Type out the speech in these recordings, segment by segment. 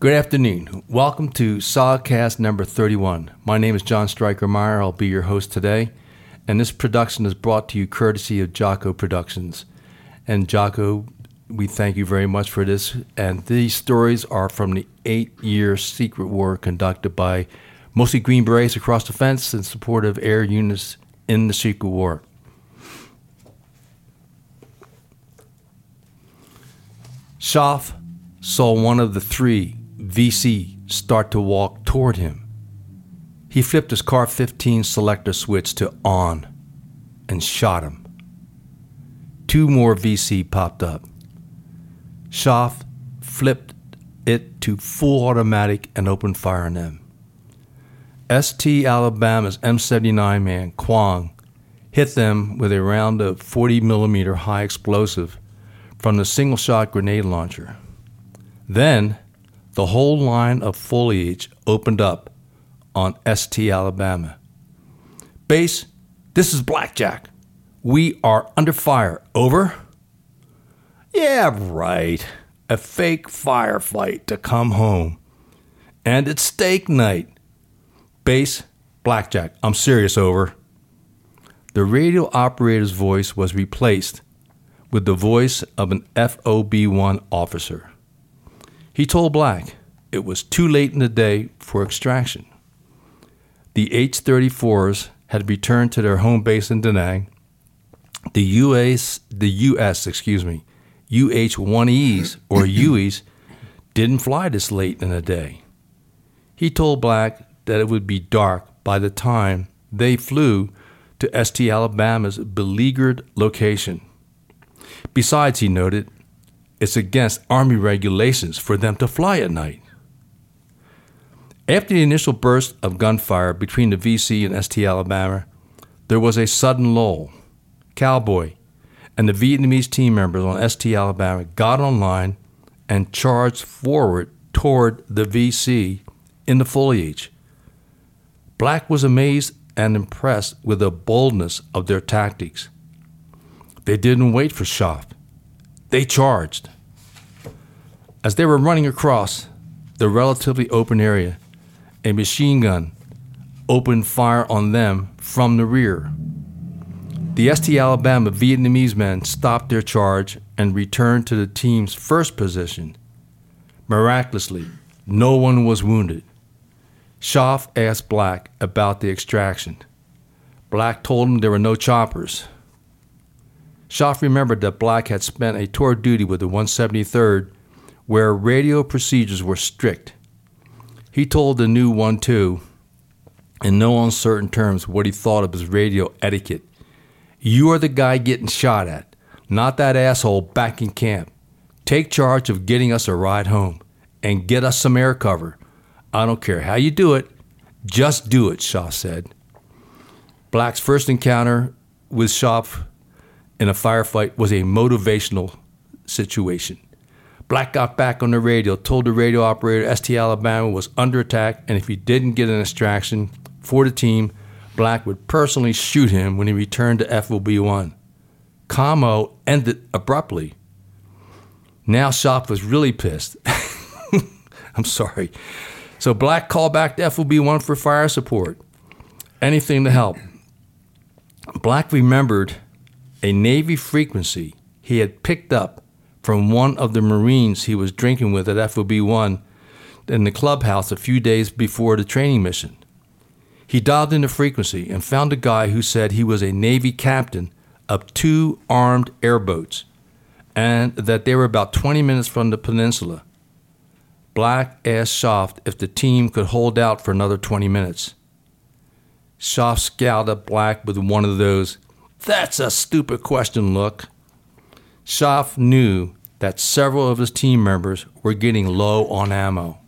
Good afternoon. Welcome to SOGcast number 31. My name is John Stryker Meyer. I'll be your host today. And this production is brought to you courtesy of Jocko Productions. And Jocko, we thank you very much for this. And these stories are from the eight year secret war conducted by mostly Green Berets across the fence in support of air units in the secret war. Schaff saw one of the three VC start to walk toward him. He flipped his car 15 selector switch to on and shot him. Two more VC popped up. Schaff flipped it to full automatic and opened fire on them. ST Alabama's M79 man, Kwong, hit them with a round of 40 millimeter high explosive from the single shot grenade launcher. Then, the whole line of foliage opened up on ST Alabama. Base, this is Blackjack. We are under fire. Over? Yeah, right. A fake firefight to come home. And it's steak night. Base, Blackjack. I'm serious, over. The radio operator's voice was replaced with the voice of an FOB 1 officer. He told Black it was too late in the day for extraction. The H 34s had returned to their home base in Da Nang. The US, the US, excuse me, UH 1Es or UEs didn't fly this late in the day. He told Black that it would be dark by the time they flew to ST Alabama's beleaguered location. Besides, he noted, it's against Army regulations for them to fly at night. After the initial burst of gunfire between the VC and ST Alabama, there was a sudden lull. Cowboy and the Vietnamese team members on ST Alabama got online and charged forward toward the VC in the foliage. Black was amazed and impressed with the boldness of their tactics. They didn't wait for Schaff. They charged. As they were running across the relatively open area, a machine gun opened fire on them from the rear. The ST Alabama Vietnamese men stopped their charge and returned to the team's first position. Miraculously, no one was wounded. Schaff asked Black about the extraction. Black told him there were no choppers. Schaff remembered that Black had spent a tour of duty with the 173rd where radio procedures were strict. He told the new one two, in no uncertain terms, what he thought of his radio etiquette. You are the guy getting shot at, not that asshole back in camp. Take charge of getting us a ride home and get us some air cover. I don't care how you do it, just do it, Schaff said. Black's first encounter with Schaff in a firefight was a motivational situation. Black got back on the radio, told the radio operator ST Alabama was under attack, and if he didn't get an extraction for the team, Black would personally shoot him when he returned to FOB 1. Commo ended abruptly. Now Schaff was really pissed. I'm sorry. So Black called back to FOB 1 for fire support. Anything to help. Black remembered a Navy frequency he had picked up from one of the Marines he was drinking with at FOB 1 in the clubhouse a few days before the training mission. He dialed in the frequency and found a guy who said he was a Navy captain of two armed airboats and that they were about 20 minutes from the peninsula. Black asked Schaff if the team could hold out for another 20 minutes. Schaff scowled at Black with one of those, that's a stupid question look. Schaff knew that several of his team members were getting low on ammo.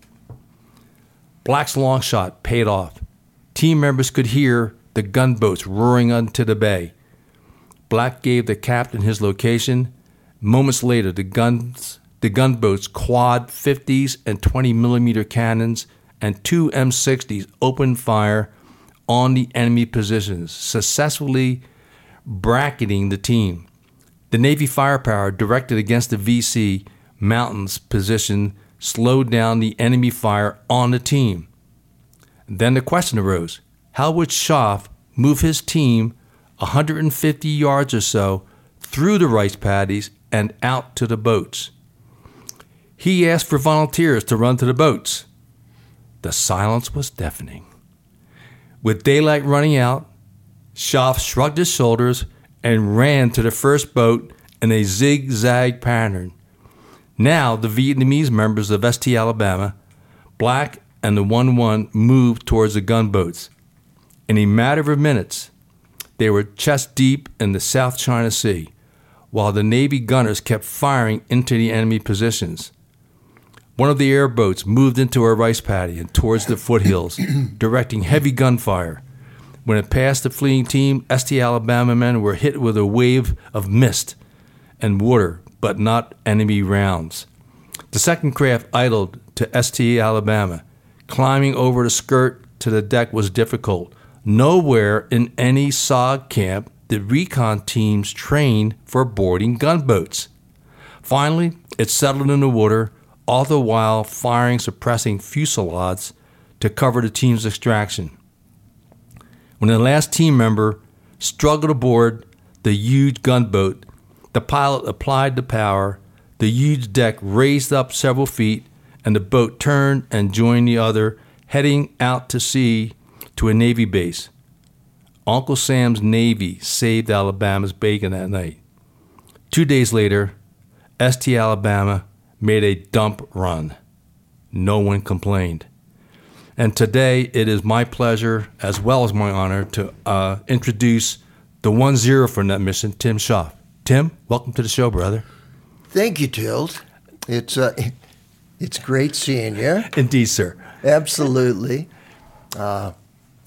Black's long shot paid off. Team members could hear the gunboats roaring into the bay. Black gave the captain his location. Moments later, the guns, the gunboats, quad 50s and 20 millimeter cannons, and two M60s opened fire on the enemy positions, successfully bracketing the team. The Navy firepower directed against the VC Mountains position slowed down the enemy fire on the team. Then the question arose how would Schaff move his team 150 yards or so through the rice paddies and out to the boats? He asked for volunteers to run to the boats. The silence was deafening. With daylight running out, Schaff shrugged his shoulders and ran to the first boat in a zigzag pattern. Now the Vietnamese members of ST Alabama, Black and the 1 1 moved towards the gunboats. In a matter of minutes, they were chest deep in the South China Sea, while the Navy gunners kept firing into the enemy positions. One of the airboats moved into a rice paddy and towards the foothills, directing heavy gunfire. When it passed the fleeing team, ST Alabama men were hit with a wave of mist and water, but not enemy rounds. The second craft idled to ST Alabama. Climbing over the skirt to the deck was difficult. Nowhere in any SOG camp did recon teams train for boarding gunboats. Finally, it settled in the water, all the while firing suppressing fusillades to cover the team's extraction. When the last team member struggled aboard the huge gunboat, the pilot applied the power, the huge deck raised up several feet, and the boat turned and joined the other, heading out to sea to a Navy base. Uncle Sam's Navy saved Alabama's bacon that night. Two days later, ST Alabama made a dump run. No one complained. And today it is my pleasure, as well as my honor, to uh, introduce the 1 0 for that mission, Tim Schaff. Tim, welcome to the show, brother. Thank you, Tilt. It's uh, it's great seeing you. Indeed, sir. Absolutely. Uh,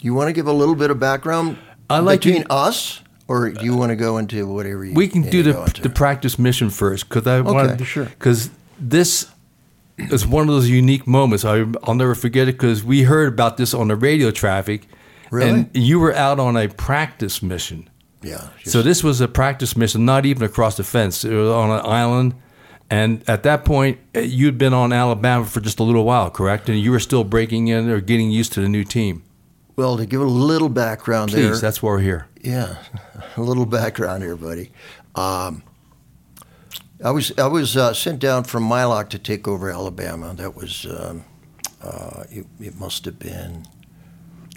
you want to give a little bit of background I like between us, or do you want to go into whatever you We can do the, the practice mission first because I wanted sure. because this is one of those unique moments. I, I'll never forget it because we heard about this on the radio traffic. Really? And you were out on a practice mission. yeah. So this was a practice mission, not even across the fence. It was on an island. And at that point, eh, you'd been on Alabama for just a little while, correct? And you were still breaking in or getting used to the new team. well, to give a little background Please, there. that's why we're here. Yeah, a little background here, buddy. Um, I was I was uh, sent down from Mai Loc to take over Alabama. That was um, uh, it, it must have been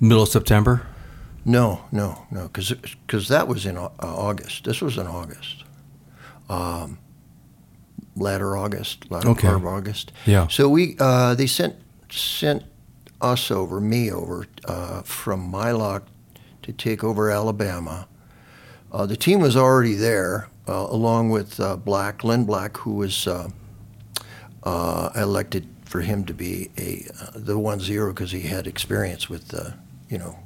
Middle of September. no no no because that was in uh, August. This was in August. Um, latter August, latter Okay. part of August. Yeah. So we uh, they sent sent us over, me over, uh, from Mai Loc to take over Alabama. Uh, the team was already there, along with uh, Black, Lynn Black, who was uh, uh, elected for him to be a uh, the one zero because he had experience with, uh, you know,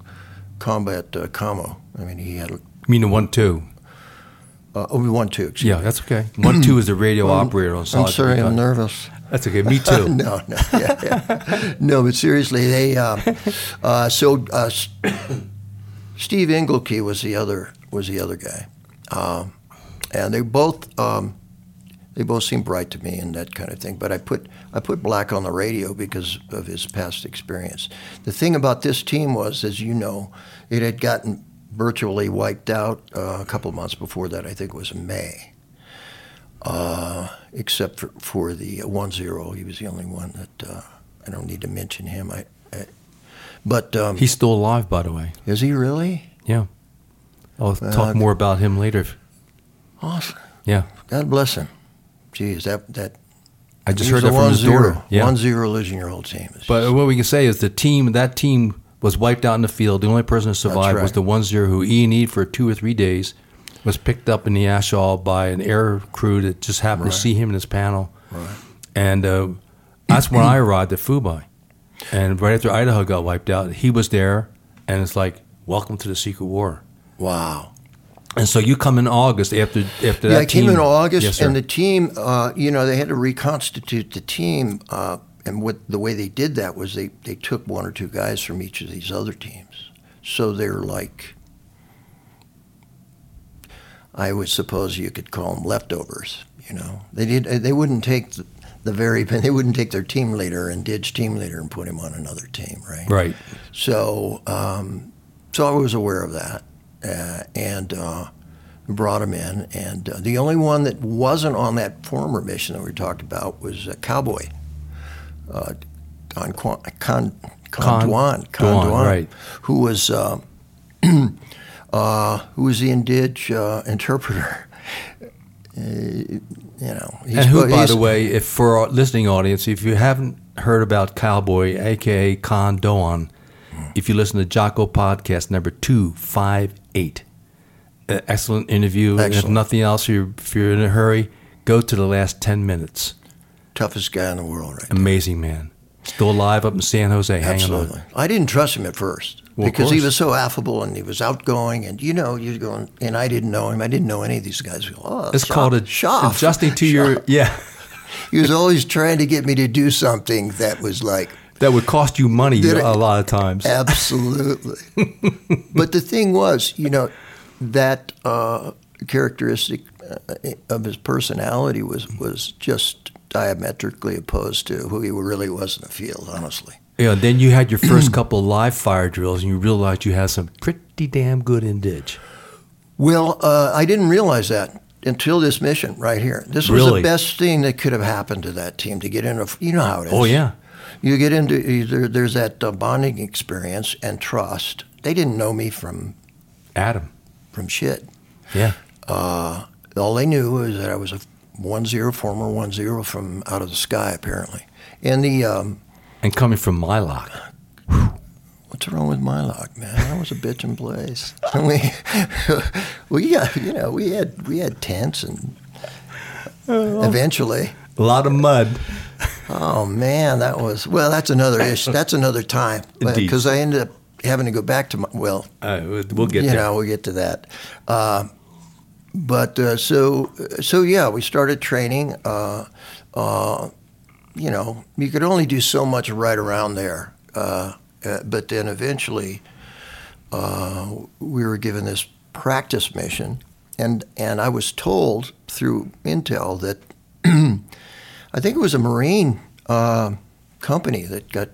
combat uh, commo. I mean, he had I mean the one two. uh, oh, one two. Excuse Yeah, me. that's okay. One two is the radio operator on I'm sorry, I'm nervous. That's okay. Me too. no, no, yeah, yeah. no, but seriously, they. Um, uh, so uh, Steve Engelke was the other was the other guy, um, and they both um, they both seemed bright to me and that kind of thing. But I put I put Black on the radio because of his past experience. The thing about this team was, as you know, it had gotten virtually wiped out uh, a couple of months before that. I think it was May uh, except for, for the 1-0. He was the only one that uh, I don't need to mention him. I, I but um, He's still alive, by the way. is he really Yeah. I'll talk Uh, more about him later. Awesome? Yeah. God bless him. Jeez, that that. I just heard that from his 1-0. daughter. Yeah. One zero losing your whole team. It's But just- what we can say is the team, that team was wiped out in the field. The only person to survive was the one zero who E and E for two or three days, was picked up in the ash A Shau by an air crew that just happened to see him in his panel. Right. And uh, that's when I arrived at Phu Bai. And right after Idaho got wiped out, he was there, and it's like, welcome to the secret war. wow. And so you come in August after after Yeah, that I came team- in August, Yes, and the team, uh, you know, they had to reconstitute the team. Uh, and what the way they did that was they, they took one or two guys from each of these other teams. So they're like, I would suppose you could call them leftovers. You know, they did. They wouldn't take the, the very. They wouldn't take their team leader and ditch team leader and put him on another team, right? right. So, um, so I was aware of that, uh, and uh, brought him in. And uh, the only one that wasn't on that former mission that we talked about was uh, Cowboy, uh, Con, Con, Con, Con Duan, Duan, right. who was uh, uh, who was the Indige uh, interpreter. Uh, you know, he's and who, by the way, if for our listening audience, if you haven't heard about Cowboy, aka Con Doan, if you listen to Jocko podcast number two five eight, uh, excellent interview. And if nothing else, you're, if you're in a hurry, go to the last ten minutes. toughest guy in the world, right? Amazing man, still alive up in San Jose, hanging Absolutely. on. I didn't trust him at first Well, because he was so affable and he was outgoing, and you know, you're going, and I didn't know him. I didn't know any of these guys. Oh, It's Schaff- called a, Schaff. adjusting to your yeah. He was always trying to get me to do something that was like That would cost you money Did a it- lot of times. absolutely. but the thing was, you know, that uh, characteristic uh, of his personality was was just diametrically opposed to who he really was in the field. Honestly. Yeah, then you had your first couple of live fire drills, and you realized you had some pretty damn good Indig. Well, uh, I didn't realize that until this mission right here. This was Really? the best thing that could have happened to that team to get into. You know how it is. Oh yeah, You get into either there's that uh, bonding experience and trust. They didn't know me from Adam. from shit. Yeah, Uh, all they knew was that I was a one zero former one zero from out of the sky apparently. And the um, and coming from Mai Loc. what's wrong with Mai Loc, man? That was a bitchin' place. we we got you know we had we had tents and eventually. A lot of mud. Oh man, that was well. That's another issue. That's another time because I ended up having to go back to my well. Uh, we'll get you there. know, we'll get to that. Uh, but uh, so so yeah, we started training. Uh, uh, you know, you could only do so much right around there. Uh, uh, but then eventually, uh, we were given this practice mission, and and I was told through intel that I think it was a Marine uh, company that got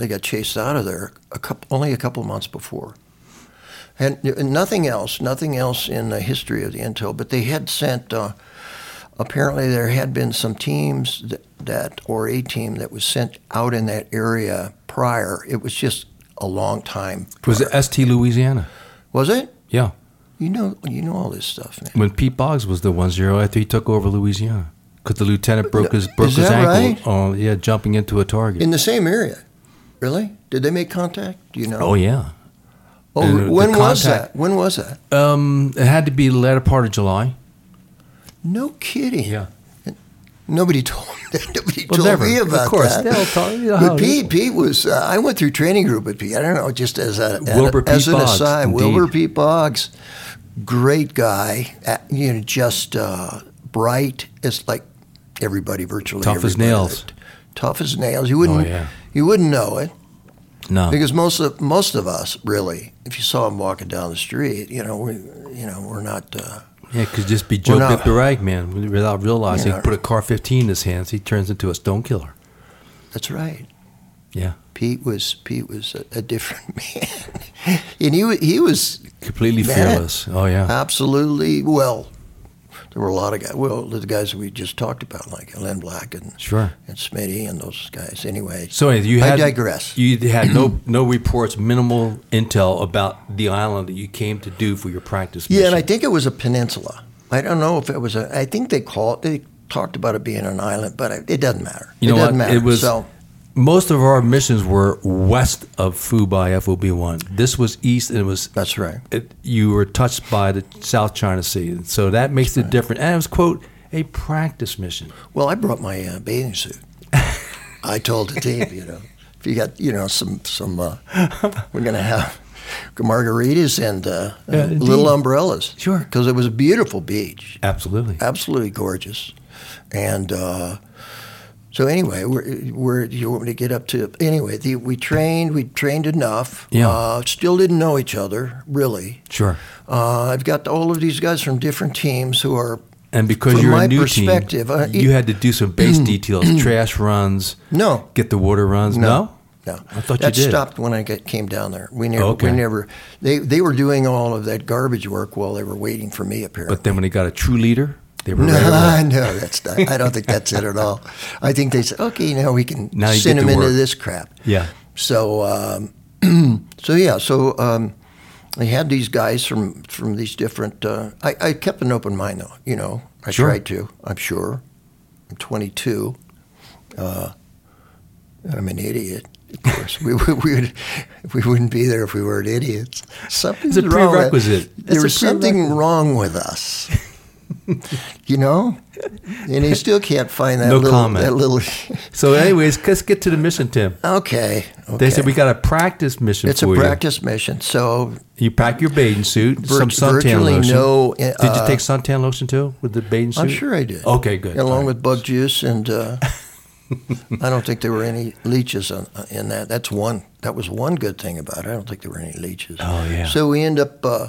they got chased out of there a couple, only a couple of months before. And, and nothing else, nothing else in the history of the intel. But they had sent. Uh, apparently, there had been some teams that, that, or a team that was sent out in that area prior. It was just a long time. Was it ST Louisiana? Was it? Yeah, You know, you know all this stuff, man. when Pete Boggs was the one zero after he took over Louisiana. because the lieutenant broke his broke is his that ankle. Oh, yeah, jumping into a target. In the same area. Really? Did they make contact? Do you know? oh yeah. Oh, and when was that? When was that? Um, it had to be the latter part of July. No kidding. Nobody told nobody Well, told never. me Of course, that. they'll tell you but it Pete, Pete was. Uh, I went through training group with Pete. I don't know, just as a Wilbur as Pete an Boggs, aside. indeed. Wilbur Pete Boggs, great guy. Uh, you know, just uh, bright. It's like everybody virtually Tough as nails. that- Tough as nails. You wouldn't. Oh, yeah. You wouldn't know it No. because most of most of us really, if you saw him walking down the street, you know, we, you know, we're not. Uh, Yeah, it could just be Joe Pip the Rag Man without realizing. Yeah. Put a CAR-15 in his hands, he turns into a stone killer. that's right. Yeah, Pete was Pete was a, a different man, and he he was completely fearless. Oh yeah, absolutely well. There were a lot of guys. Well, the guys we just talked about, like Len Black and sure. and Smitty and those guys. Anyway, So you I had digress. You had no no reports, minimal intel about the island that you came to do for your practice. yeah, and I think it was a peninsula. I don't know if it was a. I think they called. it. They talked about it being an island, but it doesn't matter. You it know doesn't what? matter. It was so. Most of our missions were west of Phu Bai FOB one. This was east, and it was That's right. it, you were touched by the South China Sea, so that makes it different. And it was quote a practice mission. Well, I brought my uh, bathing suit. I told the team, you know, if you got, you know, some some, uh, we're gonna have margaritas and uh, Yeah, uh, little umbrellas. Sure. because it was a beautiful beach, Absolutely. absolutely gorgeous, and uh, so anyway, we're, we're you want me to get up to anyway? The, we trained, we trained enough. Yeah. Uh, still didn't know each other really. Sure. Uh, I've got all of these guys from different teams who are And because From you're my a new perspective, team, uh, you had to do some base details, trash runs, no. get the water runs. No, No, I thought that you did. That stopped when I got, came down there. We never, Okay. we never. They they were doing all of that garbage work while they were waiting for me. Apparently, But then when they got a true leader, they were no, to no, that's not. I don't think that's it at all. I think they said, okay, now we can Now send them into this crap. Yeah. So, um, so yeah, so um, I had these guys from from these different. Uh, I, I kept an open mind though. You know, I Sure. tried to. I'm sure. I'm 22. Uh, I'm an idiot. Of course, we, we, we would we wouldn't be there if we weren't idiots. Something's It's a wrong. prerequisite. A was something wrong with us. you know, and he still can't find that No little comment. that little. So, anyways, let's get to the mission, Tim. okay, okay. They said we got a practice mission It's a you. practice mission. So You pack your bathing suit, Vir- some suntan lotion. no, uh, did you take suntan lotion too with the bathing suit? I'm sure I did. Okay, good. Along right. with bug juice, and uh, I don't think there were any leeches on, in that. That's one. That was one good thing about it. I don't think there were any leeches. Oh, yeah. So we end up uh,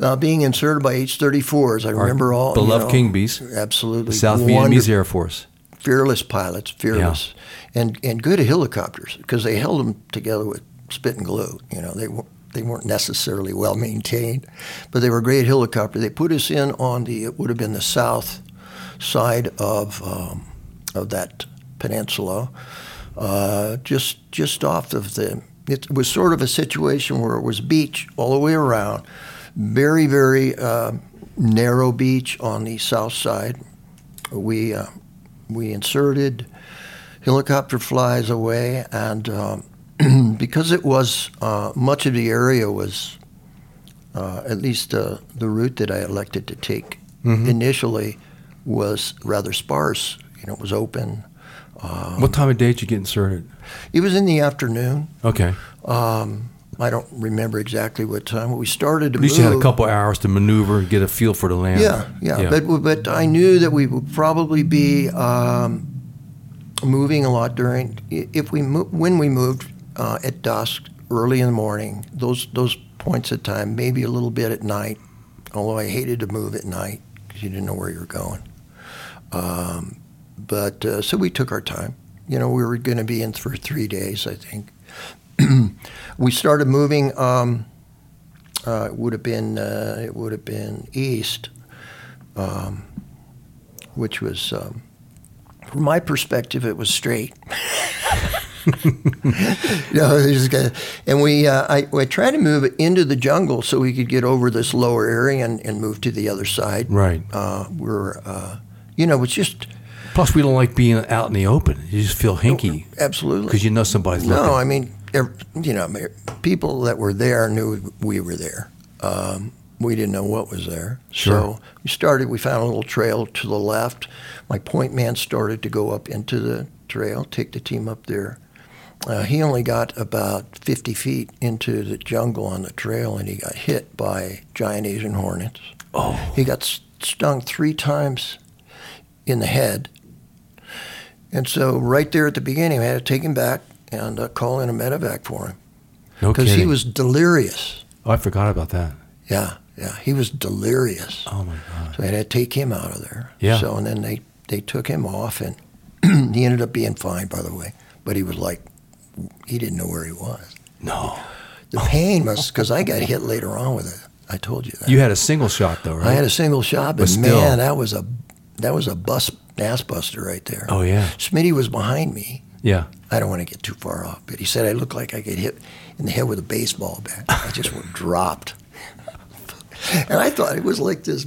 uh, being inserted by H-34s. I remember all. you beloved know, King Bees. Absolutely. the South Wonder- Vietnamese Air Force. fearless pilots, fearless, and and good helicopters because they held them together with spit and glue. You know, they weren't they weren't necessarily well maintained, but they were great helicopters. They put us in on the it would have been the south side of um, of that peninsula, uh, just just off of the. It was sort of a situation where it was beach all the way around, very very uh, narrow beach on the south side. We uh, we inserted helicopter flies away and um, because it was uh, much of the area was uh, at least uh, the route that I elected to take initially was rather sparse you know it was open Um, what time of day did you get inserted? it was in the afternoon Okay. um, I don't remember exactly what time but we started to At least you had a couple hours to maneuver and get a feel for the land. Yeah, yeah, But but I knew that we would probably be um, moving a lot during if we mo- when we moved uh, at dusk, early in the morning. Those those points of time, maybe a little bit at night. Although I hated to move at night because you didn't know where you were going. Um, but uh, so we took our time. You know, we were going to be in for three days, I think. we started moving. Um, uh, it would have been uh, it would have been east, um, which was um, from my perspective it was straight. you know, it was kinda- and we uh, I, I tried to move it into the jungle so we could get over this lower area and, and move to the other side. Right. Uh, we're uh, you know it's just Plus, we don't like being out in the open. You just feel hinky Absolutely. because you know somebody's No, looking. I mean, you know, people that were there knew we were there. Um, we didn't know what was there. Sure. So we started, we found a little trail to the left. My point man started to go up into the trail, take the team up there. Uh, he only got about 50 feet into the jungle on the trail and he got hit by giant Asian hornets. oh, He got stung three times in the head. And so, right there at the beginning, I had to take him back and uh, call in a medevac for him no because he was delirious. oh, I forgot about that. Yeah, yeah, he was delirious. Oh my god. So I had to take him out of there. Yeah. So and then they they took him off, and he ended up being fine, by the way. But he was like, he didn't know where he was. No, The pain must because I got hit later on with it. I told you that. you had a single shot though, right? I had a single shot, but, But still. man, that was a that was a bus ass buster right there. Oh yeah, Smitty was behind me. yeah. I don't want to get too far off, but he said I looked like I get hit in the head with a baseball bat. I just went dropped, and I thought it was like this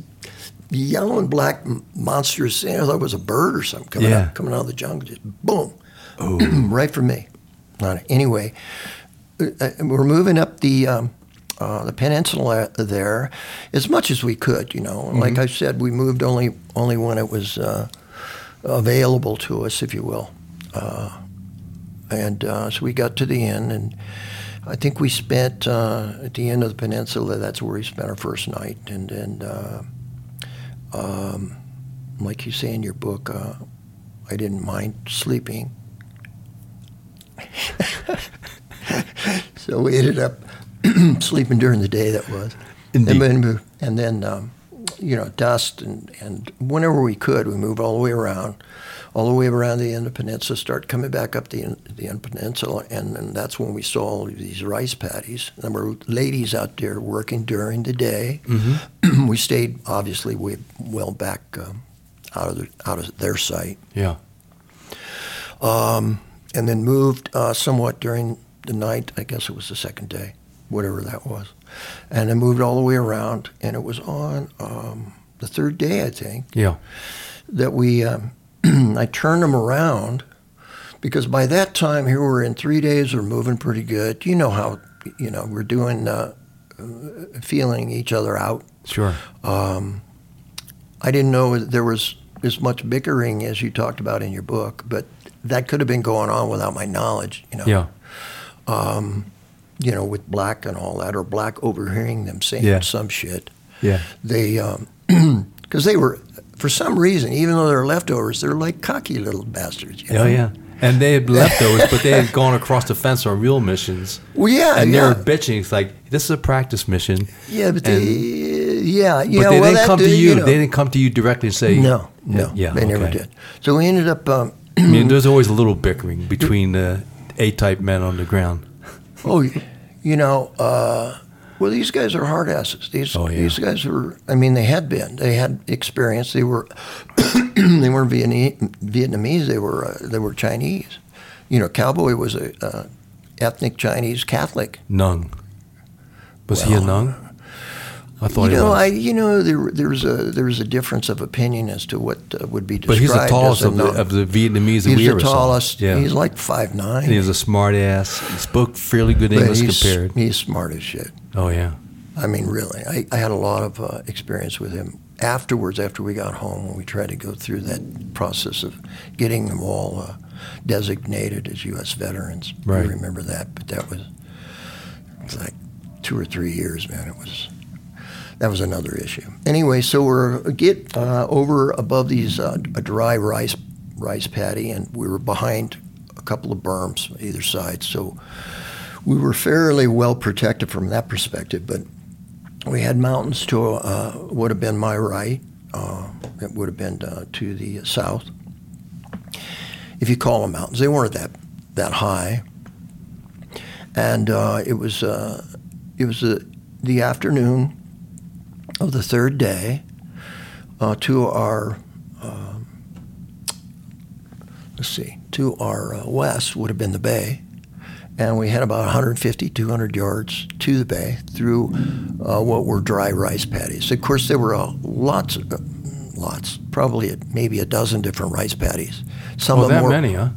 yellow and black m- monstrous thing. I thought it was a bird or something coming Yeah. out coming out of the jungle, just boom, right for me. Not anyway. uh, uh, We're moving up the. Um, uh, the peninsula there, as much as we could, you know. And Like I said, we moved only only when it was uh, available to us, if you will. Uh, and uh, so we got to the inn, and I think we spent uh, at the end of the peninsula. That's where we spent our first night, and and uh, um, like you say in your book, uh, I didn't mind sleeping. so we ended up sleeping during the day. That was, Indeed. and then and then um, you know dust and and whenever we could, we moved all the way around all the way around the end of the peninsula, start coming back up the end, the end peninsula, and, and that's when we saw all these rice paddies. And there were ladies out there working during the day. Mm-hmm. we stayed obviously way well back um, out of the, out of their sight, Yeah. um, and then moved uh, somewhat during the night. I guess it was the second day, whatever that was, and then moved all the way around. And it was on um, the third day, I think Yeah. that we um, I turned them around because by that time here we're in three days we're moving pretty good. You know how you know we're doing uh, feeling each other out. Sure. Um, I didn't know there was as much bickering as you talked about in your book, but that could have been going on without my knowledge. You know. Yeah. Um, you know, with black and all that, or black overhearing them saying Yeah. some shit Yeah. they because they were for some reason even though they're leftovers they're like cocky little bastards you know? Oh yeah. And they had leftovers, but they had gone across the fence on real missions. well yeah and they yeah. were bitching. It's like this is a practice mission. yeah but and- they yeah But they well, didn't come to did, you. know. They didn't come to you directly and say no no Yeah. they never did so we ended up um, I mean, there's always a little bickering between the A-type men on the ground. oh you know uh, well these guys are hard asses these Oh, yeah. these guys were I mean they had been they had experience they were they weren't Vietnamese, they were uh, they were Chinese you know cowboy was a uh, ethnic Chinese Catholic Nung. Was he a Well, nung? I thought you he know, was. I you know there there's a there's a difference of opinion as to what uh, would be but he's the tallest of the, of the Vietnamese that He's we the ever saw. tallest. Yeah. He's like five nine. And he was a smart ass. He spoke fairly good but English he's, compared. He's smart as shit. Oh yeah. I mean, really, I, I had a lot of uh, experience with him afterwards. After we got home, when we tried to go through that process of getting them all uh, designated as U.S. veterans. Right. I remember that, but that was was like two or three years, man. It was that was another issue. Anyway, so we're get uh, over above these uh, a dry rice rice paddy, and we were behind a couple of berms either side. So we were fairly well protected from that perspective, but we had mountains to uh, would have been my right. Uh, it would have been uh, to the south. If you call them mountains, they weren't that that high. And uh, it was uh, it was uh, the afternoon of the third day. Uh, to our um, let's see, to our west would have been the bay, and we had about 150, 200 yards to the bay through uh, what were dry rice paddies. Of course, there were uh, lots uh, lots, probably a, maybe a dozen different rice paddies. Some Oh, of them that were, many, huh?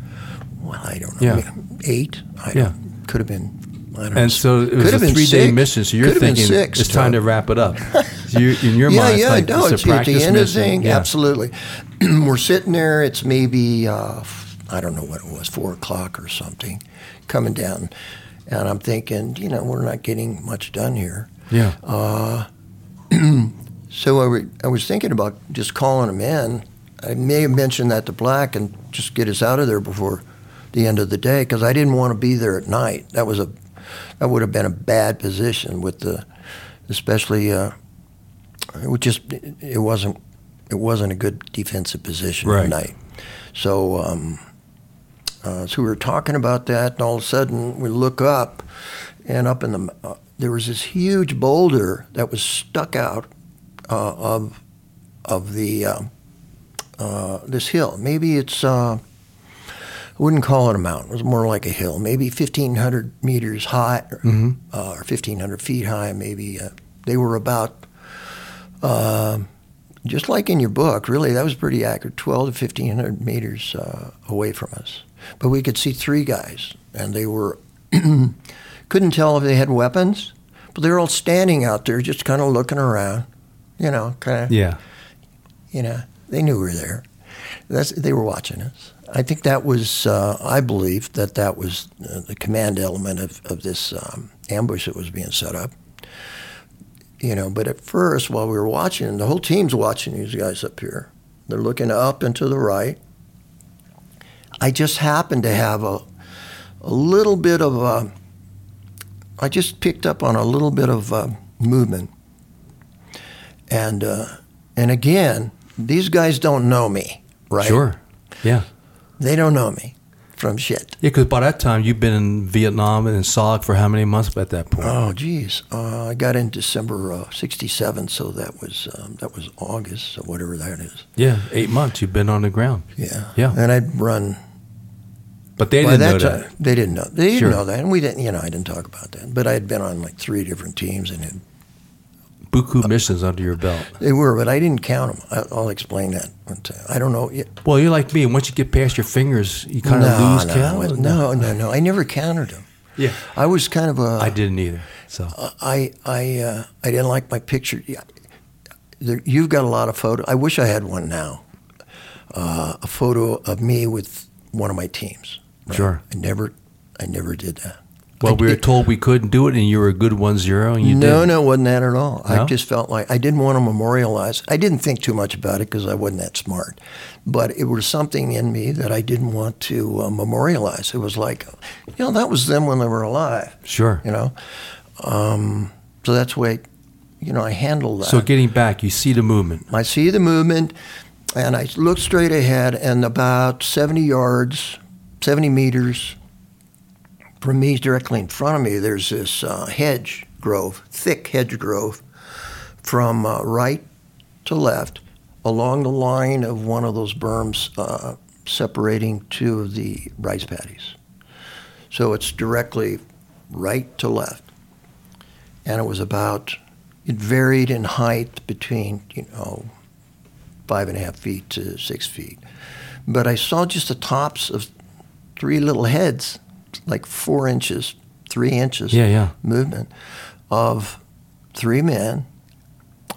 Well, I don't know. Yeah. Eight. I Yeah. don't, could have been. I don't know. And so it was Could a three-day mission. So you're thinking six, it's time to wrap it up. So you, in your yeah, mind, yeah, like no, it's, it's, a at practice the end of the thing. Yeah. Absolutely. We're sitting there. It's maybe uh, I don't know what it was, four o'clock or something, coming down, and I'm thinking, you know, we're not getting much done here. Yeah. So I, wa- I was thinking about just calling him in. I may have mentioned that to Black and just get us out of there before the end of the day because I didn't want to be there at night. That was a that would have been a bad position with the, especially uh, it would just it wasn't it wasn't a good defensive position Right. at night. So um, uh, so we were talking about that, and all of a sudden we look up, and up in the uh, there was this huge boulder that was stuck out uh, of of the uh, uh, this hill. Maybe it's uh, I wouldn't call it a mountain. It was more like a hill, maybe fifteen hundred meters high, or, uh, or fifteen hundred feet high. Maybe uh, they were about. Uh, just like in your book, really, that was pretty accurate. Twelve to fifteen hundred meters uh, away from us, but we could see three guys, and they were couldn't tell if they had weapons, but they were all standing out there, just kind of looking around, you know, kind of, Yeah. you know, they knew we were there. That's they were watching us. I think that was, uh, I believe that that was uh, the command element of of this um, ambush that was being set up. You know, but at first, while we were watching, the whole team's watching these guys up here. They're looking up and to the right. I just happened to have a, a little bit of a, I just picked up on a little bit of uh, movement. And, uh, and again, these guys don't know me, right? Sure. Yeah. They don't know me from shit. Yeah, because by that time you've been in Vietnam and in SOG for how many months at that point? Oh, geez. Uh, I got in December uh, '67, so that was um, that was August, or whatever that is. yeah, eight months you've been on the ground. Yeah. Yeah. And I'd run But they didn't know that time, they didn't know. They didn't Sure. know that, and we didn't. You know, I didn't talk about that. But I had been on like three different teams, and it, Buku missions under your belt. they were, but I didn't count them. I, I'll explain that. I don't know. Well, you're like me. Once you get past your fingers, you kind of lose no, count. No, no, no. I never counted them. Yeah. I was kind of a. I didn't either. So I I uh, I didn't like my picture. You've got a lot of photo. I wish I had one now. Uh, a photo of me with one of my teams. Sure. I never, I never did that. well, I we were did- told we couldn't do it, and you were a good one zero, and you no, did. no, it wasn't that at all. I just felt like I didn't want to memorialize. I didn't think too much about it because I wasn't that smart. But it was something in me that I didn't want to uh, memorialize. It was like, you know, that was them when they were alive. Sure. You know, um, so that's the way, you know, I handled that. So getting back, you see the movement. I see the movement, and I look straight ahead, and about 70 yards, 70 meters from me, directly in front of me, there's this uh, hedge grove, thick hedge grove, from uh, right to left along the line of one of those berms uh, separating two of the rice paddies. So it's directly right to left. And it was about, it varied in height between, you know, five and a half feet to six feet. But I saw just the tops of three little heads, like four inches, three inches Yeah, yeah. movement of three men,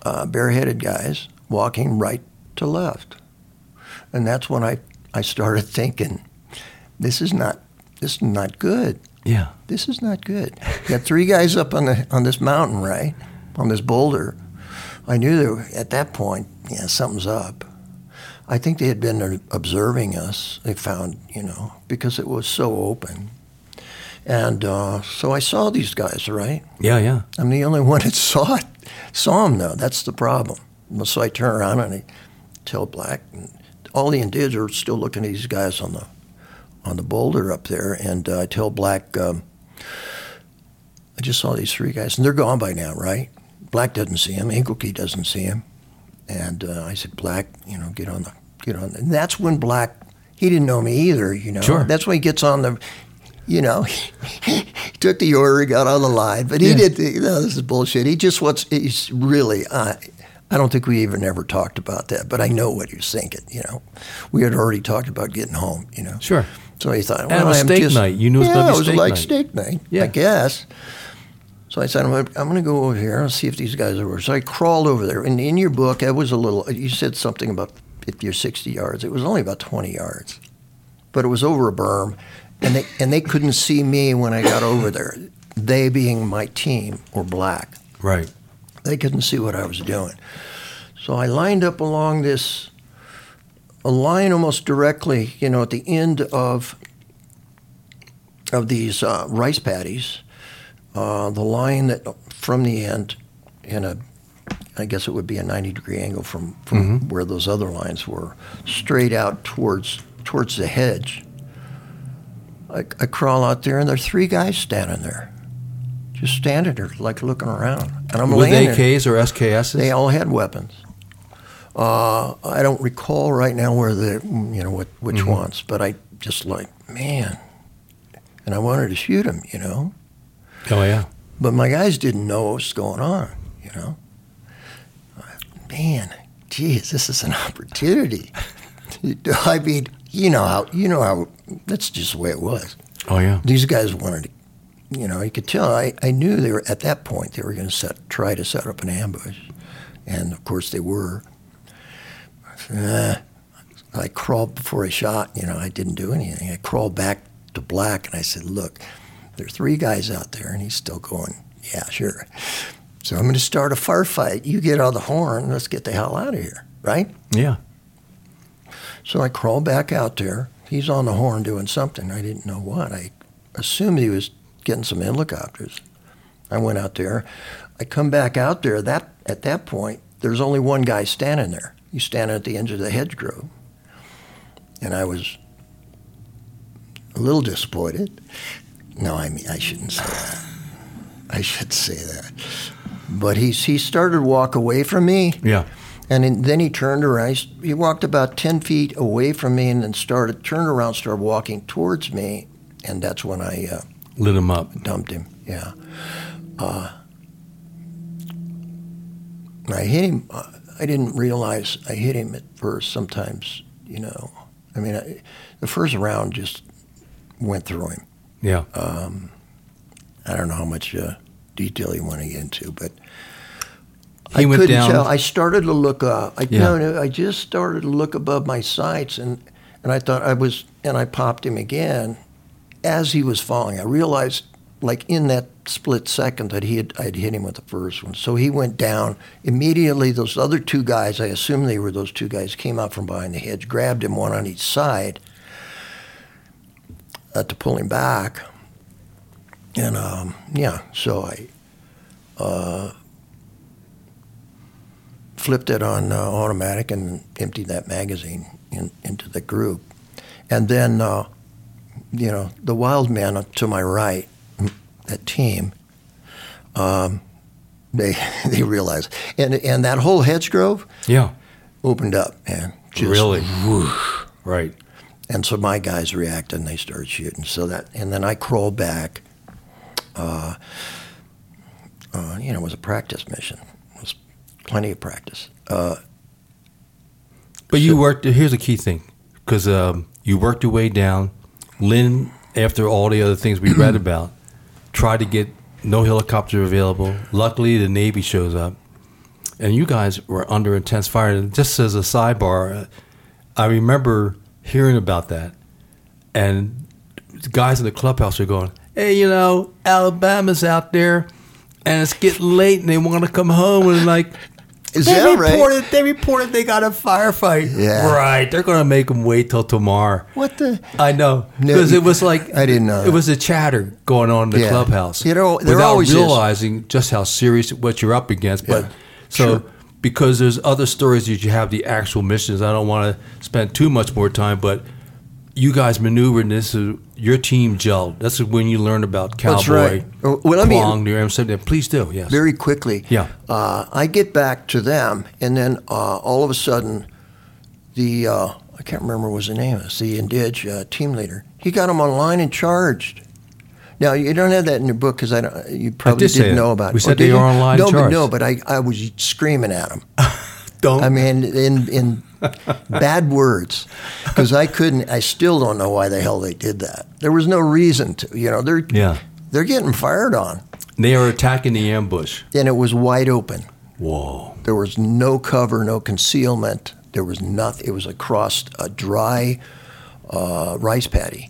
uh, bareheaded guys, walking right to left. And that's when I, I started thinking, this is not this is not good. Yeah. This is not good. Got three guys up on the on this mountain, right? On this boulder. I knew were, at that point, yeah, something's up. I think they had been observing us. They found, you know, because it was so open. And uh, so I saw these guys, right? Yeah, yeah. I'm the only one that saw it, saw them though. That's the problem. So I turn around and I tell Black, and all the Indians are still looking at these guys on the on the boulder up there, and uh, I tell Black, um, I just saw these three guys, and they're gone by now, right? Black doesn't see him, Engelke doesn't see him, and uh, I said, Black, you know, get on the get on. And that's when Black, he didn't know me either, you know. Sure. That's when he gets on the. You know, he took the order, he got on the line, but he Yeah. did. You know, this is bullshit. He just wants. He's really. Uh, I don't think we even ever talked about that, but I know what he was thinking. You know, we had already talked about getting home. You know, Sure. so he thought, it well, was I'm steak just, night. You knew it was yeah, gonna be it was steak like night. steak night, Yeah. I guess. So I said, I'm gonna, go over here and see if these guys are over. So I crawled over there, and in your book, it was a little. You said something about 50 or 60 yards. It was only about 20 yards, but it was over a berm, and they and they couldn't see me when I got over there. They, being my team, were black. Right. They couldn't see what I was doing. So I lined up along this, a line almost directly, you know, at the end of of these uh, rice paddies. Uh, the line that from the end, in a, I guess it would be a 90 degree angle from, from where those other lines were, straight out towards towards the hedge. I, I crawl out there, and there are three guys standing there, just standing there, like looking around. And I'm With there. AKs or SKSs? They all had weapons. Uh, I don't recall right now where the you know what which Mm-hmm. ones, but I just like man, and I wanted to shoot him, you know. Oh yeah. But my guys didn't know what was going on, you know. Man, geez, this is an opportunity. I mean, you know how you know how that's just the way it was. Oh yeah. These guys wanted to, you know, you could tell. I, I knew they were at that point they were going to set try to set up an ambush, and of course they were. Uh, I crawled before I shot. You know, I didn't do anything. I crawled back to Black and I said, "Look, there are three guys out there," and he's still going. Yeah, sure. So I'm going to start a firefight. You get on the horn. Let's get the hell out of here, right? Yeah. So I crawl back out there. He's on the horn doing something. I didn't know what. I assumed he was getting some helicopters. I went out there. I come back out there. That at that point, there's only one guy standing there. He's standing at the edge of the hedgerow, and I was a little disappointed. No, I mean I shouldn't say that. I should say that. But he's he started to walk away from me. Yeah. And then- he turned around. He walked about 10 feet away from me and then started, turned around, started walking towards me. And that's when I uh, Lit him up. dumped him. Yeah. Uh, I hit him. Uh, I didn't realize I hit him at first. Sometimes, you know, I mean, I, the first round just went through him. Yeah. I don't know how much uh, detail you want to get into, but He I went couldn't down- tell. I started to look up. I, Yeah. no, no, I just started to look above my sights, and and I thought I was, and I popped him again as he was falling. I realized, like in that split second, that he had I'd hit him with the first one. So he went down immediately. Those other two guys, I assume they were those two guys, came out from behind the hedge, grabbed him one on each side uh, to pull him back. And um, yeah, so I uh, flipped it on uh, automatic and emptied that magazine in, into the group. And then, uh, you know, the wild men to my right, that team, um, they they realized, and and that whole hedge grove Yeah. opened up, man. Just really. whoosh. Right. And so my guys reacted and they started shooting. So that, and then I crawled back. Uh, uh, you know, it was a practice mission. It was plenty of practice. Uh, But you So- worked. Here's a key thing, because um, you worked your way down. Lynn, after all the other things we read about, tried to get no helicopter available. Luckily, the Navy shows up, and you guys were under intense fire. And just as a sidebar, uh, I remember hearing about that, and the guys in the clubhouse are going, "Hey, you know, Alabama's out there." And it's getting late, and they want to come home, and like, Is they that right? reported, They reported they got a firefight. Yeah. Right. They're going to make them wait till tomorrow. what the? I know. No, Because it was like, I didn't know It that. was a chatter going on in the Yeah. clubhouse. You know, there without always is. realizing just how serious what you're up against. But Yeah. so, Sure. Because there's other stories that you have the actual missions, I don't want to spend too much more time, but you guys maneuvered and this is your team gelled. That's when you learn about Cowboy. That's right. Well, let me- Plong, near M70. Please do. Yes. Very quickly. Yeah. Uh, I get back to them, and then uh, all of a sudden, the uh, I can't remember what his name is, the Indig uh, team leader. He got them online and charged. Now you don't have that in your book because I don't. You probably did didn't know about We it. We said did they are online No, and but no, but I, I was screaming at them. Don't. I mean, in in bad words, because I couldn't. I still don't know why the hell they did that. There was no reason to. You know, they're Yeah. they're getting fired on, They are attacking the ambush. and it was wide open. Whoa. There was no cover, no concealment. There was nothing. It was across a dry uh, rice paddy.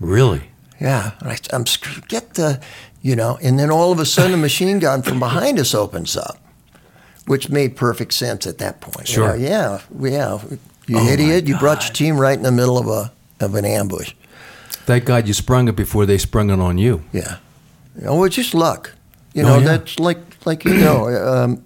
Really? Yeah, and I, I'm get the, you know, and then all of a sudden a machine gun from behind us opens up, which made perfect sense at that point. You Sure. know, yeah, yeah. You Oh, idiot! You brought your team right in the middle of a of an ambush. Thank God you sprung it before they sprung it on you. Yeah. Oh, it's just luck. You Oh, know, yeah. that's like like you know. Um,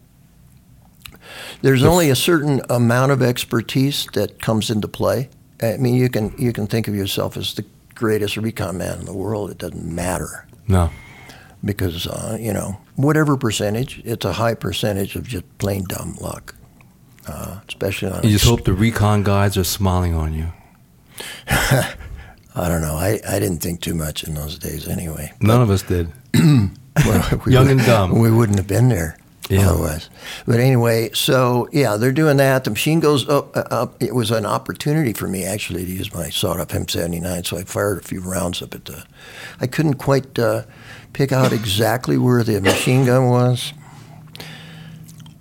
there's only a certain amount of expertise that comes into play. I mean, you can you can think of yourself as the greatest recon man in the world. It doesn't matter No. because uh, you know whatever percentage, it's a high percentage of just plain dumb luck. Uh, especially on You just hope the recon guys are smiling on you. I don't know. I, I didn't think too much in those days anyway. None of us did. Well, we Young would- and dumb. We wouldn't have been there Yeah. otherwise. But anyway, so yeah, they're doing that. The machine goes up. uh, up. It was an opportunity for me actually to use my sawed-off M79, so I fired a few rounds up at the. I couldn't quite uh, pick out exactly where the machine gun was.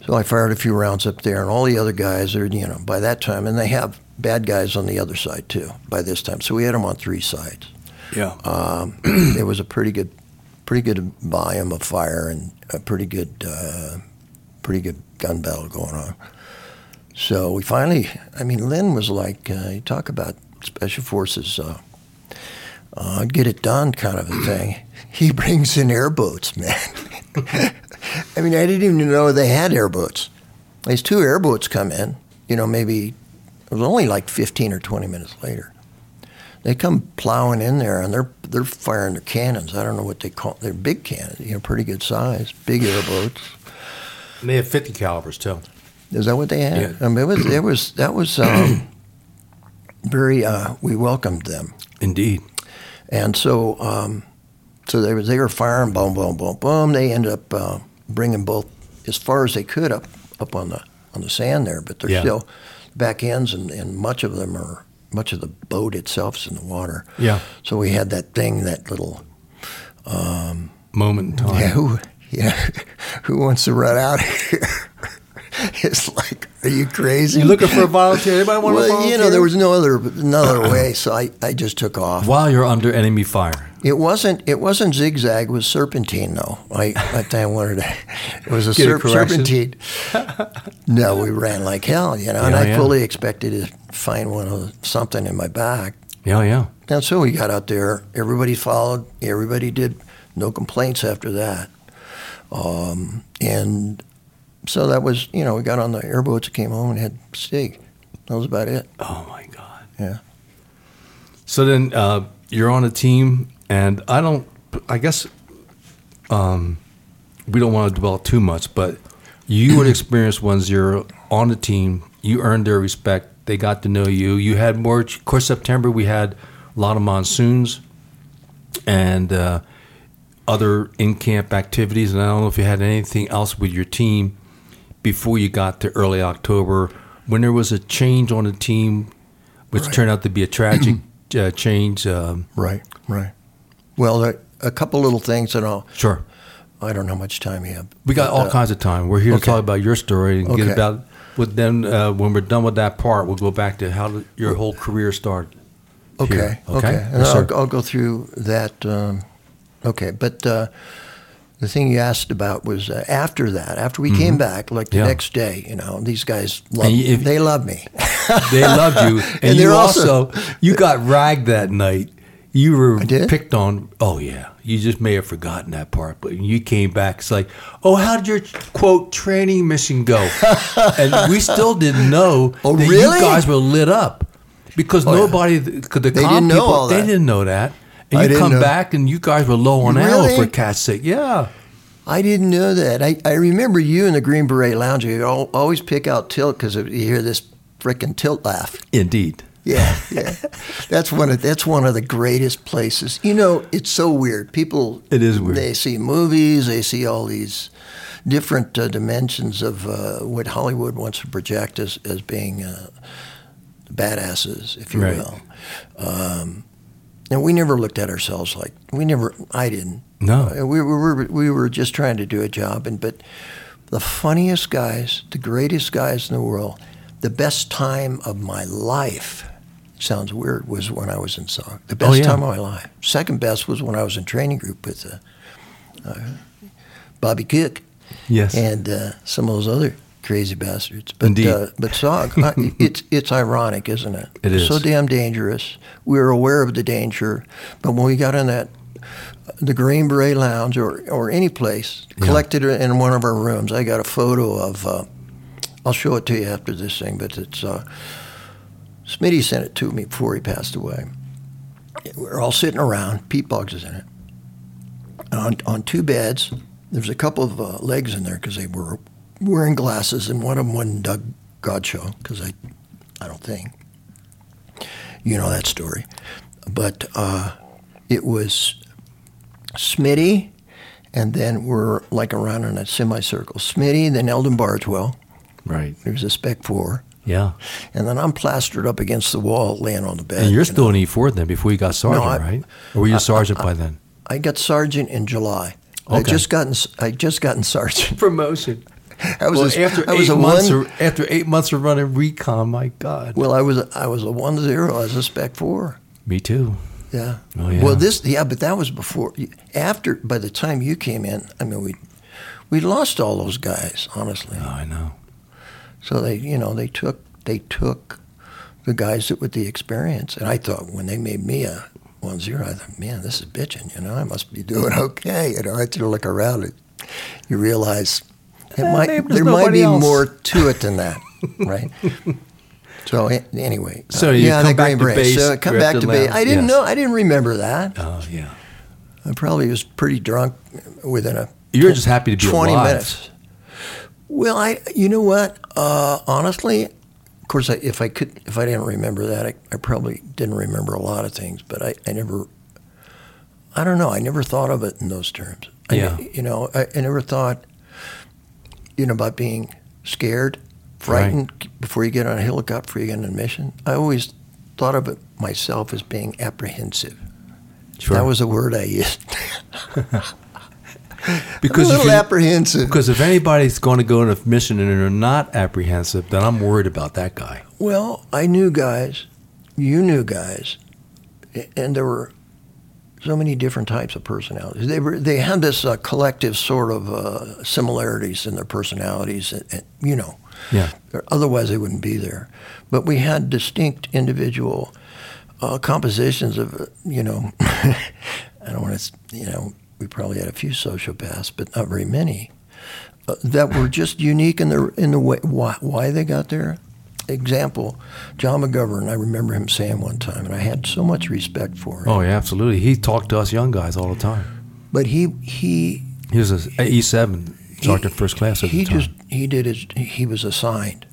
So I fired a few rounds up there, and all the other guys are, you know, by that time, and they have bad guys on the other side too. By this time, so we had them on three sides Yeah. um, it was a pretty good, pretty good volume of fire and a pretty good, uh, pretty good gun battle going on. So we finally, I mean, Lynn was like, uh, you talk about special forces, uh, uh, get it done kind of a thing. He brings in airboats, man. I mean, I didn't even know they had airboats. These two airboats come in, you know, maybe it was only like 15 or 20 minutes later they come plowing in there and they're they're firing their cannons. I don't know what they call they're big cannons, you know, pretty good size, big airboats. And they have 50 calibers too. Is that what they had? Yeah. I mean, it was it was that was um, very. Uh, we welcomed them, Indeed. and so um, so they were they were firing, boom, boom, boom, boom. They ended up uh, bringing both as far as they could up up on the on the sand there, but they're Yeah. still back ends, and, and much of them are much of the boat itself is in the water. Yeah. So we had that thing, that little um, Moment in time. Yeah, who, yeah, who wants to run out of here? it's like, are you crazy? You looking for a volunteer? Anybody want to well, volunteer? you know, there was no other another way, so I, I just took off. While you're under enemy fire. It wasn't it wasn't zigzag, it was serpentine though. I I think I wanted to. It was a Get a serpentine. no, we ran like hell, you know, and I yeah. fully expected to find one of something in my back. Yeah, yeah. And so we got out there. Everybody followed. Everybody did. No complaints after that. Um, and so that was, you know, we got on the airboats, came home, and had steak. That was about it. Oh my God. Yeah. So then uh, you're on a team, and I don't. I guess um, we don't want to dwell too much, but you would experience one zero on the team. You earned their respect. They got to know you. You had more. Of course, September we had a lot of monsoons and uh, other in camp activities, and I don't know if you had anything else with your team before you got to early October when there was a change on the team, which Right. turned out to be a tragic uh, change. Um, Right. Right. Well, a couple little things, and I'll. sure. I don't know how much time you have. We got all uh, kinds of time. We're here to talk about your story and Okay. get about. But then, uh, when we're done with that part, we'll go back to how your whole career started. Okay. here, Okay. okay? And Yes, I'll. I'll go through that. Um, okay. But uh, the thing you asked about was uh, after that, after we came back, like the Mm-hmm. Yeah. next day, you know, these guys love they love me. They loved you, and, And you also, also- you got ragged that night. You were picked on. Oh yeah, you just may have forgotten that part, but when you came back, it's like, oh, how did your quote training mission go? and we still didn't know Oh, that really? you guys were lit up because Oh, yeah. nobody, because the They didn't know people, they didn't know that. And I you come know. back and you guys were low on ammo Really? for cat's sake. Yeah. I didn't know that. I, I remember you in the Green Beret Lounge. You always pick out tilt because you hear this frickin' tilt laugh. Indeed. Yeah, yeah. that's one of that's one of the greatest places. You know, it's so weird. People It is weird. They see movies, they see all these, different uh, dimensions of uh, what Hollywood wants to project as as being uh, badasses, if you Right. will. Um, and we never looked at ourselves like we never. I didn't. No. Uh, we, we were we were just trying to do a job, and but the funniest guys, the greatest guys in the world, the best time of my life. Sounds weird. Was when I was in SOG. The best Oh, yeah. time of my life. Second best was when I was in training group with uh, uh, Bobby Cook Yes. and uh, some of those other crazy bastards. But, Indeed. Uh, but SOG, I- it's it's ironic, isn't it? It It's so damn dangerous. We were aware of the danger, but when we got in that the Green Beret Lounge or or any place, Yeah. collected it in one of our rooms. I got a photo of. Uh, I'll show it to you after this thing, but it's. Uh, Smitty sent it to me before he passed away. We're all sitting around. Pete Boggs is in it. On, on two beds. There's a couple of uh, legs in there because they were wearing glasses, and one of them wasn't Doug Godshow because I, I don't think. You know that story, but uh, it was Smitty, and then we're like around in a semicircle. Smitty, then Eldon Bargewell. right. There's a Spec Four. Yeah. And then I'm plastered up against the wall, laying on the bed. And you're you still know. an E4 then before you got sergeant, I- right? Or were you a sergeant by then? I got sergeant in July. I just gotten. I just gotten sergeant. Promotion. I was well, a, after I eight was a months, one. of, after eight months of running recon, my God. well, I was a, I was a one zero as a spec four. Me too. Yeah. Oh, yeah. Well, this yeah, but that was before. After by the time you came in, I mean we we lost all those guys honestly. Oh, I know. So they you know they took they took the guys that with the experience, and I thought when they made me a one zero, I thought, man, this is bitching. You know, I must be doing okay. You know, I had to look around and you realize it Eh, might there might be else. more to it than that, right? So anyway, So uh, you yeah, come that back Green to Beret. base, So I come back to base. I didn't yes. know. I didn't remember that. Oh, yeah. I probably was pretty drunk within a. You're just happy to be twenty alive. minutes. Well, I you know what? Uh, honestly, of course, I, if I could, if I didn't remember that, I, I probably didn't remember a lot of things. But I, I never, I don't know. I never thought of it in those terms. I, Yeah. You know, I, I never thought, you know, about being scared, frightened before you get on a helicopter, before you get on a mission. I always thought of it myself as being apprehensive. Sure. That was a word I used. because a if little you- apprehensive. Because if anybody's going to go on a mission and they're not apprehensive, then I'm worried about that guy. Well, I knew guys, you knew guys, and there were so many different types of personalities. They were they had this uh, collective sort of uh, similarities in their personalities, and, and, you know, Yeah. otherwise they wouldn't be there. But we had distinct individual uh, compositions of, uh, you know, I don't want to, you know, we probably had a few sociopaths, but not very many uh, that were just unique in the in the way why, why they got there. Example, John McGovern. I remember him saying one time, and I had so much respect for him. Oh, yeah, absolutely. He talked to us young guys all the time. But he he He was a E7 sergeant first class at he the time. just he did his he was assigned.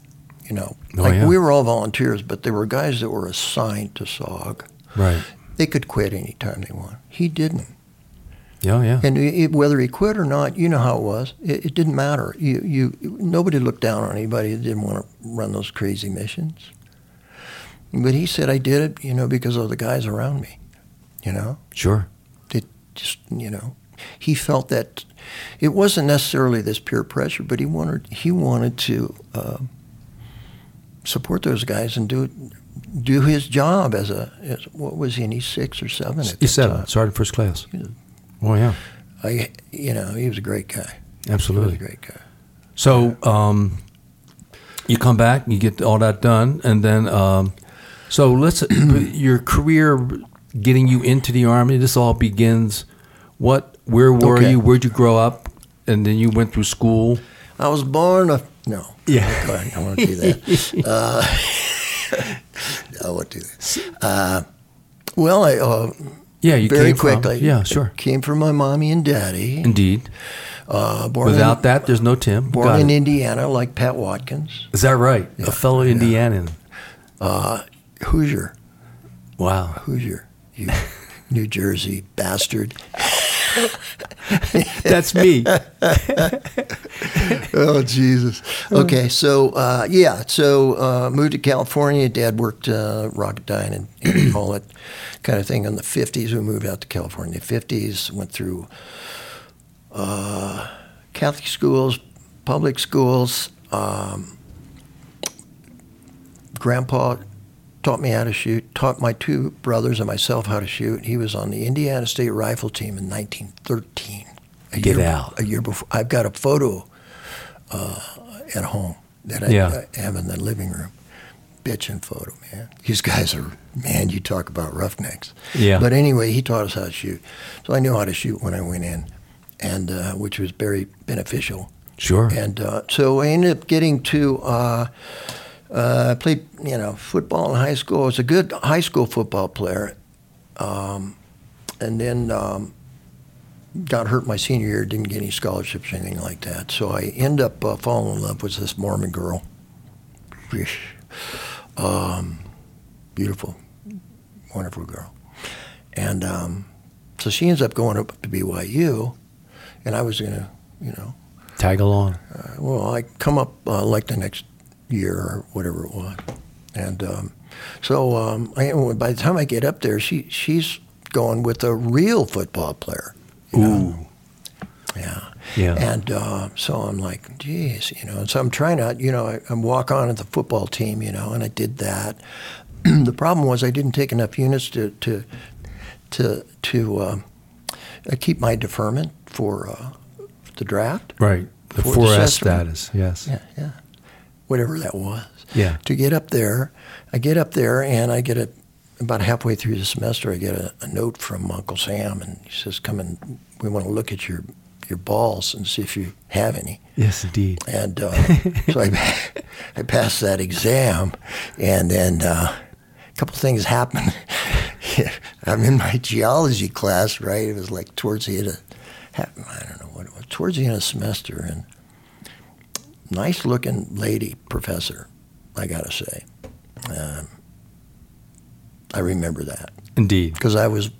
You know, Oh, like yeah. we were all volunteers, but there were guys that were assigned to SOG. right. They could quit anytime they want. He didn't. Yeah, yeah. And it, whether he quit or not, you know how it was. It, it didn't matter. You, you, nobody looked down on anybody that didn't want to run those crazy missions. But he said, I did it, you know, because of the guys around me. You know, sure. it just, you know, he felt that it wasn't necessarily this peer pressure, but he wanted he wanted to uh, support those guys and do do his job as a as, what was he? in? He's six or seven at E7 time. sergeant first class. Oh, yeah. I, you know, he was a great guy. He was Absolutely. a great guy. So um, you come back, you get all that done, and then um, so let's your career getting you into the army. This all begins. What? Where were Okay. you? Where'd you grow up? And then you went through school. I was born a no. Yeah. Go ahead. I want to do that. uh, I won't do that. Uh, well, I uh, Yeah, you very came from- quickly. yeah, sure. Came from my mommy and daddy. Indeed. Uh, born Without in, that, there's no Tim. born Got in it. Indiana, like Pat Watkins, Is that right? A fellow Indianan. uh, Hoosier, Wow. Hoosier, you New Jersey bastard. That's me. oh Jesus. Okay, so uh, yeah, so uh, moved to California. Dad worked uh, Rocketdyne and, all that kind of thing in the fifties. We moved out to California in the fifties. Went through uh, Catholic schools, public schools. Um, Grandpa taught me how to shoot. Taught my two brothers and myself how to shoot. He was on the Indiana State Rifle Team in 1913. A Get year, out. A year before, I've got a photo uh, at home that I, Yeah. I have in the living room. Bitchin' photo, man. These guys are, man, you talk about roughnecks. Yeah. But anyway, he taught us how to shoot. So I knew how to shoot when I went in, and uh, which was very beneficial. Sure. And uh, so I ended up getting to. Uh, uh, I played, you know, football in high school. I was a good high school football player, um, and then um, got hurt my senior year. Didn't get any scholarships or anything like that. So I end up uh, falling in love with this Mormon girl. Um, beautiful, wonderful girl, and um, so she ends up going up to BYU, and I was gonna, you know, Tag along. well, I come up uh, like the next year or whatever it was, and um, so um, I, by the time I get up there, she she's going with a real football player. you know? Yeah. Yeah. And uh, so I'm like, geez, you know. And so I'm trying to, you know, I, I walk on at the football team, you know, and I did that. the problem was I didn't take enough units to to to to um, uh, keep my deferment for uh, the draft. Right. The For 4S status. Yes. Yeah, yeah. Whatever that was. Yeah. To get up there, I get up there and I get a about halfway through the semester, I get a, a note from Uncle Sam, and he says, "Come and we want to look at your your balls and see if you have any." Yes, indeed. And uh, so I, I passed that exam, and then uh, a couple things happened. I'm in my geology class, right? It was like towards the end of, I don't know what it was, towards the end of the semester, and nice looking lady professor, I gotta say. Um, I remember that Indeed. because I was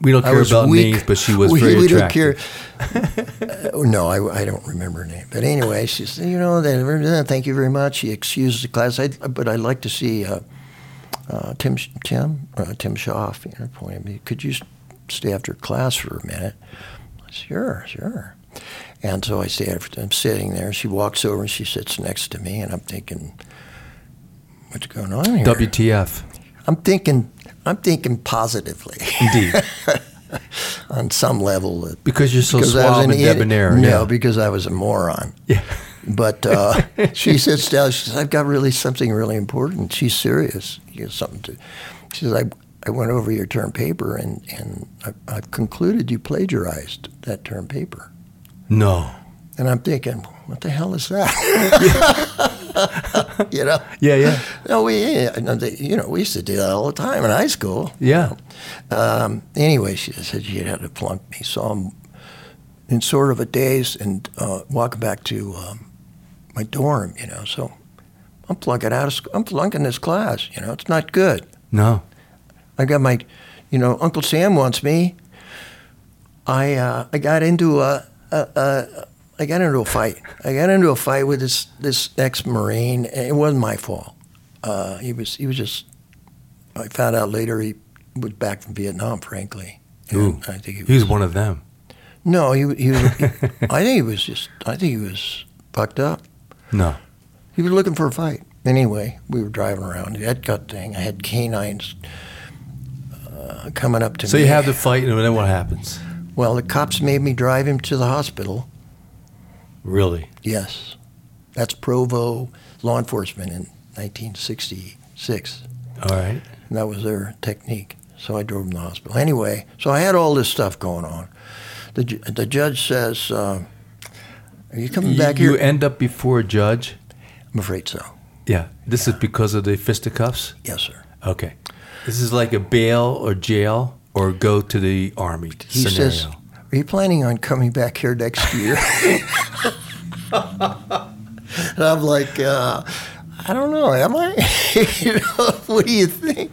We don't care about weak. names, but she was we, very we attractive. don't care. Uh, no, I, I don't remember her name. But anyway, she said, you know, they- thank you very much. She excused the class. I, but I'd like to see uh, uh, Tim Tim uh, Tim Schaff. You know, pointed me. Could you stay after class for a minute? Sure, sure. And so I after. I'm sitting there. She walks over and she sits next to me, and I'm thinking, what's going on here? WTF. I'm thinking. I'm thinking positively. Indeed. on some level. Because you're so because I was suave an and debonair. No, yeah. because I was a moron. Yeah. But uh, she sits down. She says, "I've got really something really important." She's serious. You have something to. She says, "I I went over your term paper and and I, I've concluded you plagiarized that term paper." No. And I'm thinking, "What the hell is that?" you know. Yeah, yeah. No, we you know we used to do that all the time in high school. Yeah. Um, anyway, she said she had to flunk me, so I'm in sort of a daze and uh, walking back to um, my dorm, you know. So I'm flunking out of sc- I'm flunking this class, you know. It's not good. No. I got my, you know, Uncle Sam wants me. I uh, I got into a, a, a I got into a fight. I got into a fight with this this ex Marine. It wasn't my fault. Uh, he was he was just. I found out later he was back from Vietnam. Frankly, Ooh. I think he He was one of them. no, he he was. I think he was just. I think he was fucked up. No. He was looking for a fight. Anyway, we were driving around. That gut thing. I had canines uh, coming up to So me. So you have the fight, and then what happens? Well, the cops made me drive him to the hospital. Really? Yes. That's Provo law enforcement in 1966. All right. And that was their technique. So I drove him to the hospital. Anyway, so I had all this stuff going on. The, the judge says, uh, Are you coming You, back here? you end up before a judge. I'm afraid so. Yeah. This is because of the fisticuffs. Yes, sir. Okay. This is like a bail or jail or go to the army He scenario. says, Are you planning on coming back here next year? and I'm like, uh, I don't know. Am I? you know, what do you think?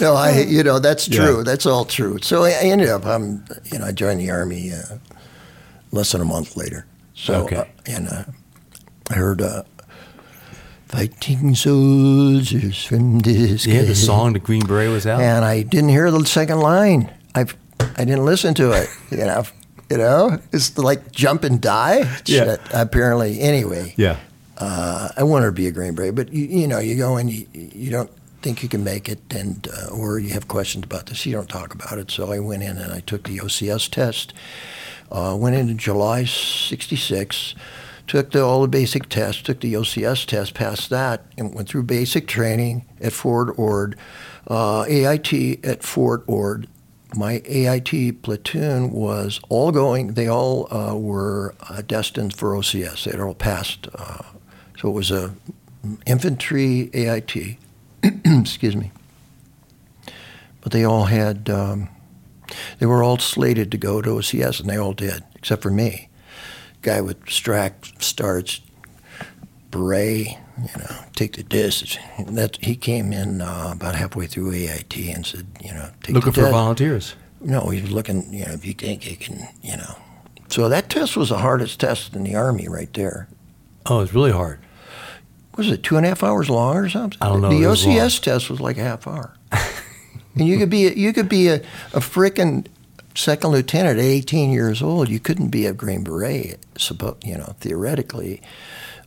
No, I. You know, that's Yeah. true. That's all true. So I I ended up. I'm. You know, I joined the army. Uh, less than a month later. So, Okay. uh, and uh, I heard uh, "Fighting Soldiers from this." Yeah, the song the Green Beret was out. and I didn't hear the second line. I I didn't listen to it. You know, you know, it's like jump and die. Yeah. Shit, apparently, anyway. Yeah. Uh, I wanted to be a Green Beret, but you, you know, you go and you, you don't think you can make it, and uh, or you have questions about this, you don't talk about it. So I went in and I took the OCS test. Uh, went in in July '66. Took the, all the basic tests, took the OCS test, passed that, and went through basic training at Fort Ord, uh, AIT at Fort Ord. My AIT platoon was all going, they all uh, were uh, destined for OCS. They all passed. Uh, so it was a infantry AIT, excuse me. But they all had, um, they were all slated to go to OCS, and they all did, except for me. Guy with Strack starts, beret, you know, take the disc. That he came in uh, about halfway through AIT and said, you know, take Looking for volunteers. No, he was looking, you know, if you think you can, you know. So that test was the hardest test in the Army right there. Oh, it's really hard. Was it two and a half hours long or something? I don't know, The OCS long. test was like a half hour. and you could be a, you could be a, a frickin' second lieutenant at 18 years old. You couldn't be a Green Beret, you know, theoretically,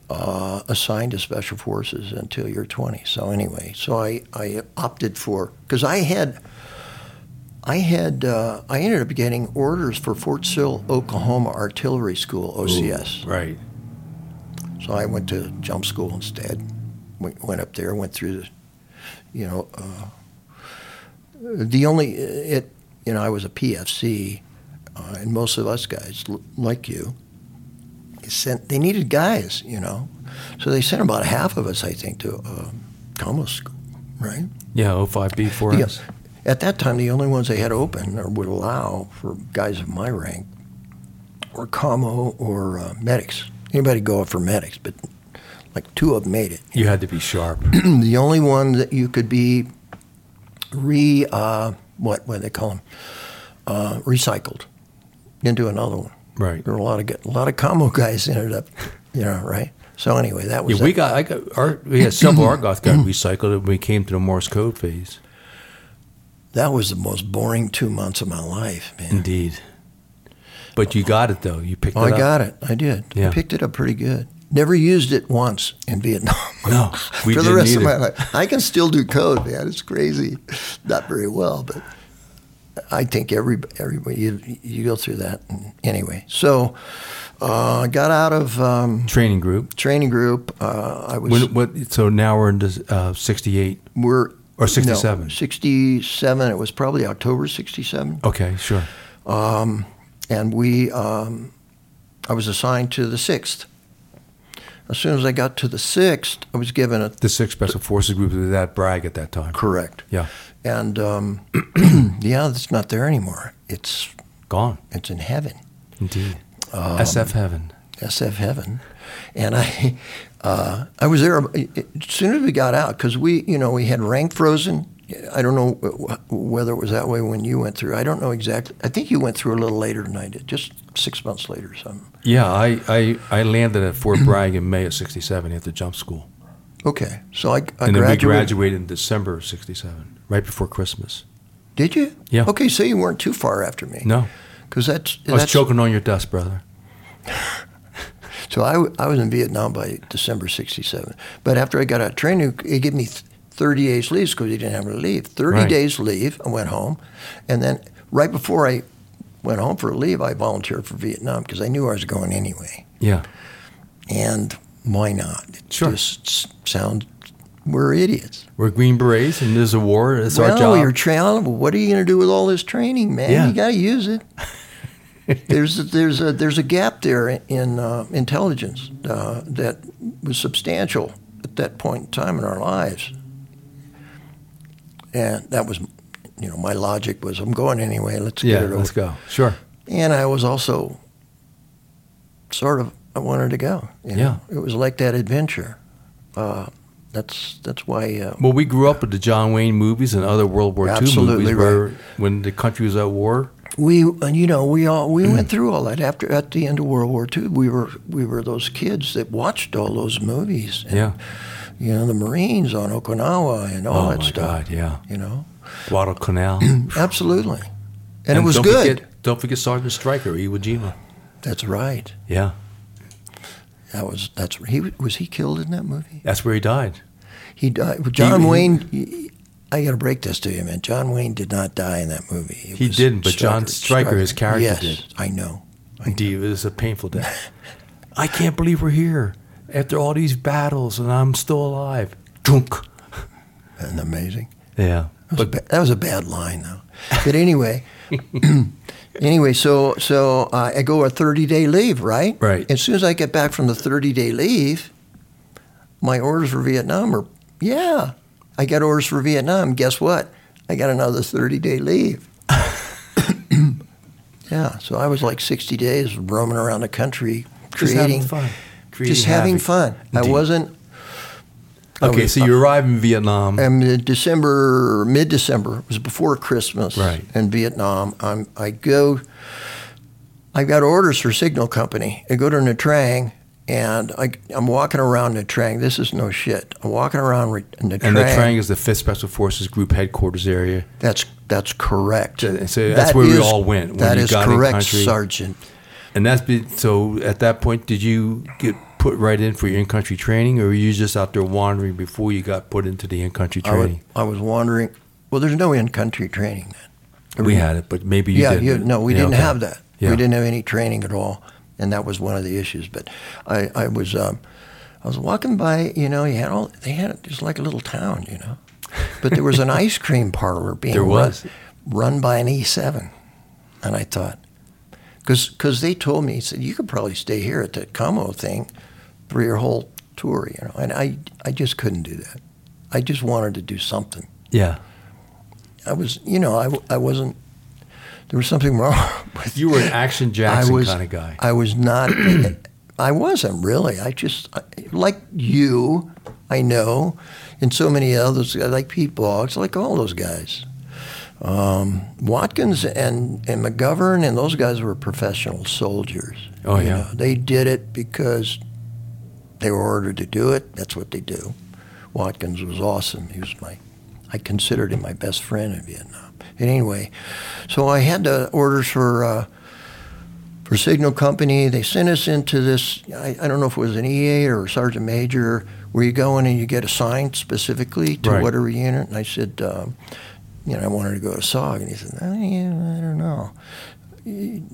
uh, assigned to Special Forces until you're 20. So anyway, so I, I opted for, because I had, I had, uh, I ended up getting orders for Fort Sill, Oklahoma Artillery School, OCS. Right. So I went to jump school instead. Went, went up there, went through the, you know, uh, the only it, you know, I was a PFC, uh, and most of us guys l- like you, sent they needed guys, you know, so they sent about half of us, I think, to uh, school, right? Yeah, 05B for Yeah. us. At that time, the only ones they had open or would allow for guys of my rank were commo or uh, medics. Anybody go up for medics, but like two of them made it. You had to be sharp. the only one that you could be re uh, what what they call them uh, recycled into another one. right. There were a lot of gu- a lot of commo guys ended up, you know, right. So anyway, that was Yeah, we that. got I got our we had several Argots got recycled when we came to the Morse code phase. that was the most boring two months of my life, man. Indeed. But you got it though. You picked Oh, it I up. I got it. I did. Yeah. I picked it up pretty good. Never used it once in Vietnam. No, we for the didn't rest of my life. I can still do code, man. It's crazy. Not very well, but I think every everybody you you go through that. Anyway, so uh, I got out of um, Training group. training group. Uh, I was When, what, so now we're into uh, 68. we're Or 67. No, Sixty-seven. It was probably October '67. Okay, sure. Um, and we, um, I was assigned to the sixth. As soon as I got to the sixth, I was given a The 6th Special Forces group was at Bragg at that time. correct. Yeah, And um, yeah, it's not there anymore. It's gone. it's in heaven, Indeed. Um, SF Heaven. SF heaven. And I, uh, I was there as soon as we got out because we, you know, we had rank frozen. I don't know whether it was that way when you went through. I don't know exactly. I think you went through a little later than I did, just six months later or something. Yeah, I, I, I landed at Fort Bragg in May of 67 at the jump school. Okay, so I, I and then we graduated. graduated in December of 67, right before Christmas. Did you? Yeah. Okay, so you weren't too far after me. No, because that's I was that's choking on your dust, brother. So I, I was in Vietnam by December '67. But after I got out of training, they gave me th- 30 days leave because he didn't have to leave. 30 Right. days leave. I went home, and then right before I went home for a leave, I volunteered for Vietnam because I knew I was going anyway. Yeah, And why not? It Sure. just sounds we're idiots. we're Green Berets, and there's a war. It's well, our job. you're training. What are you going to do with all this training, man? Yeah. You got to use it. there's a, there's a there's a gap there in uh, intelligence uh, that was substantial at that point in time in our lives, and that was, you know, my logic was I'm going anyway. Let's yeah, get it over. let's go. Sure. And I was also sort of I wanted to go. you know. Yeah. it was like that adventure. Uh, that's that's why. Uh, Well, we grew up with the John Wayne movies and other World War II movies right. where when the country was at war, we, and you know, we all we went through all that after at the end of World War II. We were we were those kids that watched all those movies. And, Yeah. You know, the Marines on Okinawa and all oh that my stuff. God, yeah. You know, Guadalcanal. absolutely. And, it was don't good. Forget, don't forget Sergeant Stryker, Iwo Jima. That's right. Yeah, That was that's he was he killed in that movie. that's where he died. He died. John he- Wayne. he- I got to break this to you, man. John Wayne did not die in that movie. It He didn't, but John Stryker, his character, yes, did. I know. Indeed, it was a painful death. I can't believe we're here after all these battles and I'm still alive. Dunk. Isn't amazing? Yeah, That was, a ba- that was a bad line, though. But anyway, anyway, so so uh, I go a thirty day leave, right? Right. As soon as I get back from the thirty day leave, my orders for Vietnam are yeah. I got orders for Vietnam. Guess what? I got another thirty day leave. yeah. So I was like sixty days roaming around the country creating. just having fun. Creating just having fun. I wasn't. Okay, was- so you arrive in Vietnam. um, December, mid December, it was before Christmas Right. in Vietnam. I'm, I go, I got orders for Signal Company. I go to Nha Trang and I, I'm walking around Nha Trang. This is no shit. I'm walking around Nha Trang. and the Trang is the 5th Special Forces Group headquarters area. That's, that's correct. So- so that's where we all went when That you is correct. Sergeant. And that's been, so at that point, did you get put right in for your in country training or were you just out there wandering before you got put into the in country I was, training? I was wondering, well, there's no in-country training then. we had it, but maybe you yeah, didn't. you, no, we Yeah, didn't okay. have that. Yeah. We didn't have any training at all, and that was one of the issues. But I, I was, um, I was walking by. You know, you had all they had it just like a little town. You know, but there was an ice cream parlor being There was. Run, run by an E7, and I thought, because they told me, he said you could probably stay here at the commo thing for your whole tour. You know, and I, I just couldn't do that. I just wanted to do something. Yeah. I was, you know, I, I wasn't. There was something wrong with You were an Action Jackson I was, kind of guy. I was not. I wasn't really. I just like you. I know, and so many others like Pete Boggs, like all those guys. Um, Watkins and, and McGovern and those guys were professional soldiers. Oh, You yeah. know, they did it because they were ordered to do it. That's what they do. Watkins was awesome. He was my, I considered him my best friend in Vietnam. And anyway, so I had the orders for uh, for Signal Company. They sent us into this. I, I don't know if it was an E8 or a sergeant major, where you go in and you get assigned specifically to Right. whatever unit. And I said, um, you know, I wanted to go to SOG, and he said, oh, I don't know.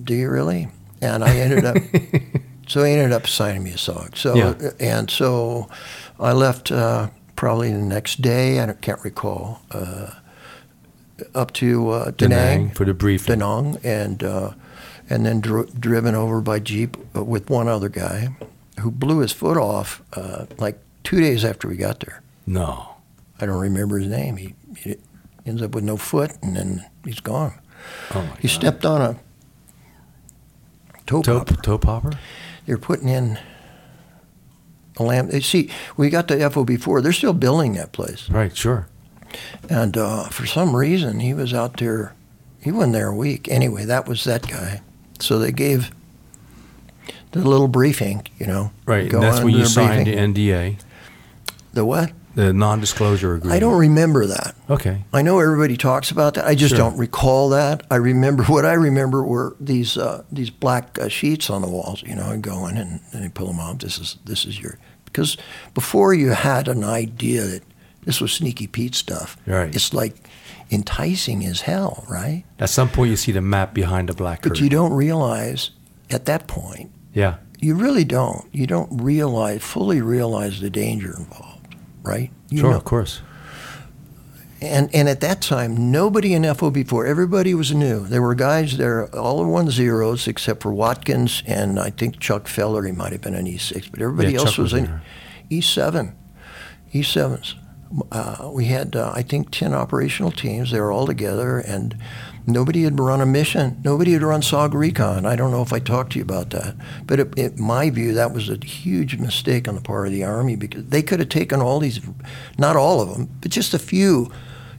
Do you really? And I ended up. So he ended up signing me a SOG. So Yeah. and so I left uh, probably the next day. I don't, can't recall. Uh, up to uh, Da Nang for the briefing. Da Nang, and uh, and then dri- driven over by jeep uh, with one other guy, who blew his foot off uh, like two days after we got there. No. I don't remember his name. He, he ends up with no foot, and then he's gone. Oh my He God. stepped on a toe toe, popper. toe popper? They're putting in a lamp. See, we got the FOB4. They're still building that place. Right, sure. And uh, for some reason, he was out there. He wasn't there a week. Anyway, that was that guy. So they gave the little briefing, you know. Right. And that's when you signed briefing. the NDA, The what? The non disclosure agreement. I don't remember that. Okay. I know everybody talks about that. I just Sure. don't recall that. I remember what I remember were these uh, these black uh, sheets on the walls. You know, and going and, and they pull them off. This is this is your because before you had an idea that this was Sneaky Pete stuff. Right. It's like enticing as hell, right? At some point, you see the map behind the black But curtain. you don't realize at that point. yeah. You really don't. You don't realize fully realize the danger involved, right? You sure, know- of course. And and at that time, nobody in FOB4, everybody was new. There were guys there, all the one zeros except for Watkins and I think Chuck Feller. He might have been an E6, but everybody Yeah, else Chuck was, was in. E7, E7s. Uh, we had uh, I think ten operational teams. They were all together, and nobody had run a mission. Nobody had run SOG Recon. I don't know if I talked to you about that, but it, in my view, that was a huge mistake on the part of the Army because they could have taken all these, not all of them, but just a few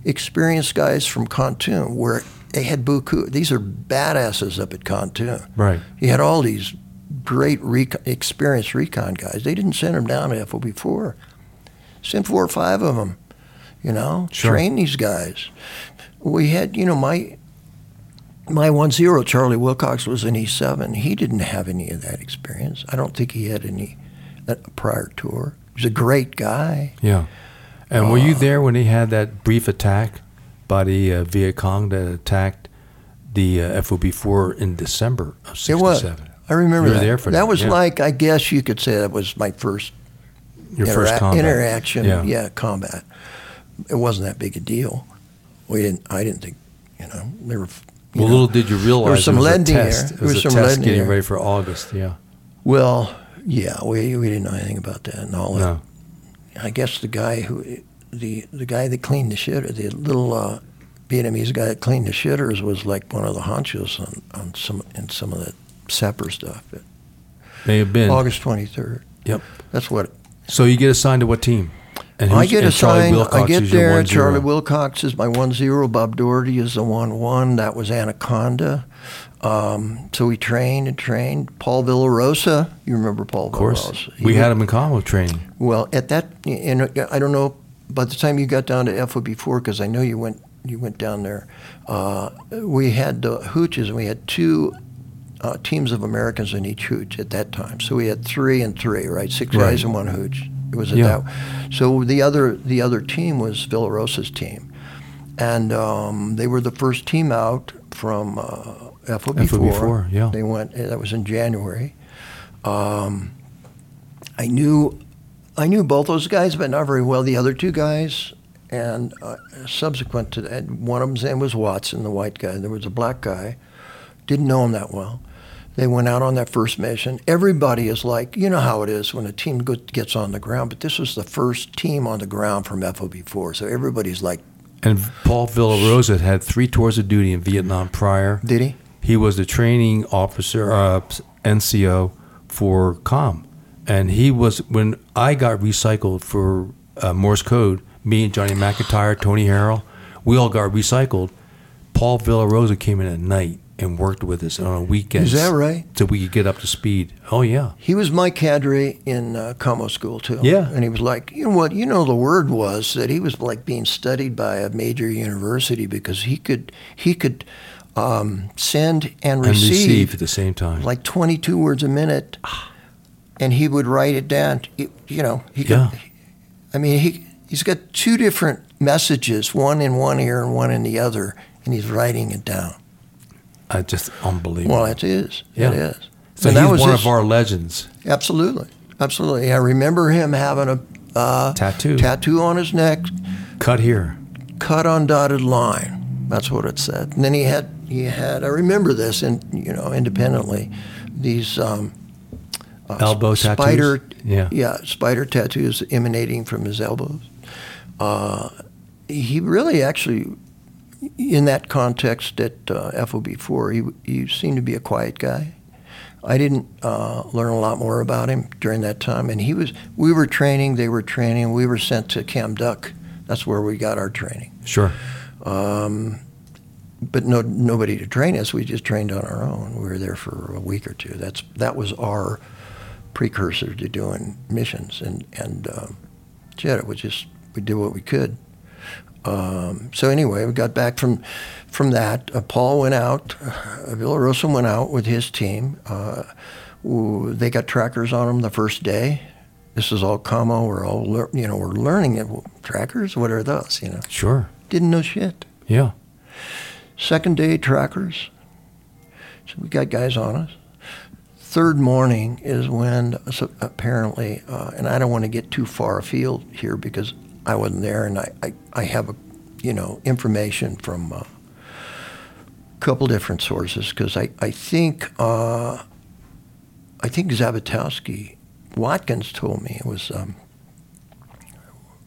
experienced guys from Kontum, where they had Buku. These are badasses up at Con too. Right. You had all these great recon, experienced recon guys. They didn't send them down to FOB four. Send four or five of them. You know, Sure. train these guys. We had, you know, my my one zero Charlie Wilcox was an E seven. He didn't have any of that experience. I don't think he had any uh, prior tour. He was a great guy. Yeah. And were you Uh, there when he had that brief attack by the uh, Viet Cong that attacked the uh, FOB4 in December of It 67? was. I remember that. that that, was yeah. like I guess you could say that was my first Your first combat. interaction. Yeah. Yeah. combat. It wasn't that big a deal. We didn't. I didn't think. You know, there were. Well, know, little did you realize some it was lead a in there. test. There It was, was some lead getting there. ready for August. Yeah. Well, yeah, we we didn't know anything about that and all that. No. I guess the guy who the the guy that cleaned the shitter, the little uh, Vietnamese guy that cleaned the shitters was like one of the honchos on, on some in some of the sapper stuff. It, May have been. August twenty third. Yep. That's what So you get assigned to what team? And I get assigned. I get there. 1-0. Charlie Wilcox is my one zero. Bob Doherty is the one one. That was Anaconda. Um, so we trained and trained. Paul Villarosa. You remember Paul Of course. Villarosa? We had him in commo training. Well, at that, and I don't know. By the time you got down to FOB four, because I know you went you went down there, uh, we had the hooches, and we had two uh, teams of Americans in each hooch at that time. So we had three and three, right? Six Right. guys in one hooch. It was at Yeah. that. So the other the other team was Villarosa's team, and um, they were the first team out from uh, FOB four. FOB4, yeah. They went. That was in January. Um, I knew I knew both those guys, but not very well the other two guys. And uh, subsequent to that, one of them's name was Watson, the white guy. There was a black guy. Didn't know him that well. They went out on that first mission. Everybody is like, you know how it is when a team gets on the ground, but this was the first team on the ground from FOB4. So everybody's like, And Paul Villarosa had three tours of duty in Vietnam prior. did he? He was the training officer, uh, NCO for COM. And he was, when I got recycled for uh, Morse code, me and Johnny McIntyre, Tony Harrell, we all got recycled. Paul Villarosa came in at night and worked with us on weekends. Is that right? So we could get up to speed. Oh, yeah. He was my cadre in uh, commo school too. Yeah. and he was like, you know what? You know, the word was that he was like being studied by a major university because he could he could um, send and And receive, receive at the same time. like 22 words a minute, and he would write it down. You, you know, he could. Yeah. I mean, he he's got two different messages, one in one ear and one in the other, and he's writing it down. Uh, just unbelievable. Well, it is. Yeah. It is. so And he's that was one his- of our legends. Absolutely, absolutely. I remember him having a uh, Tattoo. tattoo on his neck, Cut here. cut on dotted line. That's what it said. And then he had he had. I remember this, and you know, independently, these um, uh, Elbow sp- tattoos? spider, Yeah. yeah, spider tattoos emanating from his elbows. Uh, he really actually, in that context at uh, FOB4, he, he seemed to be a quiet guy. I didn't uh, learn a lot more about him during that time, and he was. We were training, they were training. We were sent to Cam Duck. That's where we got our training. Sure. Um, but no, nobody to train us. We just trained on our own. We were there for a week or two. That's that was our precursor to doing missions, and and um, shit, it was just we did what we could. Um, so anyway, we got back from from that. Uh, Paul went out. Uh, Villarosa went out with his team. Uh, ooh, they got trackers on them the first day. This is all commo. We're all lear- you know we're learning it. Trackers. What are those? You know, Sure. didn't know shit. Yeah. Second day trackers. So we got guys on us. Third morning is when so apparently, uh, and I don't want to get too far afield here because I wasn't there, and I, I, I have a, you know, information from a couple different sources because I, I think uh, I think Zabatowski Watkins told me it was um,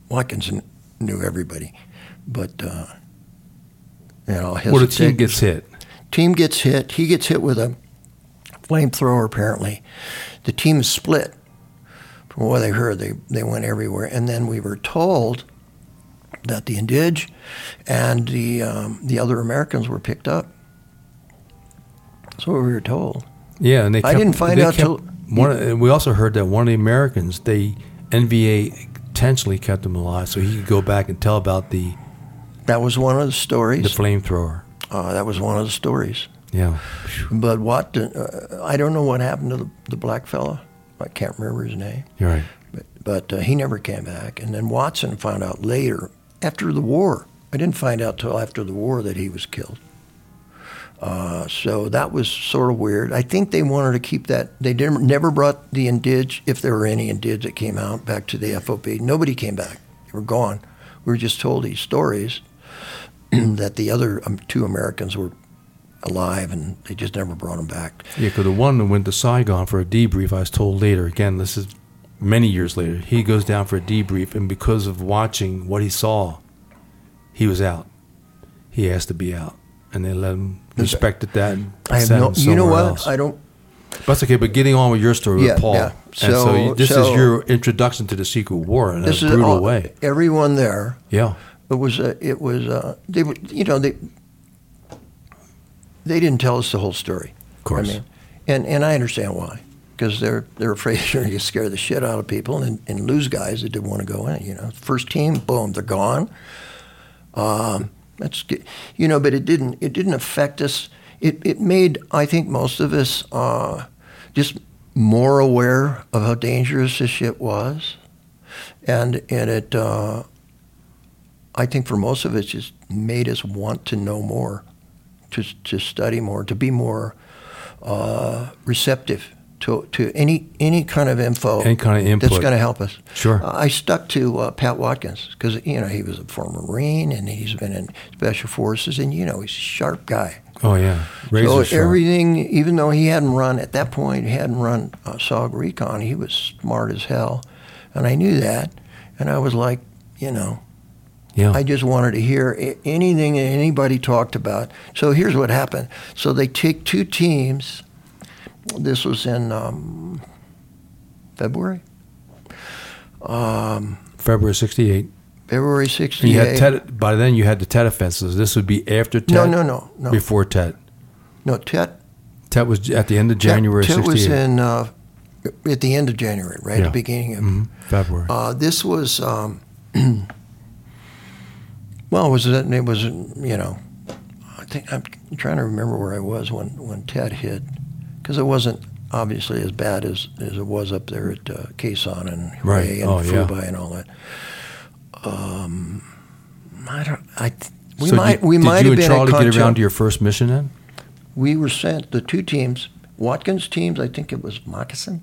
Watkins knew everybody, but uh, you know, I'll Well, the team gets hit. Team gets hit. He gets hit with a flamethrower. Apparently, the team is split. From they heard, they they went everywhere, and then we were told that the Indig and the um, the other Americans were picked up. That's what we were told. Yeah, and they. I didn't find out kept till- one. we also heard that one of the Americans, they NVA intentionally kept him alive so he could go back and tell about the That was one of the stories. the flamethrower. Uh, that was one of the stories. Yeah. But what? Uh, I don't know what happened to the, the black fella. I can't remember his name. You're right. But, but uh, he never came back. And then Watson found out later, after the war. I didn't find out till after the war that he was killed. Uh, so that was sort of weird. I think they wanted to keep that. They didn't, never brought the Indig, if there were any Indig that came out, back to the FOB. Nobody came back. They were gone. We were just told these stories that the other um, two Americans were alive and they just never brought him back. Yeah, because the one that went to Saigon for a debrief, I was told later. Again, this is many years later. He goes down for a debrief, and because of watching what he saw, he was out. He asked to be out, and they let him respected that. And I have no. You know what? else. I don't. That's okay, but getting on with your story Yeah, with Paul. yeah. and so So- you, this so- is your introduction to the Secret War in a brutal all- way. Everyone there. Yeah. It was. Uh, it was. Uh, they were. You know. They. They didn't tell us the whole story. Of course. I mean, and and I understand why. Because they're they're afraid you're going to scare the shit out of people and, and lose guys that didn't want to go in. You know, first team, boom, they're gone. Um, that's good. you know, but it didn't it didn't affect us. It it made I think most of us uh, just more aware of how dangerous this shit was, and and it uh, I think for most of us just made us want to know more, to to study more, to be more uh, receptive to to any any kind of info, Any kind of input. that's going to help us. Sure. Uh, I stuck to uh, Pat Watkins because you know he was a former Marine and he's been in Special Forces, and you know he's a sharp guy. Oh yeah. Razor so sharp. everything, even though he hadn't run at that point, he hadn't run uh, SOG Recon, he was smart as hell, and I knew that, and I was like, you know, Yeah. I just wanted to hear anything that anybody talked about. So here's what happened. So they take two teams. This was in um, February, February '68. February And 68. you had Tet. By then, you had the Tet offenses. This would be after Tet. no, no, no, no. Before Tet. No, Tet. Tet was at the end of Tet- January Tet was in uh, at the end of January, right Yeah. at the beginning of. Mhm. February. Uh, this was, um, well, it was it it was you know, I think I'm trying to remember where I was when when Tet hit, because it wasn't obviously as bad as, as it was up there at uh, Khe Sanh and Right. And Oh, yeah. And all that. Um, I don't. I we so might did, we did might you have and been Charlie get around to your first mission then? we were sent the two teams watkins teams i think it was moccasin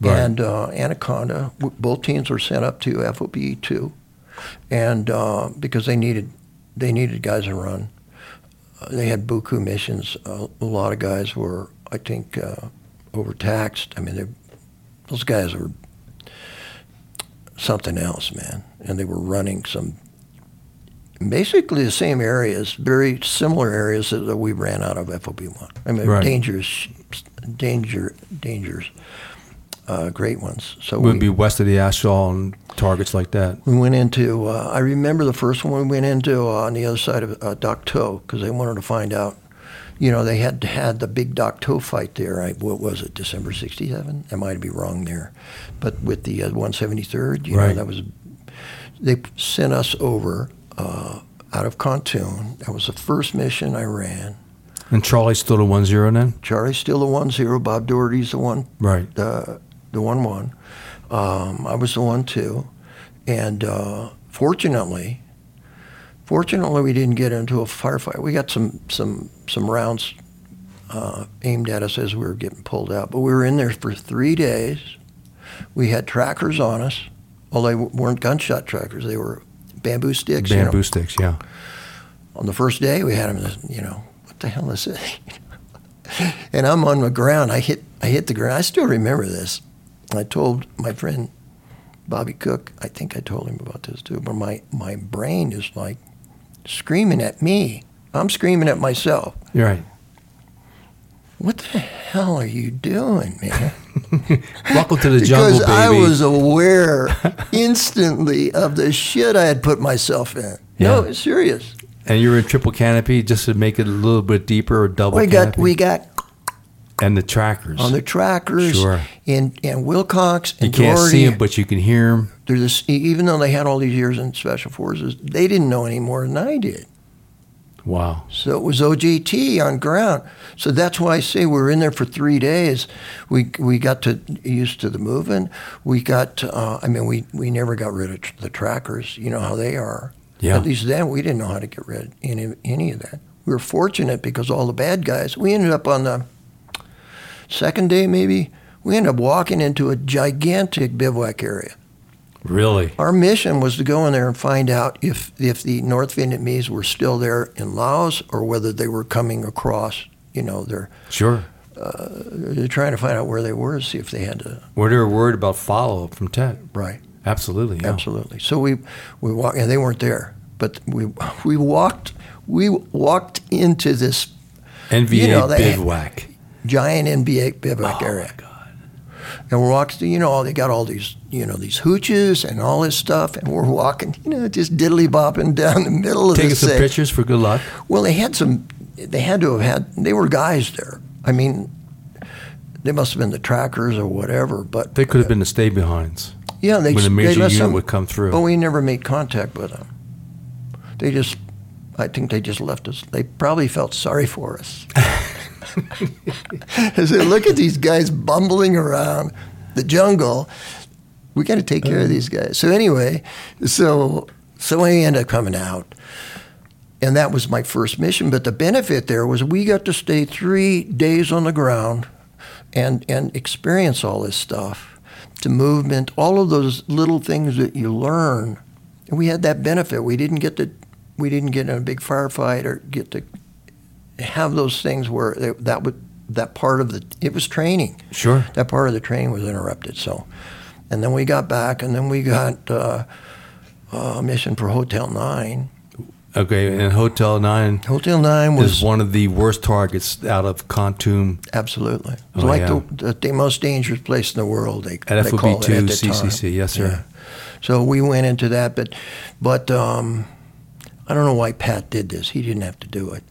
Right. and uh, anaconda both teams were sent up to FOB 2 and uh, because they needed they needed guys to run. Uh, they had buku missions. Uh, a lot of guys were i think uh, overtaxed. I mean those guys were something else man. And they were running some basically the same areas, very similar areas that, that we ran out of FOB1. I mean, Right. dangerous, danger, dangers, uh, great ones. So Would we, be west of the A Shau and targets like that. we went into, uh, I remember the first one we went into uh, on the other side of uh, because they wanted to find out, you know, they had had the big Dak To fight there. I, what was it, December 67? I might be wrong there. But with the uh, 173rd, you know, that was, they sent us over uh, out of Kontum. That was the first mission I ran. And Charlie's still the one zero then? Charlie's still the one zero. Bob Doherty's the one Right. The one one. Um, I was the one two, and uh, fortunately, fortunately we didn't get into a firefight. We got some some some rounds uh, aimed at us as we were getting pulled out, but we were in there for three days. We had trackers on us, well they weren't gunshot trackers. They were bamboo sticks. you know. Bamboo sticks, yeah. On the first day, we had them. You know, what the hell is this? and I'm on the ground. I hit. I hit the ground. I still remember this. I told my friend Bobby Cook. I think I told him about this too. But my my brain is like screaming at me. I'm screaming at myself. You're right. What the hell are you doing, man? Welcome to the jungle, because baby. I was aware instantly of the shit I had put myself in. No, Yeah. it's serious. and you were in triple canopy just to make it a little bit deeper or double We got canopy. we got and the trackers. on the trackers Sure. and and Wilcox and you can't Doherty. see them, but you can hear them. They're this, even though they had all these years in special forces, they didn't know any more than I did. Wow. So it was OJT on ground. So that's why I say we were in there for three days. We we got to used to the moving. We got. Uh, I mean, we we never got rid of the trackers. You know how they are. Yeah. At least then we didn't know how to get rid of any any of that. We were fortunate because all the bad guys. We ended up on the second day maybe. We ended up walking into a gigantic bivouac area. Really? Our mission was to go in there and find out if, if the North Vietnamese were still there in Laos or whether they were coming across. You know, they're, Sure. they're trying to find out where they were, see if they had to. Were they worried about follow up from Tet? Right, Absolutely. Yeah. absolutely. So we we walked, and they weren't there, but we we walked we walked into this NVA You know, they- bivouac. Giant NVA bivouac Oh area. my God. And we're walking, you know, they got all these, you know, these hooches and all this stuff, and we're walking, you know, just diddly bopping down the middle of Taking this some pictures for good luck. Well, they had some. They had to have had. They were guys there. I mean, they must have been the trackers or whatever. But They could have been the stay behinds. yeah, they when a they major unit some- would come through. But we never made contact with them. They just. I think they just left us. They probably felt sorry for us. I said, look at these guys bumbling around the jungle. We got to take care of uh-huh. these guys. So anyway, so so we ended up coming out, and that was my first mission. But the benefit there was we got to stay three days on the ground, and and experience all this stuff, the movement, all of those little things that you learn. And we had that benefit. We didn't get to, we didn't get in a big firefight or get to have those things where it, that would that part of the it was training Sure. that part of the training was interrupted. So, and then we got back, and then we got uh, a mission for Hotel Nine. Okay, and Hotel 9 Hotel Nine was is one of the worst targets out of Kontum absolutely it was Oh, like yeah. the, the most dangerous place in the world. They, At they call it FOB2 at the time. CCC. Yes, sir. Yeah. So we went into that, but but um, I don't know why Pat did this. He didn't have to do it,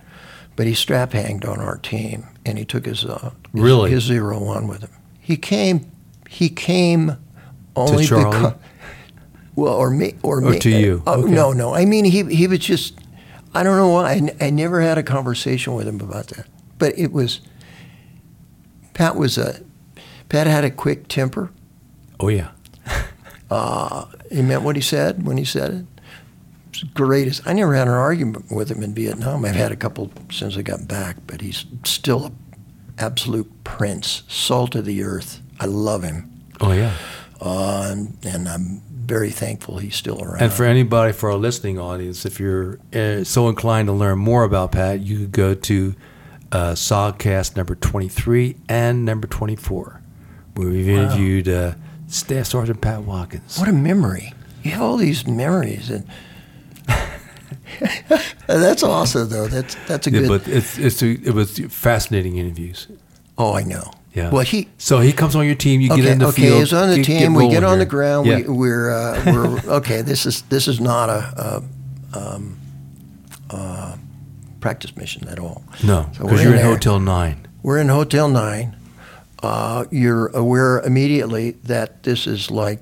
but he strap hanged on our team, and he took his uh, his, Really? his zero one with him. He came he came only Charlie? because well, or me or, Or me to you. Uh, Okay. No, no. I mean, he he was just. I don't know why. I never had a conversation with him about that, but it was. Pat was a. Pat had a quick temper. Oh, yeah. Uh, he meant what he said when he said it. Greatest. I never had an argument with him in Vietnam. I've had a couple since I got back, but he's still an absolute prince, salt of the earth. I love him, Oh, yeah. uh, and, and I'm very thankful he's still around. And for anybody, for our listening audience, if you're uh, so inclined to learn more about Pat, you could go to uh, SOGcast number 23 and number 24, where we've interviewed uh, Staff Sergeant Pat Watkins. What a memory! You have all these memories, and that's awesome. Though that's that's a Yeah, good. but it's, it's it was fascinating interviews. oh, I know. Yeah. Well, he So he comes on your team. You okay, get in the okay, field. he's on the get- team. we get on the ground. Yeah. We, we're uh, we're okay. This is this is not a, a um, uh, practice mission at all. no, because we're you're in. Hotel Nine. We're in Hotel Nine. Uh, you're aware immediately that this is like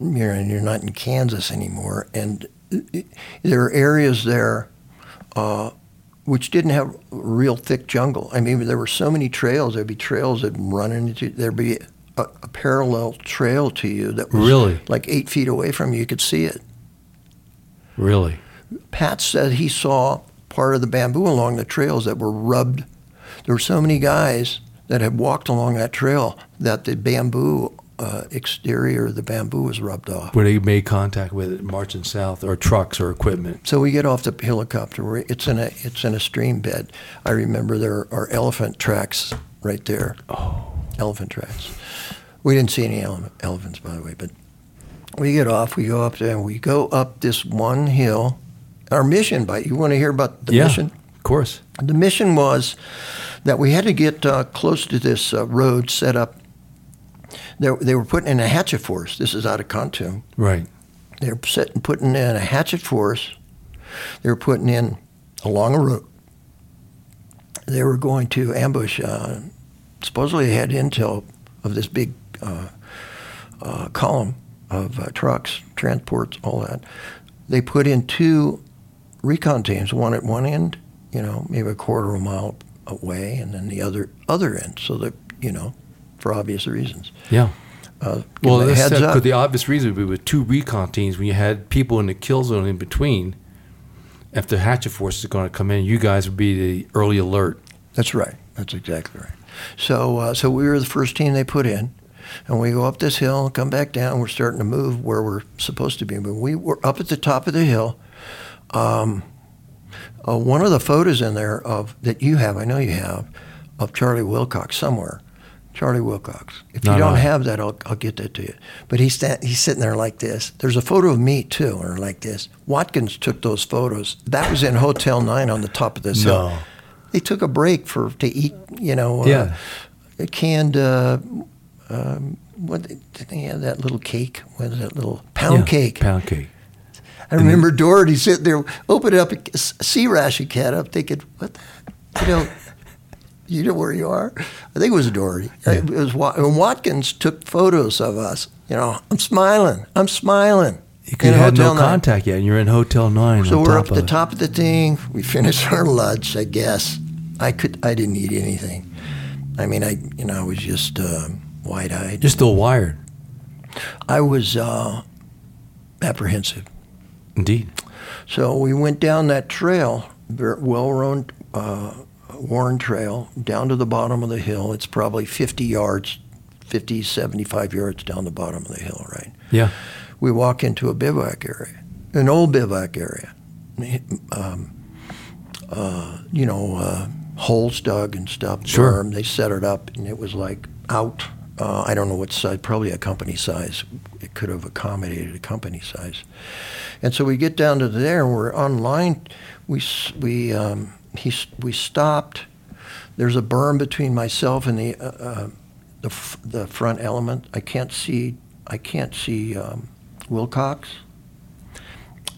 you're you're not in Kansas anymore, and there are areas there uh, which didn't have real thick jungle. I mean, there were so many trails. There'd be trails that run into. There'd be a, a parallel trail to you that was Really? like eight feet away from you. You could see it. Really? Pat said he saw part of the bamboo along the trails that were rubbed. There were so many guys that had walked along that trail that the bamboo uh, exterior, the bamboo was rubbed off. Where they made contact with it marching south, or trucks or equipment. So we get off the helicopter. It's in a it's in a stream bed. I remember there are elephant tracks right there. Oh. Elephant tracks. We didn't see any ele- elephants, by the way, but we get off. We go up there and we go up this one hill. Our mission, by you want to hear about the yeah, mission? of course. The mission was that we had to get uh, close to this uh, road set up they, they were putting in a hatchet force. This is out of Kontum. Right. They were setting, putting in a hatchet force. They were putting in along a route. They were going to ambush. Uh, supposedly, they had intel of this big uh, uh, column of uh, trucks, transports, all that. They put in two recon teams, one at one end, you know, maybe a quarter of a mile away, and then the other other end, so that you know, for obvious reasons. Yeah. Uh, Well, give them a that's heads up. could the obvious reason would be with two recon teams when you had people in the kill zone in between. If the hatchet force is going to come in, you guys would be the early alert. That's right. That's exactly right. So, uh, so we were the first team they put in, and we go up this hill, come back down. We're starting to move where we're supposed to be. But we were up at the top of the hill. Um, uh, one of the photos in there of that you have, I know you have, of Charlie Wilcox somewhere. Charlie Wilcox. If you No, don't no. have that, I'll, I'll get that to you. But he's sta- he's sitting there like this. There's a photo of me too, or like this. Watkins took those photos. That was in Hotel Nine on the top of this hill No. they took a break for to eat, you know, uh, Yeah. a canned. Uh, um, what did they have that little cake? What is that little pound Yeah, cake? Pound cake. I remember Doherty sitting there, opening up a C ration can up, thinking, "What? The, you know, you know where you are." I think it was Doherty. It was and Watkins took photos of us. You know, I'm smiling. I'm smiling. You could have no Nine. contact yet, and you're in Hotel Nine. So we're up at the top of the thing. We finished our lunch, I guess. I could. I didn't eat anything. I mean, I you know I was just um, wide-eyed. You're still wired. I was uh, apprehensive. Indeed. So we went down that trail, well-worn, uh, worn trail, down to the bottom of the hill. It's probably 50 yards, 50, 75 yards down the bottom of the hill, right? Yeah. we walk into a bivouac area, an old bivouac area. Um, uh, you know, uh, holes dug and stuff. Sure. berm. They set it up, and it was like out. Uh, I don't know what size, probably a company size. It could have accommodated a company size. And so we get down to there, and we're on line. We we um, he we stopped. There's a berm between myself and the uh, uh, the f- the front element. I can't see I can't see um, Wilcox.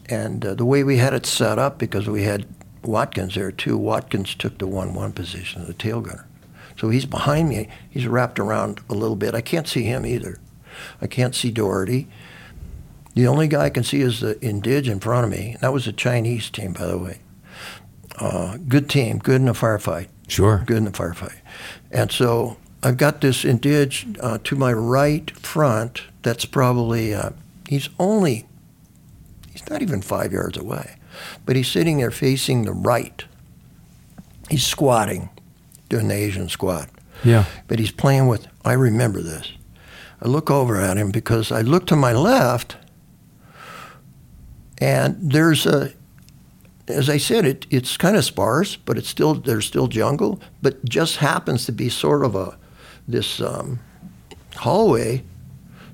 And uh, the way we had it set up, because we had Watkins there too, Watkins took the one-one position of the tail gunner. So he's behind me. He's wrapped around a little bit. I can't see him either. I can't see Doherty. The only guy I can see is the Indig in front of me. That was a Chinese team, by the way. Uh, good team, good in a firefight Sure. good in the firefight. And so I've got this indig uh, to my right front. That's probably uh, he's only he's not even five yards away, but he's sitting there facing the right. He's squatting, doing the Asian squat, Yeah. but he's playing with. I remember this. I look over at him because I look to my left, and there's a as I said, it, it's kind of sparse, but it's still there's still jungle, but just happens to be sort of a this um, hallway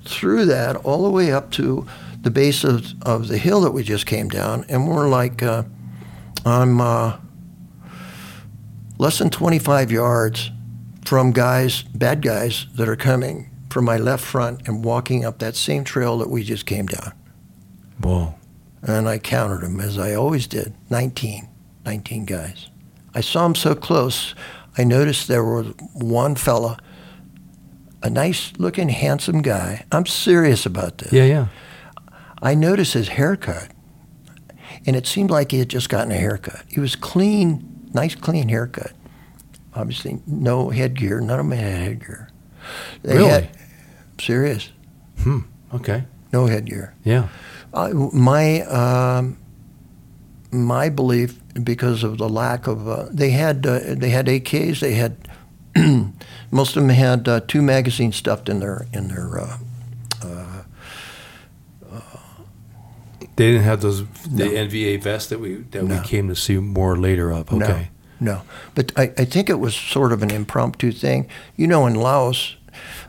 through that all the way up to the base of, of the hill that we just came down, and we're like uh, I'm uh, less than 25 yards from guys, bad guys that are coming from my left front and walking up that same trail that we just came down Whoa. And I counted them as I always did 19, 19 guys. I saw them so close, I noticed there was one fella, a nice looking, handsome guy. I'm serious about this. Yeah, yeah. I noticed his haircut, and it seemed like he had just gotten a haircut. He was clean, nice, clean haircut. Obviously, no headgear. None of them had headgear. They Really? Had, serious. Hmm. Okay. No headgear. Yeah. Uh, my um, my belief, because of the lack of, uh, they had uh, they had AKs. They had most of them had uh, two magazines stuffed in their in their. Uh, They didn't have those the NVA vests that we that No. we came to see more later of. Okay. No, no. But I, I think it was sort of an impromptu thing. You know, in Laos,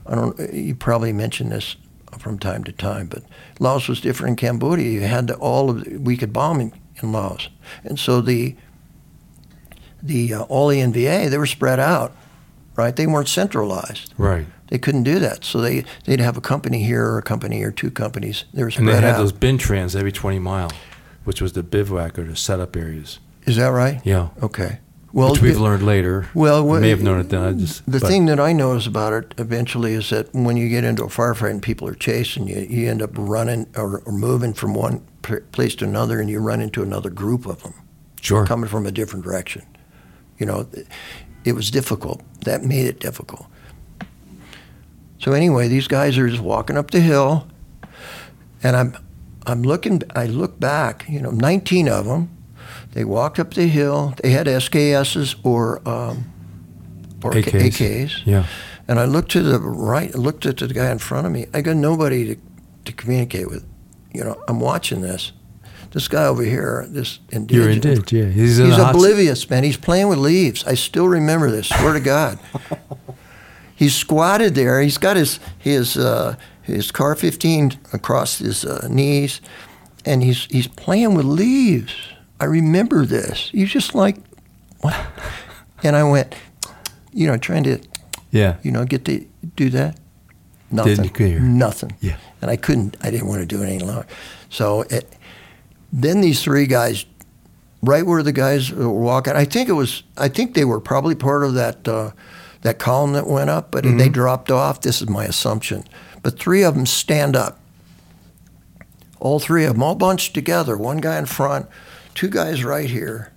I don't. You probably mentioned this from time to time, but Laos was different in Cambodia. You had the, all of we could bomb in, in Laos, and so the the uh, all the NVA they were spread out, right? They weren't centralized. Right. They couldn't do that, so they they'd have a company here or a company or two companies. They were And they had out. those binh trams every 20 mile, which was the bivouac or the setup areas. Is that right? Yeah. Okay. Well, which we've it- learned later. Well, what- may have known it then. I just The but- thing that I notice about it eventually is that when you get into a firefight and people are chasing you, you end up running or, or moving from one place to another, and you run into another group of them sure. coming from a different direction. You know, it, it was difficult. That made it difficult. So anyway, these guys are just walking up the hill, and I'm, I'm looking. I look back. You know, 19 of them. They walked up the hill. They had SKSs or um, or AKs. AKs. Yeah. And I looked to the right, looked at the guy in front of me. I got nobody to, to communicate with. You know, I'm watching this. This guy over here, this indigenous. You're indigenous. yeah. He's, He's oblivious, man. He's playing with leaves. I still remember this. Swear to God. He's squatted there. He's got his his uh, his CAR-15 across his uh, knees, and he's he's playing with leaves. I remember this. He's just like, what? And I went, you know, trying to Yeah. you know, get to do that? Nothing. Nothing. Yeah. And I couldn't, I didn't want to do it any longer. So it, then these three guys, right where the guys were walking, I think it was, I think they were probably part of that, uh, that column that went up, but they dropped off. This is my assumption. But three of them stand up. All three of them, all bunched together. One guy in front, two guys right here.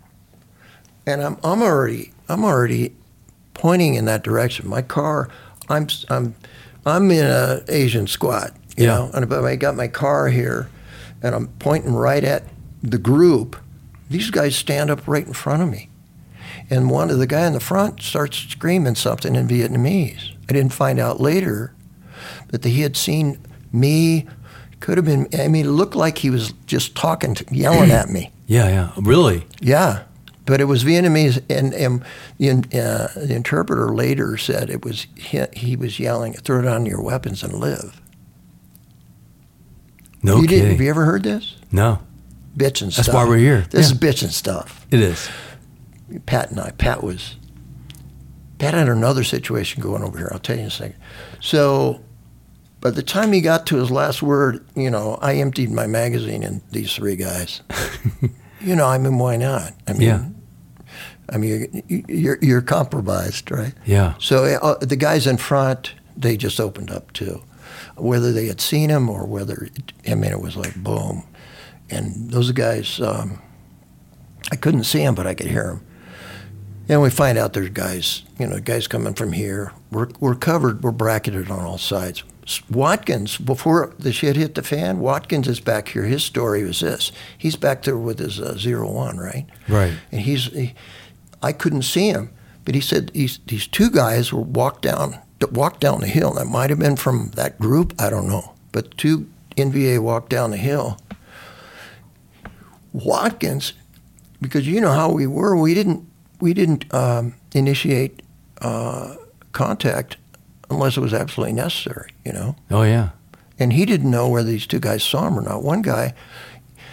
And I'm, I'm already, I'm already pointing in that direction. My car, I'm I'm I'm in a Asian squat, you Yeah. know, and I got my car here, and I'm pointing right at the group. These guys stand up right in front of me, and one of the guy in the front starts screaming something in Vietnamese. I didn't find out later, but that he had seen me. Could have been. I mean, it looked like he was just talking, to, yelling at me. Yeah, yeah. Really? Yeah, but it was Vietnamese, and, and the, uh, the interpreter later said it was he, he was yelling, "Throw down your weapons and live." No you kidding. didn't? Have you ever heard this? no. Bitchin' stuff. That's why we're here. This Yeah. is bitchin' stuff. It is. Pat and I. Pat was. Pat had another situation going over here. I'll tell you in a second. So, by the time he got to his last word, you know, I emptied my magazine in these three guys. you know, I mean, why not? I mean, Yeah. I mean, you're, you're, you're compromised, right? Yeah. So uh, the guys in front, they just opened up too, whether they had seen him or whether I mean it was like boom, and those guys, um, I couldn't see them, but I could hear them. And we find out there's guys, you know, guys coming from here. We're we're covered, we're bracketed on all sides. Watkins, before the shit hit the fan, Watkins is back here. His story was this: he's back there with his uh, zero one, right? Right. and he's he, I couldn't see him, but he said these these two guys were walked down walked down the hill. That might have been from that group, I don't know, but two NVA walked down the hill. Watkins, because you know how we were, we didn't we didn't um, initiate uh, contact unless it was absolutely necessary, you know. Oh yeah. And he didn't know whether these two guys saw him or not. One guy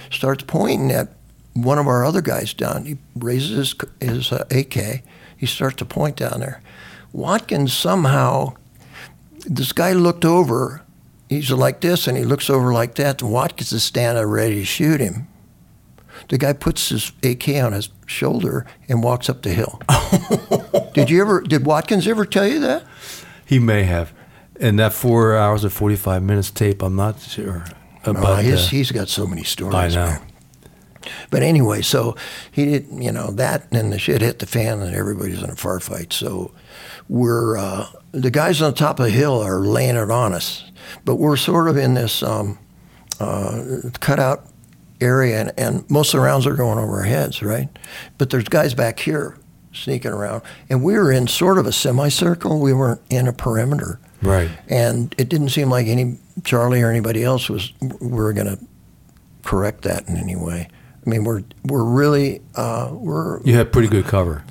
starts pointing at one of our other guys down. He raises his, his uh, AK. He starts to point down there. Watkins somehow, this guy looked over. He's like this, and he looks over like that. And Watkins is standing ready to shoot him. The guy puts his AK on his shoulder and walks up the hill. did you ever? Did Watkins ever tell you that? He may have. And that four hours and forty five minutes tape, I'm not sure about Oh, his, that. he's got so many stories. I know. man. But anyway, so he did, you know, that, and the shit hit the fan, and everybody's in a firefight. So we're uh, the guys on the top of the hill are laying it on us, but we're sort of in this um, uh, cutout area, and, and most of the rounds are going over our heads, right? But there's guys back here sneaking around, and we were in sort of a semicircle. We weren't in a perimeter Right. and it didn't seem like any Charlie or anybody else was we were going to correct that in any way. I mean, we're we're really uh, we're You had pretty good cover.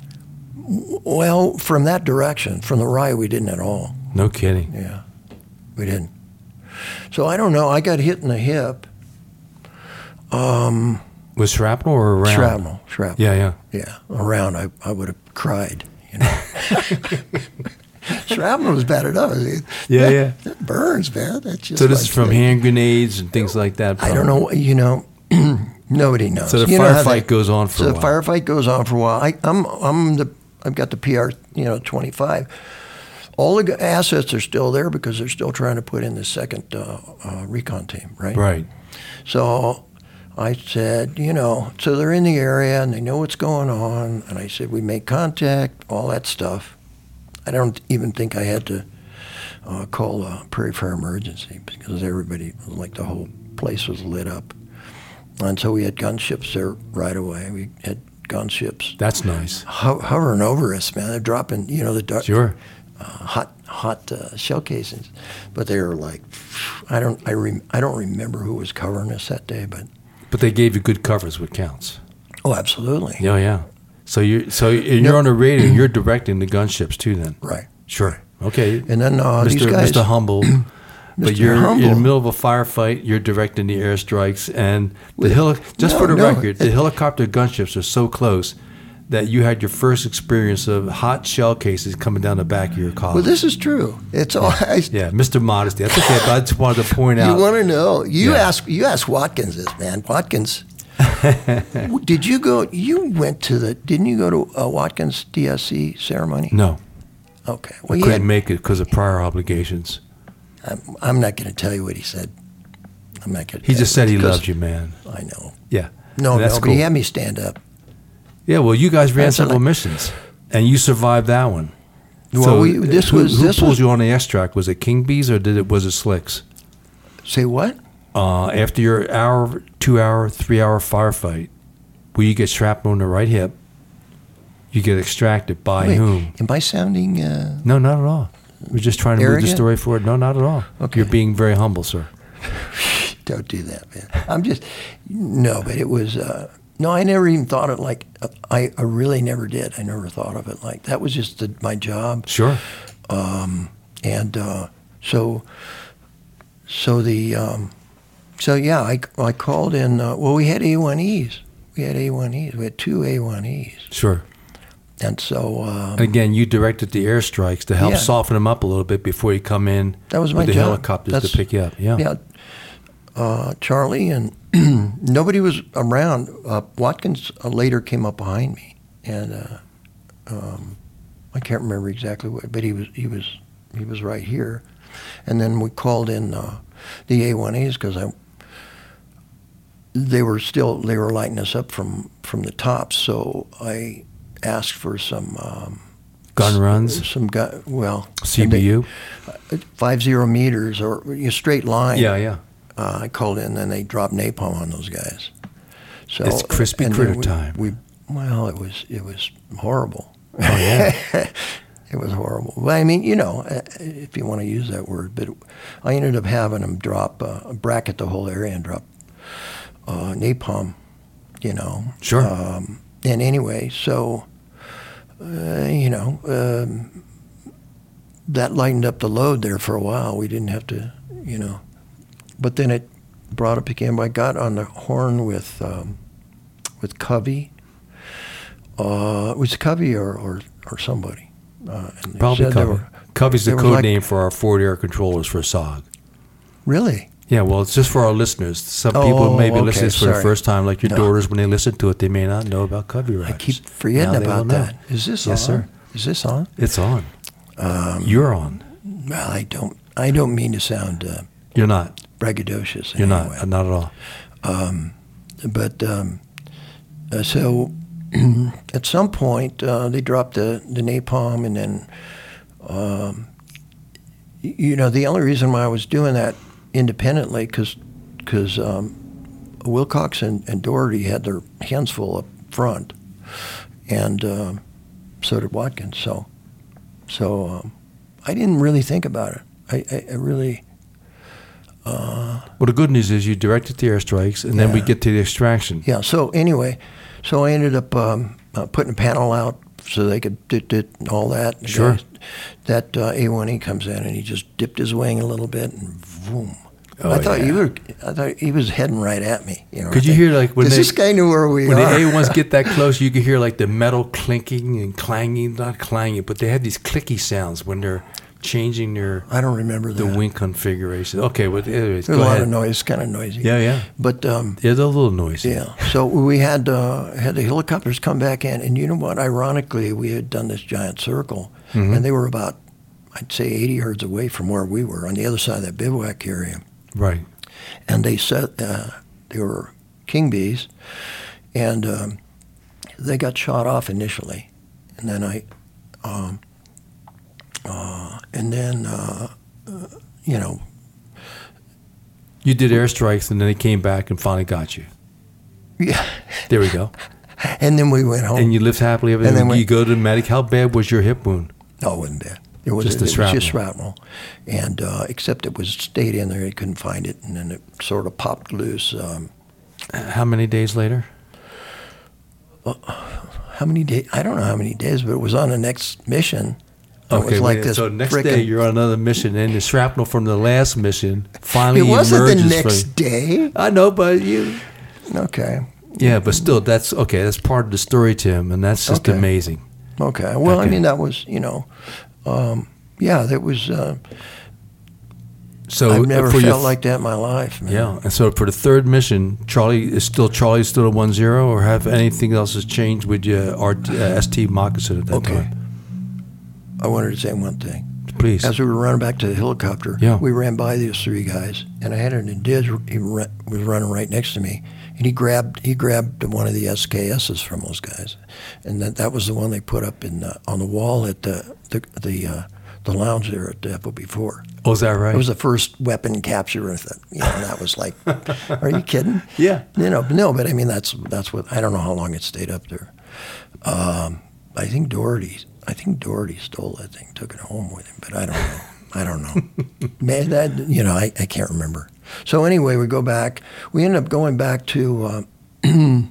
well from that direction, from the right, we didn't at all. No kidding. Yeah, we didn't. So I don't know. I got hit in the hip. Um, Was shrapnel or around? shrapnel, shrapnel. Yeah, yeah. yeah. Around, I I would have cried. You know. shrapnel was bad enough. It, Yeah, yeah. It burns, man. That's just So this like is from the- hand grenades and things like that. I don't know. You know, nobody knows. So the You firefight goes on for so a the while. firefight goes on for a while. I, I'm I'm the I've got the PR you know 25. All the assets are still there because they're still trying to put in the second uh, uh, recon team, right? Right. So I said, you know, so they're in the area and they know what's going on. And I said, we make contact, all that stuff. I don't even think I had to uh, call a Prairie Fire Emergency because everybody, like the whole place was lit up. And so we had gunships there right away. We had gunships That's nice. ho- hovering over us, man. They're dropping, you know, the dark, Sure. uh, hot hot uh, shell casings, but they were like, I don't I rem- I don't remember who was covering us that day, but But they gave you good covers, what counts. oh, absolutely, Yeah, yeah. So you're so and you're on the radio. You're directing the gunships too. Then right. sure. Okay. And then uh, Mr. these guys, Mr. Humble. But Mr. you're in the middle of a firefight. You're directing the airstrikes, and the heli- Just no, for the no, record, the helicopter gunships are so close that you had your first experience of hot shell cases coming down the back of your car. well, this is true. It's all. I, yeah, Mr. Modesty. That's okay. But I just wanted to point out. You want to know? You Yeah. ask. You ask Watkins this, man. Watkins. did you go? You went to the? Didn't you go to a Watkins DSC ceremony? no, Okay. I Well, you couldn't had, make it because of prior obligations. I'm, I'm not going to tell you what he said. I'm not going to. He just said he loved you, man. I know. Yeah. No, that's no, but he had me stand up. Yeah, well, you guys ran That's several like- missions, and you survived that one. Well, we- this who, was- who this pulled was- you on the S track? Was it King Bees or did it was it Slicks? Say what? Uh, after your hour, two hour, three hour firefight, where you get shrapnel in the right hip, you get extracted by Wait, whom? Am I sounding? Uh, No, not at all. We're just trying to move the story forward. No, not at all. Okay. You're being very humble, sir. don't do that, man. I'm just no, but it was. Uh, no, I never even thought it like. I, I really never did. I never thought of it like that. Was just the, my job. Sure. Um, and uh, so, so the, um, so yeah, I, I called in. Uh, well, we had A1Es. We had A1Es. We had two A1Es. Sure. And so um, And again, you directed the airstrikes to help Yeah. soften them up a little bit before you come in that was my with the job. helicopters That's- to pick you up. Yeah. Yeah. Uh, Charlie and nobody was around. Uh, Watkins uh, later came up behind me, and uh, um, I can't remember exactly what, but he was he was he was right here, and then we called in uh, the A1Es because I they were still they were lighting us up from from the tops, so I asked for some um, Gun runs, some gun well CBU. five zero meters or a straight line Yeah, yeah. Uh, I called in, and they dropped napalm on those guys. So It's crispy critter we, time. We well, it was it was horrible. Oh yeah. it was horrible. Well, I mean, you know, uh, if you want to use that word, but I ended up having them drop uh, bracket the whole area and drop uh, napalm. You know. Sure. Um, and anyway, so uh, you know. Um, that lightened up the load there for a while. We didn't have to, you know, but then it brought up again. I got on the horn with um, with Covey. Uh, it was Covey or, or, or somebody. Uh, and Probably Covey. were- Covey's the code like- name for our forward air controllers for SOG. really? Yeah, well, it's just for our listeners. Some Oh, people may be okay, listening for the first time, like your No. daughters, when they listen to it, they may not know about Covey I keep forgetting Now about that. Is this Yes, on? sir. Is this on? It's on. Um, You're on. well, I don't. I don't mean to sound uh, You're not. Braggadocious. You're anyway. not. Not at all. Um, but um, uh, so at some point uh, they dropped the, the napalm, and then um, you know the only reason why I was doing that independently because because um, Wilcox and, and Doherty had their hands full up front, and um so did Watkins. So so um, I didn't really think about it. I, I, I really. Uh, Well, the good news is you directed the airstrikes, and then we get to the extraction. Yeah. So anyway, so I ended up um, uh, putting a panel out so they could do, do all that. Sure. guys- That uh, A1E comes in and he just dipped his wing a little bit and boom. Oh, I thought yeah. you were. I thought he was heading right at me. You know. Could you hear, like, when they- this guy knew where we were When are? the A1s get that close, you can hear like the metal clinking and clanging, not clanging, but they have these clicky sounds when they're changing your I don't remember the that. wing configuration. Okay, but anyways, There's a lot ahead. of noise, kind of noisy. Yeah, yeah. But um, Yeah, they're a little noisy. yeah, so we had uh, had the helicopters come back in, and you know what? Ironically, we had done this giant circle, Mm-hmm. and they were about, I'd say, 80 yards away from where we were on the other side of that bivouac area. Right. and they said uh, they were king bees, and um, they got shot off initially, and then I, um, uh, and then uh, uh, you know, You did airstrikes and then they came back and finally got you. yeah, There we go. and then we went home. And you lived happily ever And then You we- go to the medic. How bad was your hip wound? no, it wasn't bad. It was Just the it was just shrapnel, and uh, except it was stayed in there. They couldn't find it, and then it sort of popped loose. Um, How many days later? how many days? I don't know how many days, but it was on the next mission. It Okay, was like wait, this. so next frickin- day you're on another mission, and the shrapnel from the last mission finally It wasn't the emerges. next from- day. I know, but you. Okay. Yeah, but still, that's okay. That's part of the story, Tim, and that's just Okay. amazing. Okay. Well, I Okay. mean, that was, you know, um, yeah, that was, uh, So I've never for felt your, like that in my life, man. Yeah, and so for the third mission, Charlie is still Charlie still a one zero, or have anything else has changed with your RT, uh, ST moccasin at that Okay. time? I wanted to say one thing. Please. As we were running back to the helicopter, Yeah. we ran by these three guys, and I had an indig, he was running right next to me, and he grabbed he grabbed one of the SKSs from those guys, and that that was the one they put up in the, on the wall at the the the, uh, the lounge there at the FOB4. oh, is that right? It was the first weapon capture with it. You know, and that was like, are you kidding? Yeah. You know, no, but I mean, that's that's what I don't know how long it stayed up there. Um, I think Doherty, I think Doherty stole that thing, took it home with him, but I don't know. I don't know. Man, that you know, I, I can't remember. So anyway, we go back. We end up going back to. Uh,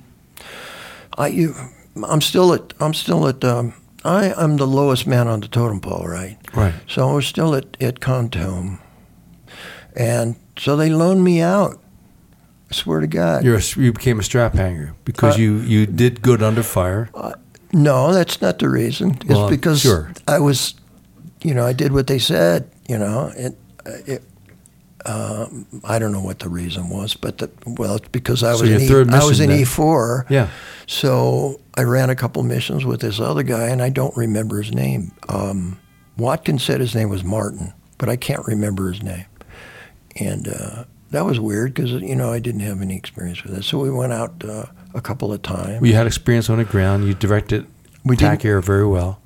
I you, I'm still at I'm still at. Um, I I'm the lowest man on the totem pole, right? right. So I was still at, at Kontum. And so they loaned me out. I swear to God. You're a, you became a strap hanger because Uh, you you did good under fire. No, that's not the reason. It's Well, because sure. I was, you know, I did what they said, you know. It, it, um, I don't know what the reason was, but the, well, it's because I was your in e, I was in. E4. Yeah. So I ran a couple missions with this other guy, and I don't remember his name. Um, Watkins said his name was Martin, but I can't remember his name. And uh, that was weird because, you know, I didn't have any experience with it. So we went out uh, a couple of times. Well, you had experience on the ground. You directed We TAC air very well.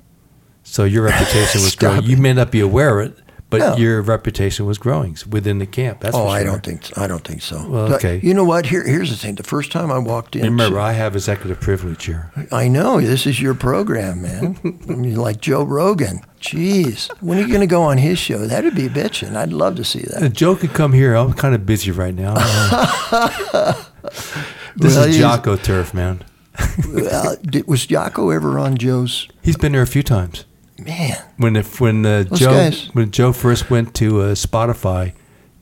So your reputation was growing. it. You may not be aware of it, but No. your reputation was growing within the camp. That's oh, sure. I don't think so. I don't think so. Well, okay. You know what? Here, here's the thing. The first time I walked in, remember, I have executive privilege here. I know this is your program, man. You're like Joe Rogan. Jeez, when are you going to go on his show? That'd be bitching. I'd love to see that. Joe could come here. I'm kind of busy right now. this Well, is Jocko turf, man. uh, did, was Jocko ever on Joe's? He's been there a few times. Man, When if, when uh, Joe guys- when Joe first went to uh, Spotify,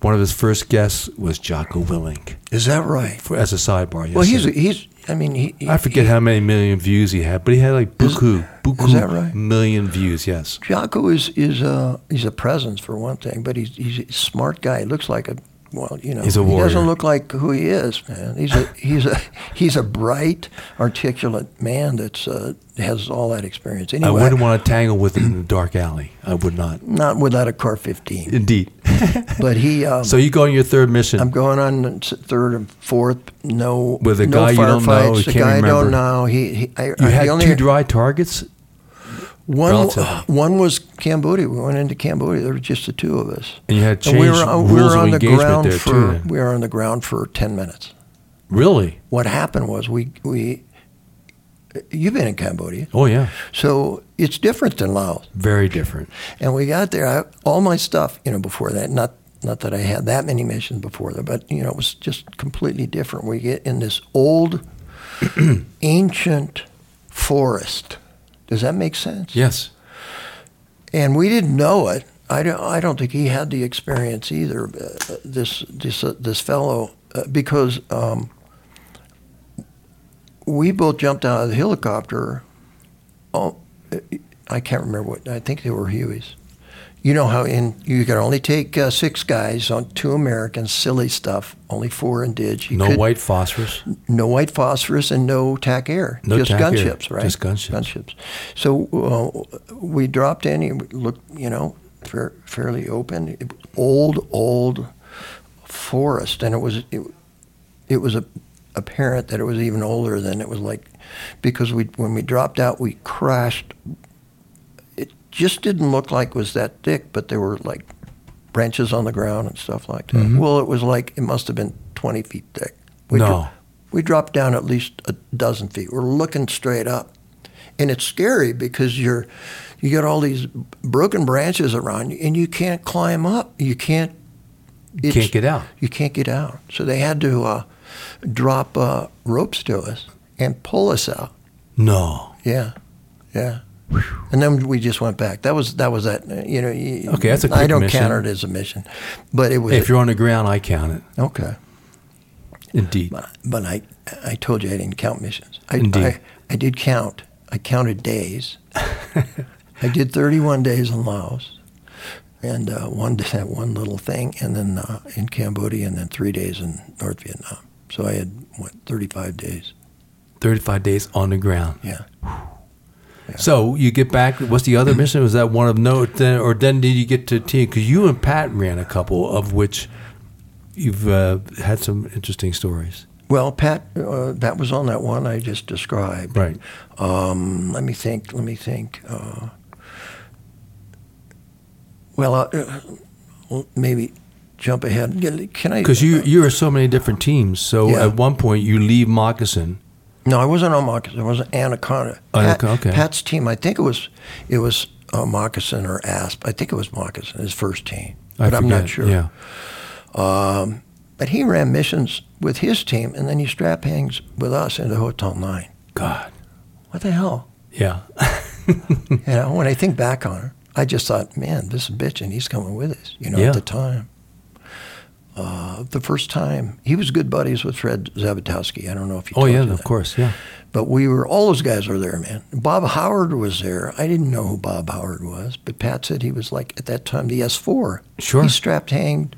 one of his first guests was Jocko Willink. is that right? For, as a sidebar, yes. well, he's he's. I mean, he. he- I forget how many million views he had, but he had like Is- buku, buku is that right? million views. Yes. Jocko is is a he's a presence for one thing, but he's he's a smart guy. He looks like a well, you know, He's a he doesn't look like who he is, man. He's a he's a he's a bright, articulate man that's uh, has all that experience. I wouldn't want to tangle with him in the dark alley. I would not. not without a CAR-15, Indeed. but he. Um, so you go on your third mission. I'm going on third and fourth. No, With a no guy you don't know, you The guy I don't know. He, he I, you I, had only two dry targets. One, relatively. one was Cambodia. We went into Cambodia. There were just the two of us. And you had And we changed were, on- we rules were on the ground for too. we were on the ground for ten minutes. Really? What happened was we we you've been in Cambodia, Oh yeah. so it's different than Laos. Very different. And we got there. I, all my stuff, you know, before that, not not that I had that many missions before that, but you know, it was just completely different. We get in this old, ancient forest. Does that make sense? Yes. And we didn't know it I don't, I don't think he had the experience either. Uh, this this uh, this fellow, uh, because um, we both jumped out of the helicopter. Oh, I can't remember what. I think they were Hueys. You know how in you could only take uh, six guys on two Americans, silly stuff. Only four indig. You no could- white phosphorus. no white phosphorus and no TAC air. No just air, gunships, right? just gunships. Gunships. So uh, we dropped in. It looked, you know, fair, fairly open. Old, old forest, and it was it, it was a, apparent that it was even older than it was like because we when we dropped out, we crashed. Just didn't look like it was that thick, but there were like branches on the ground and stuff like that. Mhm. Well, it was like it must have been twenty feet thick. We No. dro- we dropped down at least a dozen feet. We're looking straight up, and it's scary because you're you got all these broken branches around you, and you can't climb up. You can't. You can't get out. You can't get out. So they had to uh, drop uh, ropes to us and pull us out. No. Yeah, yeah. And then we just went back. That was that was that. You know. you- Okay, that's a I quick don't mission. count it as a mission, but it was if you're on the ground, I count it. okay. Indeed. But, but I I told you I didn't count missions. I, Indeed. I, I did count. I counted days. I did 31 days in Laos, and uh, one that one little thing, and then uh, in Cambodia, and then three days in North Vietnam. So I had what 35 days. 35 days on the ground. Yeah. So you get back. What's the other mission? Was that one of note? Then, or then did you get to team? Because you and Pat ran a couple of which you've uh, had some interesting stories. Well, Pat, uh, that was on that one I just described. Right. Um, let me think. Let me think. Uh, well, uh, uh, maybe jump ahead. Can- Can I? Because you you are so many different teams. So Yeah. at one point you leave Moccasin. No, I wasn't on Moccasin. It was Anaconda. Pat, Anaconda, okay. Pat's team. I think it was it was uh, Moccasin or Asp. I think it was Moccasin, his first team, I but I'm not sure. Yeah. Um, but he ran missions with his team, and then he strap hangs with us into Hotel Nine. God. What the hell? Yeah. You know, when I think back on it, I just thought, man, this is bitch, and he's coming with us. You know, Yeah. at the time. Uh, the first time he was good buddies with Fred Zabitosky. I don't know if you. oh yeah. Of course. Yeah. But we were all those guys were there, man. Bob Howard was there. I didn't know who Bob Howard was, but Pat said he was like at that time the S four. Sure. He strapped hanged,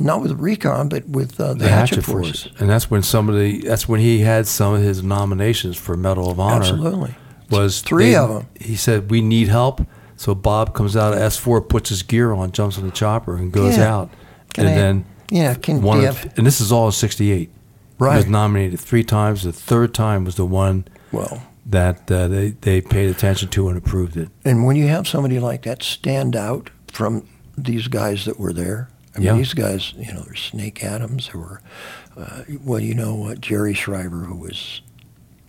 not with recon, but with uh, the, The hatchet, Hatchet forces. Force, and that's when some of the that's when he had some of his nominations for Medal of Honor. Absolutely. was Three they- them. He said, "We need help." So Bob comes out of S four, puts his gear on, jumps on the chopper, and goes Yeah. out. Can and I- then Yeah, can one, of, have, and this is all in '68. He was nominated three times. The third time was the one Well, that uh, they they paid attention to and approved it. and when you have somebody like that stand out from these guys that were there, I mean, Yeah. these guys, you know, there's Snake Adams, there were, uh, well, you know what, Jerry Shriver, who was,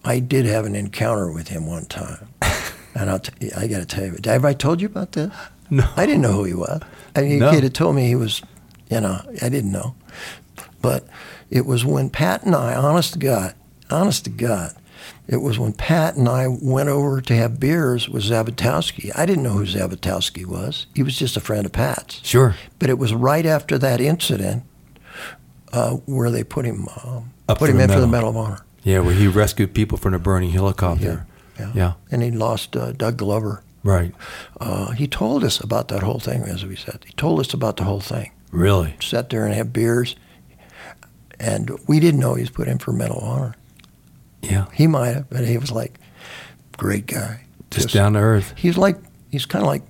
I did have an encounter with him one time. And I'll t- I got to tell you, have I told you about this? No. I didn't know who he was. I mean, No. kid had told me he was, you know, I didn't know. But it was when Pat and I, honest to God, honest to God, it was when Pat and I went over to have beers with Zabitosky. I didn't know who Zabitosky was. He was just a friend of Pat's. Sure. But it was right after that incident uh, where they put him Up put him in for the medal. Of Honor. Yeah, where he rescued people from a burning helicopter. Yeah. Yeah. And he lost uh, Doug Glover. Right. Uh, he told us about that whole thing, as we said. He told us about the whole thing. Really. Sat there and had beers, and we didn't know he was put in for Medal of Honor. Yeah. He might have, but he was like, great guy. Just, down to earth. He's like, he's kind of like,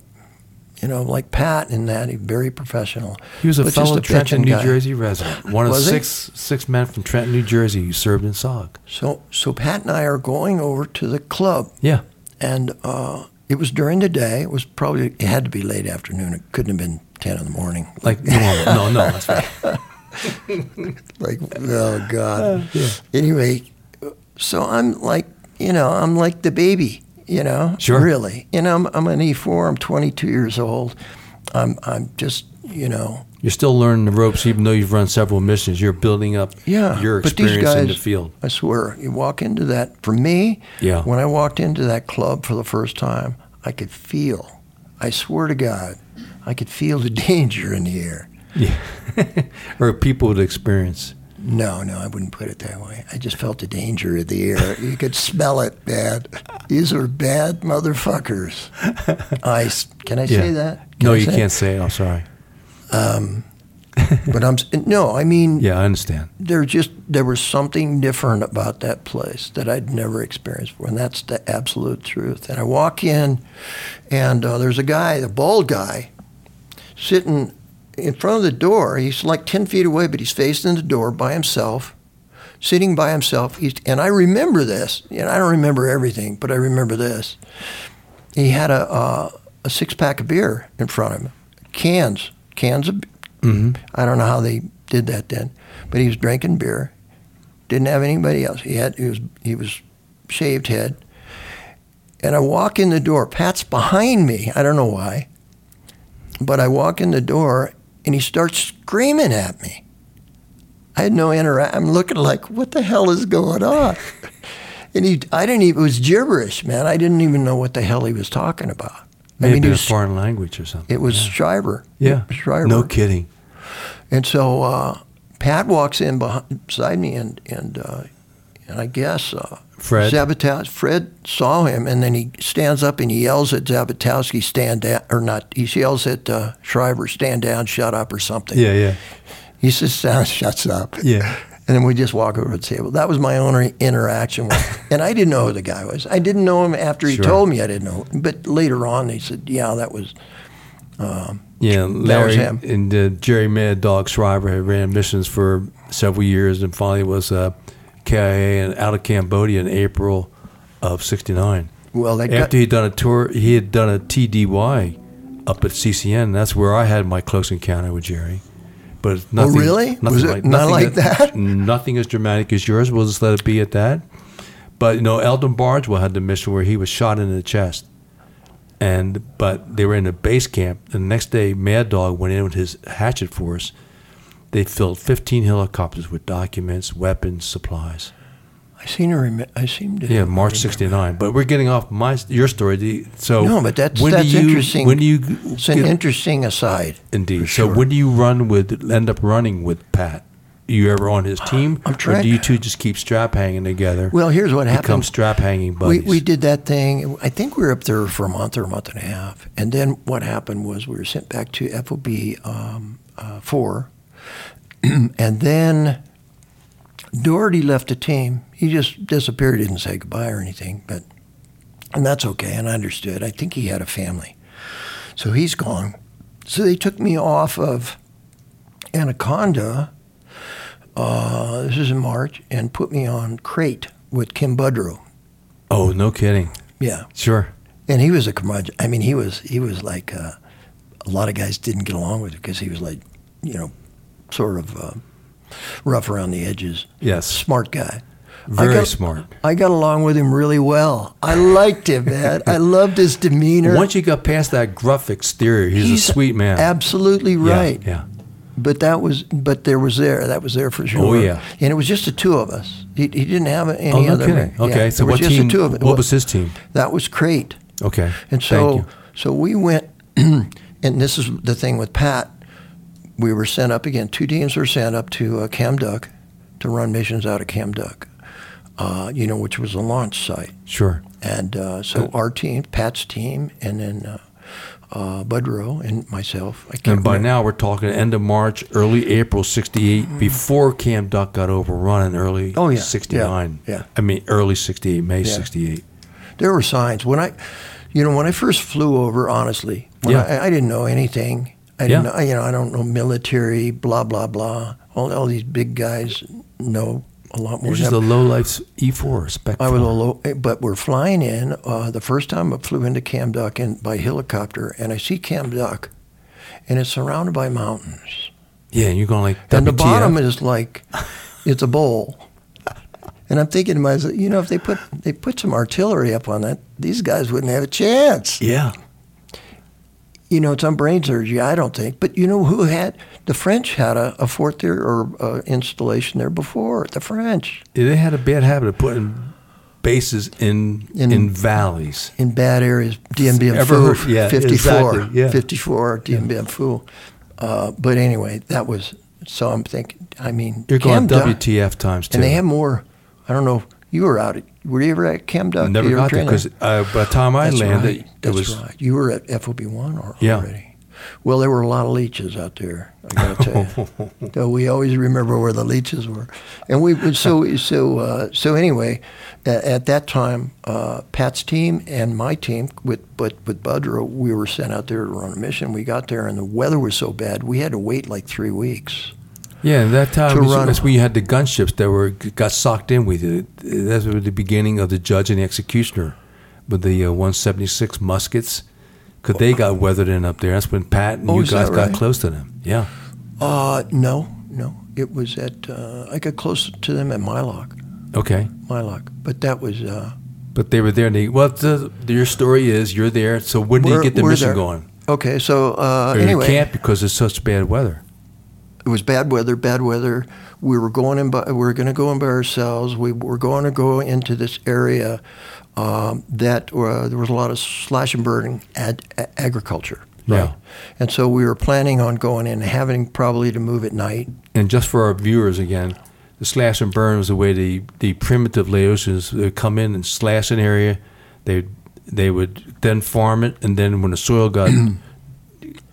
you know, like Pat in that he's very professional. He was a but just fellow a Trenton, New guy. Jersey resident. One of Was he? six six men from Trenton, New Jersey who served in SOG. So, so Pat and I are going over to the club, Yeah. and uh, it was during the day. It was probably it had to be late afternoon. It couldn't have been ten in the morning. Like normal. no, no, that's right. like oh god. Anyway, so I'm like you know I'm like the baby. You know, Sure. really. You know, I'm, I'm an E4. I'm 22 years old. I'm I'm just you know You're still learning the ropes, even though you've run several missions. You're building up Yeah, your but these experience in the guys- field. I swear, you walk into that. For me, Yeah. when I walked into that club for the first time, I could feel. I swear to God, I could feel the danger in the air. Yeah. or people with experience. No, no, I wouldn't put it that way. I just felt the danger of the air. You could smell it bad. These are bad motherfuckers. I can I say that? Can no, I you can't say it. I'm sorry. But I'm no. I mean, Yeah, I understand. there just there was something different about that place that I'd never experienced before, and that's the absolute truth. And I walk in, and uh, there's a guy, a bald guy, sitting in front of the door. He's like ten feet away, but he's facing the door by himself, sitting by himself. He's, and I remember this. You know, I don't remember everything, but I remember this. He had a uh, a six pack of beer in front of him, cans, cans of. I don't know how they did that then, but he was drinking beer. Didn't have anybody else. He had he was he was shaved head. And I walk in the door. Pat's behind me. I don't know why, but I walk in the door and he starts screaming at me. I had no interact. I'm looking like, what the hell is going on? and he, I didn't even. It was gibberish, man. I didn't even know what the hell he was talking about. Maybe I mean, a he was, foreign language or something. it was yeah. Shriver. Yeah. Shriver. No kidding. And so uh, Pat walks in behind, beside me, and and uh, and I guess uh, Fred? Zabatow- Fred saw him, and then he stands up and he yells at Zabitosky, "Stand down!" Or not? He yells at uh, Shriver, "Stand down! Shut up!" or something. Yeah, yeah. He sits down, shuts up. Yeah. And then we just walk over to the table. That was my only interaction with And I didn't know who the guy was. I didn't know him after he Sure. told me I didn't know. But later on, they said, yeah, that was. Yeah, Larry him. and uh, Jerry Mad Dog Shriver had ran missions for several years and finally was uh, KIA and out of Cambodia in April of '69. Well, they got, After he'd done a tour, he had done a TDY up at CCN. That's where I had my close encounter with Jerry. But it's oh, nothing, Oh, really? Nothing Was it like, not like that? Nothing as dramatic as yours. We'll just let it be at that. But you know, Eldon Bargewell had the mission where he was shot in the chest, and but they were in a base camp. The next day, Mad Dog went in with his hatchet force. They filled 15 helicopters with documents, weapons, supplies. I seem to remember. I seem to. Yeah, March '69. But we're getting off my your story. So No, but that's when that's do you, interesting. When do you It's an get- interesting aside. indeed? for So sure. when do you run with end up running with Pat? Are you ever on his team, I'm or trying- do you two just keep strap hanging together? Well, here's what happened. Become strap hanging We, buddies. we did that thing. I think we were up there for a month or a month and a half. And then what happened was we were sent back to FOB um, uh, 4. and then Doherty left the team. He just disappeared, didn't say goodbye or anything. But And that's okay. And I understood. I think he had a family. So he's gone. So they took me off of Anaconda. Uh, this is in March, and put me on crate with Kim Budrow. Oh, no kidding. Yeah, Sure. and he was a curmudgeon. I mean, he was he was like uh, a lot of guys didn't get along with him because he was like, you know, sort of uh, rough around the edges. Yes. Smart guy. Very got- smart. I got along with him really well. I liked him, man. I loved his demeanor. Once you got past that gruff exterior, he's, a sweet man. Absolutely right. Yeah. yeah, But that was, but there was there. That was there for sure. Oh, yeah. And it was just the two of us. He, he didn't have any Oh, no other. kidding. yeah, Okay, so what just team? The two of us. What was his team? That was Crate. Okay. And Thank so, you. so we went, and this is the thing with Pat. We were sent up again. Two teams were sent up to uh, Kham Duc to run missions out of Kham Duc, uh, you know, which was a launch site. Sure. And uh, so our team, Pat's team, and then uh, uh, Budrow and myself. And by remember. now, we're talking end of March, early April '68, before Kham Duc got overrun in early Oh, yeah. '69. Yeah, yeah. I mean, early '68, May Yeah. '68. there were signs when I, you know, when I first flew over. Honestly, when Yeah. I, I didn't know anything. I Yeah. know, you know, I don't know military, blah blah blah. All, all these big guys know a lot more. Than is a low life E4 spec. I was a low, but we're flying in. Uh, the first time I flew into Kham Duc in, by helicopter, and I see Kham Duc, and it's surrounded by mountains. Yeah, and you're going like. And the bottom is like, it's a bowl. And I'm thinking to myself, you know, if they put they put some artillery up on that, these guys wouldn't have a chance. Yeah. You know, it's on brain surgery. I don't think, but you know who had the French had a, a fort there or uh, installation there before. The French. Yeah, They had a bad habit of putting bases in In- in, valleys. in bad areas. Bien Ever heard- yeah, 54, exactly, yeah. 54, Dien Bien Phu. Uh, but anyway, that was, so I'm thinking, I mean, You're going WTF times. And they have more, I don't know, you were out at, were you ever at Kham Duc? Never got there because uh, by the time I That's landed, right. That's was right. You were at FOB1 or, Yeah. already. Well, there were a lot of leeches out there. I got to tell you. so we always remember where the leeches were, and we so so uh, so anyway. At, at that time, uh, Pat's team and my team, with but with Budro, we were sent out there to run a mission. We got there, and the weather was so bad, we had to wait like three weeks. Yeah, that time that's when you had the gunships that were got socked in with it. That was the beginning of the judge and the executioner with the uh, 176 muskets. Because they got weathered in up there. That's when Pat and Oh, you guys that got close to them. Yeah. Uh, no, no, it was at uh, I got close to them at Mai Loc, Okay. Mai Loc, but that was. Uh, But they were there. And they, well, the, your story is you're there. So when did you get the mission there. going? Okay, so uh, Or anyway, you can't because it's such bad weather. It was bad weather, bad weather. We were going in by, we were going to go in by ourselves. We were going to go into this area um, that uh, there was a lot of slash and burn ad, agriculture. Yeah. And so we were planning on going in, having probably to move at night. And just for our viewers again, the slash and burn was the way the, the primitive Laotians would come in and slash an area. They they would then farm it, and then when the soil got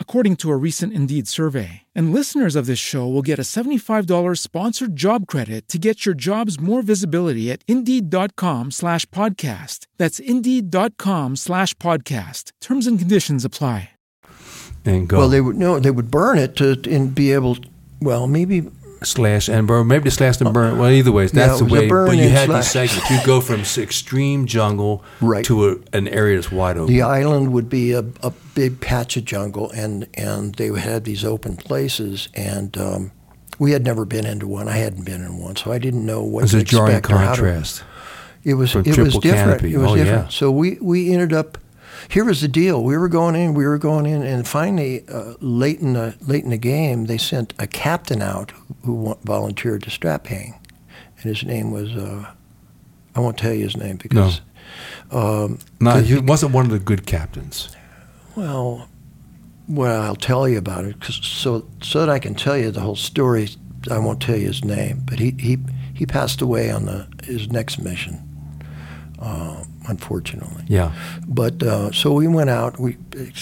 according to a recent Indeed survey. And listeners of this show will get a $75 sponsored job credit to get your jobs more visibility at Indeed.com slash podcast. That's Indeed.com slash podcast. Terms and conditions apply. And go Well, they would no, they would burn it to and be able. Well, maybe slash and burn. Maybe the slash and burn. Well, either way, that's it the way. But you had these segments. You go from extreme jungle Right. to a, an area that's wide open. The island would be a, a big patch of jungle, and, and they had these open places, and um, we had never been into one. I hadn't been in one, so I didn't know what It's to a jarring how to- contrast. It was it was different. canopy. It was Oh, different. yeah. So we we ended up. Here was the deal. We were going in. We were going in, and finally, uh, late in the late in the game, they sent a captain out who volunteered to strap hang, and his name was. Uh, I won't tell you his name because. Um, No, he wasn't one of the good captains. Well, well, I'll tell you about it 'cause so so that I can tell you the whole story. I won't tell you his name, but he he, he passed away on the his next mission, uh, unfortunately. Yeah. But uh, so we went out. We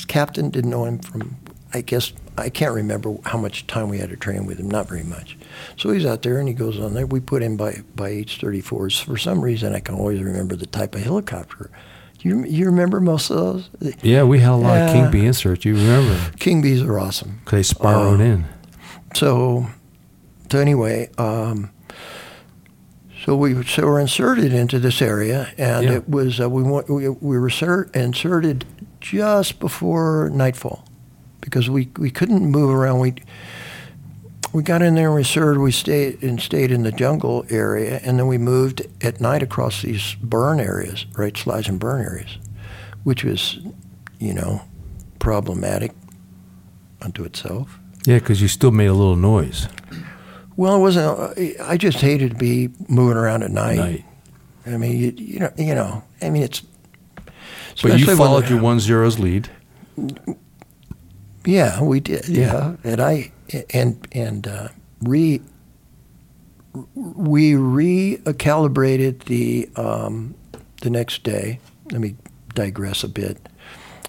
captain didn't know him from. I guess I can't remember how much time we had to train with him. Not very much. So he's out there and he goes on there. We put him by by H-34s. For some reason, I can always remember the type of helicopter. You you remember most of those? Yeah, we had a lot of King Bee inserts. You remember? King bees are awesome. they spiraled Uh, in. So, so anyway, um, so we so we're inserted into this area, and Yeah. it was uh, we went, we we were ser- inserted just before nightfall because we we couldn't move around. We we got in there and we inserted. We stayed and stayed in the jungle area, and then we moved at night across these burn areas, right, slash and burn areas, which was, you know, problematic unto itself. Yeah, because you still made a little noise. Well, it wasn't. uh, I just hated to be moving around at night. Night. I mean, you, you know, you know. I mean, it's. But you followed the- your one zero's lead. Yeah, we did. Yeah. Yeah, and I and and uh, re. We recalibrated the um, the next day. Let me digress a bit.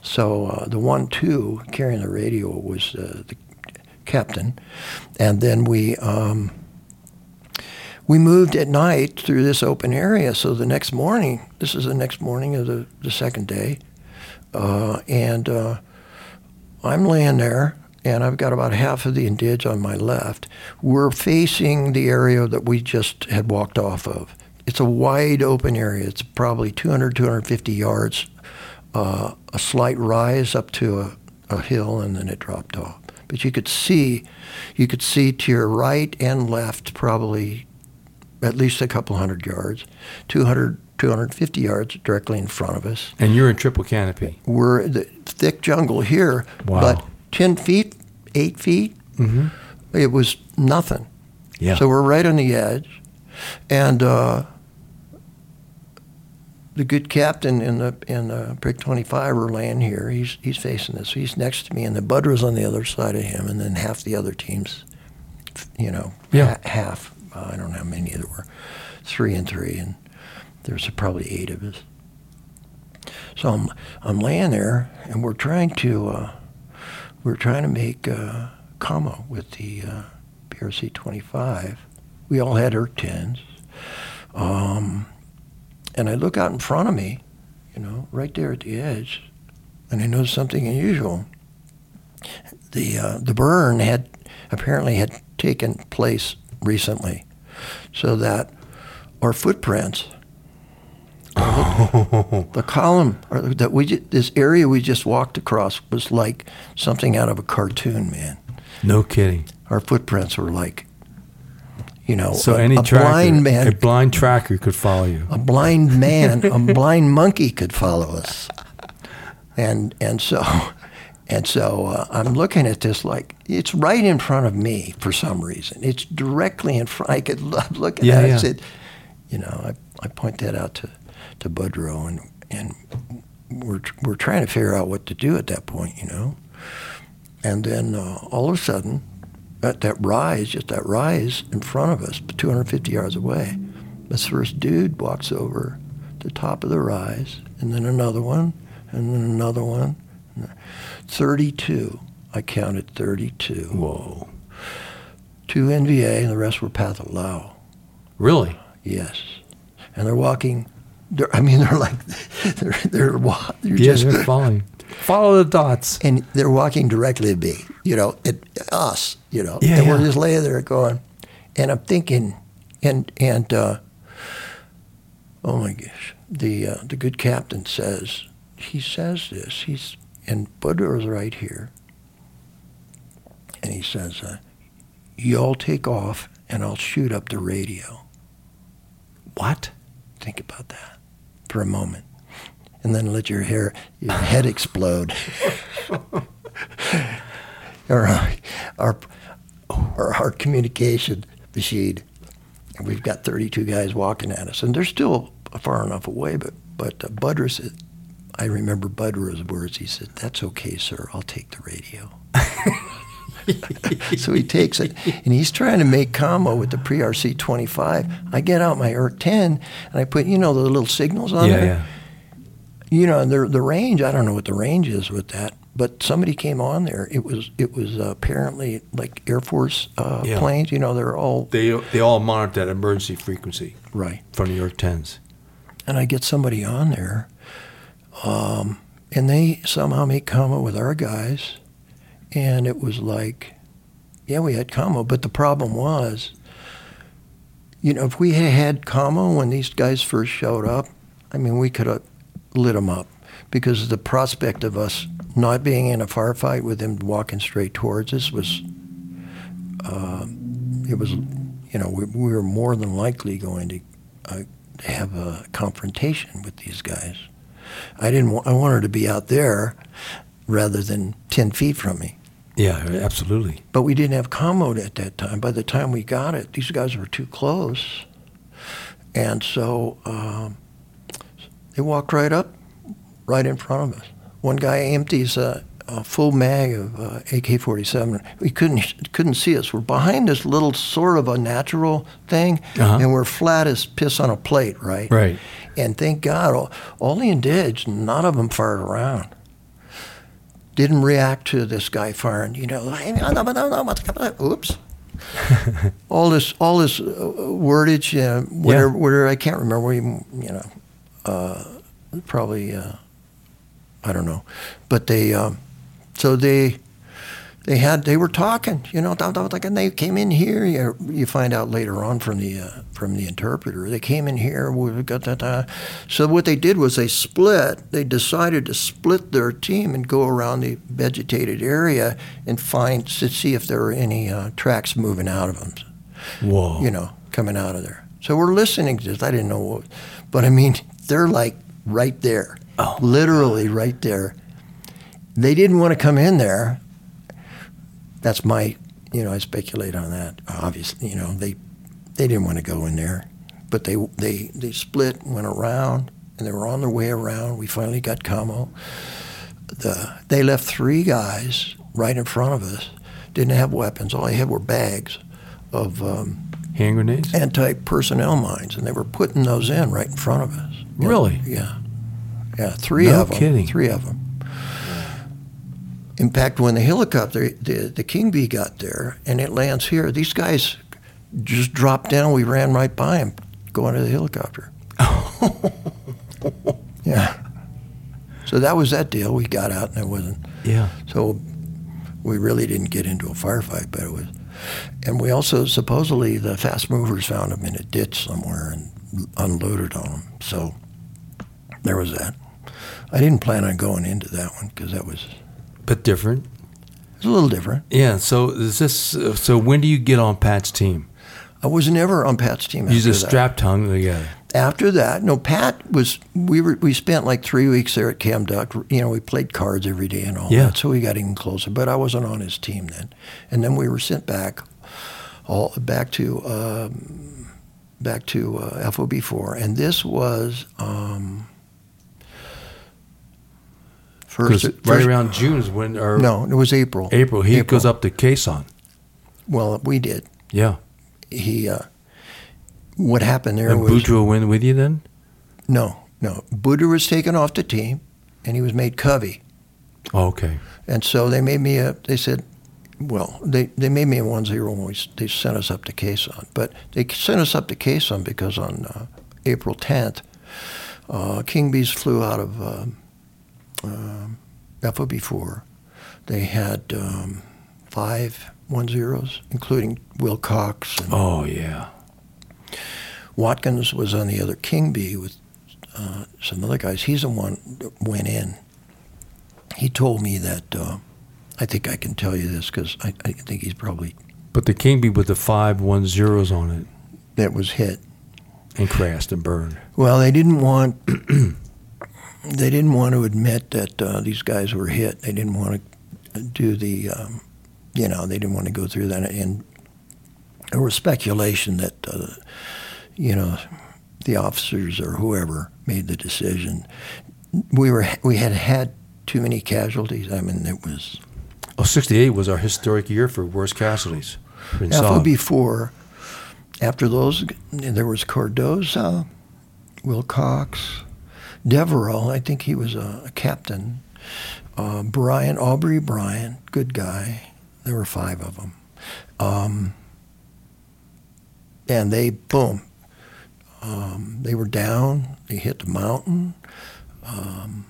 So uh, the one two carrying the radio was uh, the captain, and then we um, we moved at night through this open area. So the next morning, this is the next morning of the, the second day, uh, and uh, I'm laying there, and I've got about half of the indige on my left. We're facing the area that we just had walked off of. It's a wide open area. It's probably 200, 250 yards, uh, a slight rise up to a, a hill, and then it dropped off. But you could see, you could see to your right and left probably at least a couple hundred yards, 200, 250 yards directly in front of us. And you're in triple canopy. We're the thick jungle here, Wow. but 10 feet, 8 feet, it was nothing. Yeah. So we're right on the edge. And uh, the good captain in the in the Brick 25 are laying here. He's he's facing this. He's next to me, and the Budder's on the other side of him, and then half the other teams, you know, Yeah. ha- half. Uh, I don't know how many there were, three and three, and there's probably eight of us. So I'm I'm laying there, and we're trying to uh, we're trying to make uh, commo with the uh, PRC 25. We all had URC 10s. Um, and I look out in front of me, you know, right there at the edge, and I notice something unusual. The uh, the burn had apparently had taken place recently, so that our footprints, the column or that we this area we just walked across was like something out of a cartoon, man. No kidding. Our footprints were like, you know, So a, any a tracker, blind man a blind tracker could follow you. a blind man, a blind monkey could follow us. And and so and so uh, I'm looking at this like it's right in front of me for some reason. It's directly in front. I could I'm looking Yeah, at it. yeah. said, you know, I, I point that out to to Budrow and and we're we're trying to figure out what to do at that point, you know. And then uh, all of a sudden, at that rise, just that rise in front of us, 250 yards away, this first dude walks over the top of the rise, and then another one, and then another one. 32. I counted 32. Whoa. Two NVA, and the rest were Pathet Lao. Really? Yes. And they're walking. They're, I mean, they're like, they're, they're, they're Yeah, just, they're following. Follow the dots. and they're walking directly at me, you know, at us, you know. Yeah, and we're just laying there going, and I'm thinking, and and uh, oh my gosh, the uh, the good captain says he says this. He's and Buddha is right here, and he says, uh, "You all take off, and I'll shoot up the radio." What? Think about that for a moment, and then let your hair, your head explode. our, our, our, our communication machine. We've got 32 guys walking at us, and they're still far enough away. But but uh, Budder I remember Budder's words. He said, "That's okay, sir. I'll take the radio." so he takes it, and he's trying to make commo with the PRC 25. I get out my URC 10, and I put, you know, the little signals on yeah, there yeah. You know, the the range. I don't know what the range is with that, but somebody came on there. It was it was uh, apparently like Air Force uh, Yeah. planes. You know, they're all They they all monitor that emergency frequency right. from New York tens. And I get somebody on there, um, and they somehow make commo with our guys, and it was like, yeah, we had commo, but the problem was, you know, if we had had commo when these guys first showed up, I mean, we could have lit them up because the prospect of us not being in a firefight with them walking straight towards us was, uh, it was, you know, we, we were more than likely going to uh, have a confrontation with these guys. I didn't. wa- I wanted to be out there rather than ten feet from me. Yeah, absolutely. But we didn't have commo at that time. By the time we got it, these guys were too close, and so um, they walked right up, right in front of us. One guy empties a, a full mag of uh, AK-47. We couldn't couldn't see us. We're behind this little sort of a natural thing, Uh-huh. and we're flat as piss on a plate, right? Right. And thank God, all, all the indigs, none of them fired around. Didn't react to this guy firing, you know, oops. all this all this uh, wordage, uh, whatever, whatever. I can't remember. You know, uh, probably uh, I don't know, but they um, so they they had they were talking, you know, like, and they came in here. You, you find out later on from the uh, from the interpreter, they came in here. We got that. So what they did was they split. They decided to split their team and go around the vegetated area and find to see if there were any uh, tracks moving out of them. Whoa! You know, coming out of there. So we're listening to this. I didn't know what, but I mean, they're like right there, oh. literally right there. They didn't want to come in there that's my, you know, I speculate on that. Obviously, you know, they they didn't want to go in there, but they they they split, went around, and they were on their way around. We finally got commo. The they left three guys right in front of us. Didn't have weapons. All they had were bags of um, hand grenades, anti-personnel mines, and they were putting those in right in front of us. Really? Yeah. Yeah, three no of them. Kidding. Three of them. In fact, when the helicopter, the, the King Bee got there and it lands here, these guys just dropped down. We ran right by them going to the helicopter. yeah. So that was that deal. We got out and it wasn't. Yeah. So we really didn't get into a firefight, but it was. And we also supposedly the fast movers found them in a ditch somewhere and unloaded on them. So there was that. I didn't plan on going into that one because that was but different. It's a little different. Yeah. So is this? So when do you get on Pat's team? I was never on Pat's team. You just strapped hung together. After that, no, Pat was. We were. We spent like three weeks there at Kham Duc. You know, we played cards every day and all yeah. that. So we got even closer. But I wasn't on his team then. And then we were sent back, all back to. Um, back to uh, FOB four, and this was um, First, right first, around June is when, or no, it was April. April. He April. goes up to Khe Sanh. Well, we did. Yeah. He. Uh, what happened there and was. Boudreaux went with you then? No, no. Boudreaux was taken off the team, and he was made Covey. Oh, okay. And so they made me a. They said, well, they, they made me a one zero when we, they sent us up to Khe Sanh. But they sent us up to Khe Sanh because on uh, April tenth, uh, King Bees flew out of. Um, um, FOB4, they had um, five one zeros, including Will Cox. And oh yeah. Watkins was on the other King Bee with uh, some other guys. He's the one that went in. He told me that. Uh, I think I can tell you this because I, I, think he's probably. But the King Bee with the five one zeros on it. That was hit. And crashed and burned. Well, they didn't want they didn't want to admit that uh, these guys were hit. They didn't want to do the, um, you know, they didn't want to go through that. And there was speculation that, uh, you know, the officers or whoever made the decision. We were we had had too many casualties. I mean, it was. Oh, 68 was our historic year for worst casualties. before, after those, there was Cardoza, Wilcox, Devereaux, I think he was a, a captain. Uh, Brian, Aubrey Brian, good guy. There were five of them. Um, and they, boom, um, they were down. They hit the mountain. Um,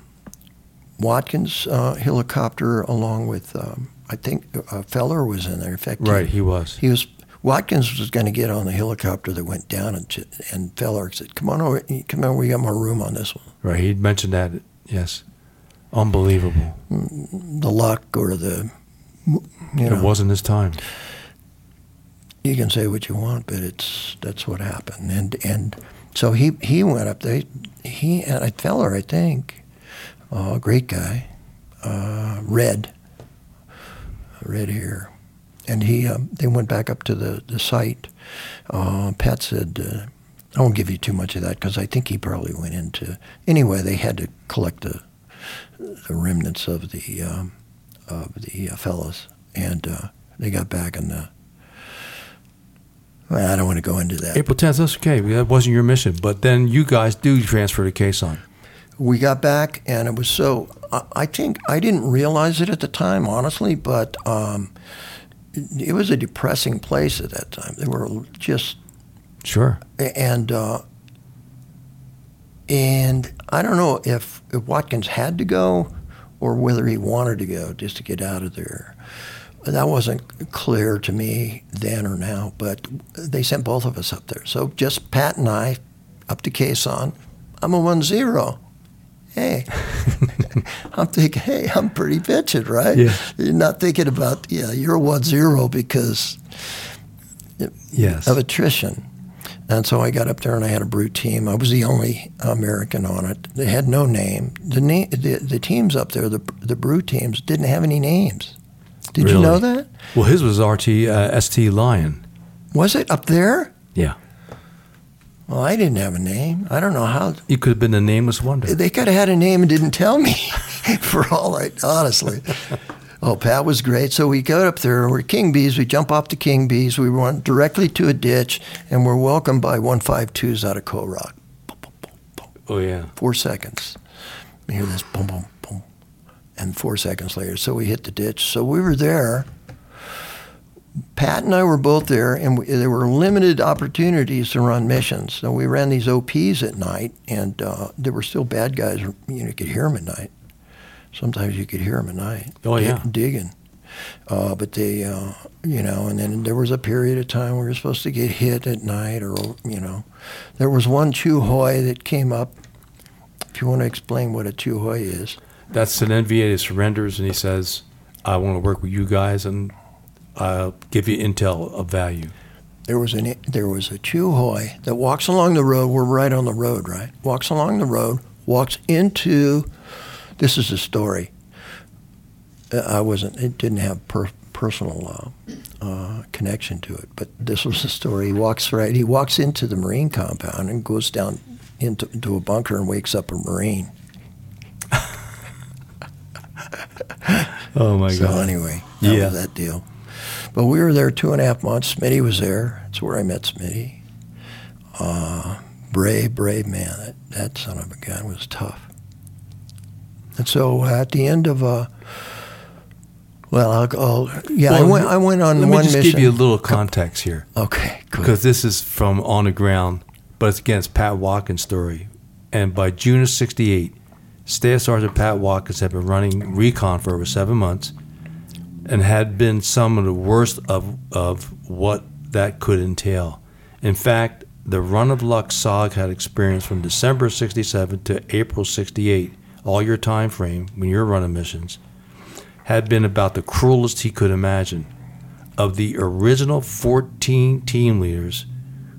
Watkins uh, helicopter, along with, um, I think, a Feller was in there. In fact, right, he, he was. He was Watkins was going to get on the helicopter that went down, and, and Feller said, "Come on over, come on, we got more room on this one." Right, he mentioned that. Yes, unbelievable. The luck or the, you know, it wasn't his time. You can say what you want, but it's that's what happened, and and so he he went up there. He and a Feller, I think, uh, great guy, uh, red, red hair and he uh, they went back up to the the site. Uh, Pat said, uh, "I won't give you too much of that because I think he probably went into anyway. They had to collect the the remnants of the um, of the uh, fellows, and uh, they got back in the." Well, I don't want to go into that. April 10th, that's okay. That wasn't your mission. But then you guys do transfer to Khe Sanh. We got back, and it was so. I, I think I didn't realize it at the time, honestly, but um, it was a depressing place at that time. They were just Sure. and uh, and I don't know if, if Watkins had to go or whether he wanted to go just to get out of there. That wasn't clear to me then or now, but they sent both of us up there. So just Pat and I up to Khe Sanh. I'm a one zero. Hey, I'm thinking, hey, I'm pretty bitching, right? Yeah. You're not thinking about, yeah, you're one zero because Yes. of attrition. And so I got up there and I had a Bru team. I was the only American on it. They had no name. The na- the, the teams up there, the the Bru teams, didn't have any names. Did you know that? Well, his was RT uh, ST Lion. Was it up there? Yeah. Well, I didn't have a name. I don't know how. You could have been a nameless wonder. They could have had a name and didn't tell me. for all I honestly. Oh, Pat was great. So we got up there. We're King Bees. We jump off the King Bees. We run directly to a ditch, and we're welcomed by 152s out of Co Roc. Oh yeah. four seconds. You hear this boom, boom, boom, and four seconds later, so we hit the ditch. So we were there. Pat and I were both there, and we, there were limited opportunities to run missions. So we ran these OPs at night, and uh, there were still bad guys. You know, you could hear them at night. Sometimes you could hear them at night. Oh, yeah. digging. Uh, but they, uh, you know, and then there was a period of time where we were supposed to get hit at night, or you know, there was one Chu Hoi that came up. If you want to explain what a Chu Hoi is, That's an NVA that surrenders and he says, I want to work with you guys and I'll give you intel of value. there was an there was a Chu Hoi that walks along the road. We're right on the road, right? Walks along the road, walks into. This is a story. Uh, I wasn't. It didn't have per, personal uh, uh, connection to it, but this was a story. He walks right. He walks into the Marine compound and goes down into, into a bunker and wakes up a Marine. Oh my god. So anyway, that Yeah. was that deal. But we were there two and a half months. Smitty was there. That's where I met Smitty. Uh, brave, brave man. That, that son of a gun was tough. And so at the end of, uh, well, I'll, I'll yeah, I went. I went on one mission. Let me just mission. give you a little context here. okay, good. because this is from on the ground, but it's again it's Pat Watkins' story. And by June of '68, Staff Sergeant Pat Watkins had been running recon for over seven months, and had been some of the worst of of what that could entail. In fact, the run of luck SOG had experienced from December '67 to April '68, all your time frame when you're running missions, had been about the cruelest he could imagine of the original 14 team leaders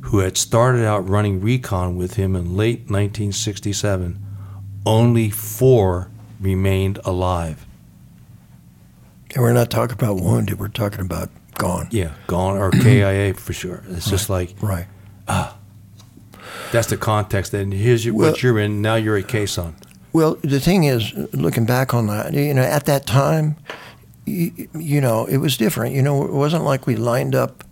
who had started out running recon with him in late 1967, only four remained alive. And we're not talking about wounded. We're talking about gone. Yeah, gone or KIA for sure. It's just like Right. Ah, that's the context. And here's your, Well- what you're in. Now you're at Khe Sanh. Well, the thing is, looking back on that, you know, at that time, you, you know, it was different. You know, it wasn't like we lined up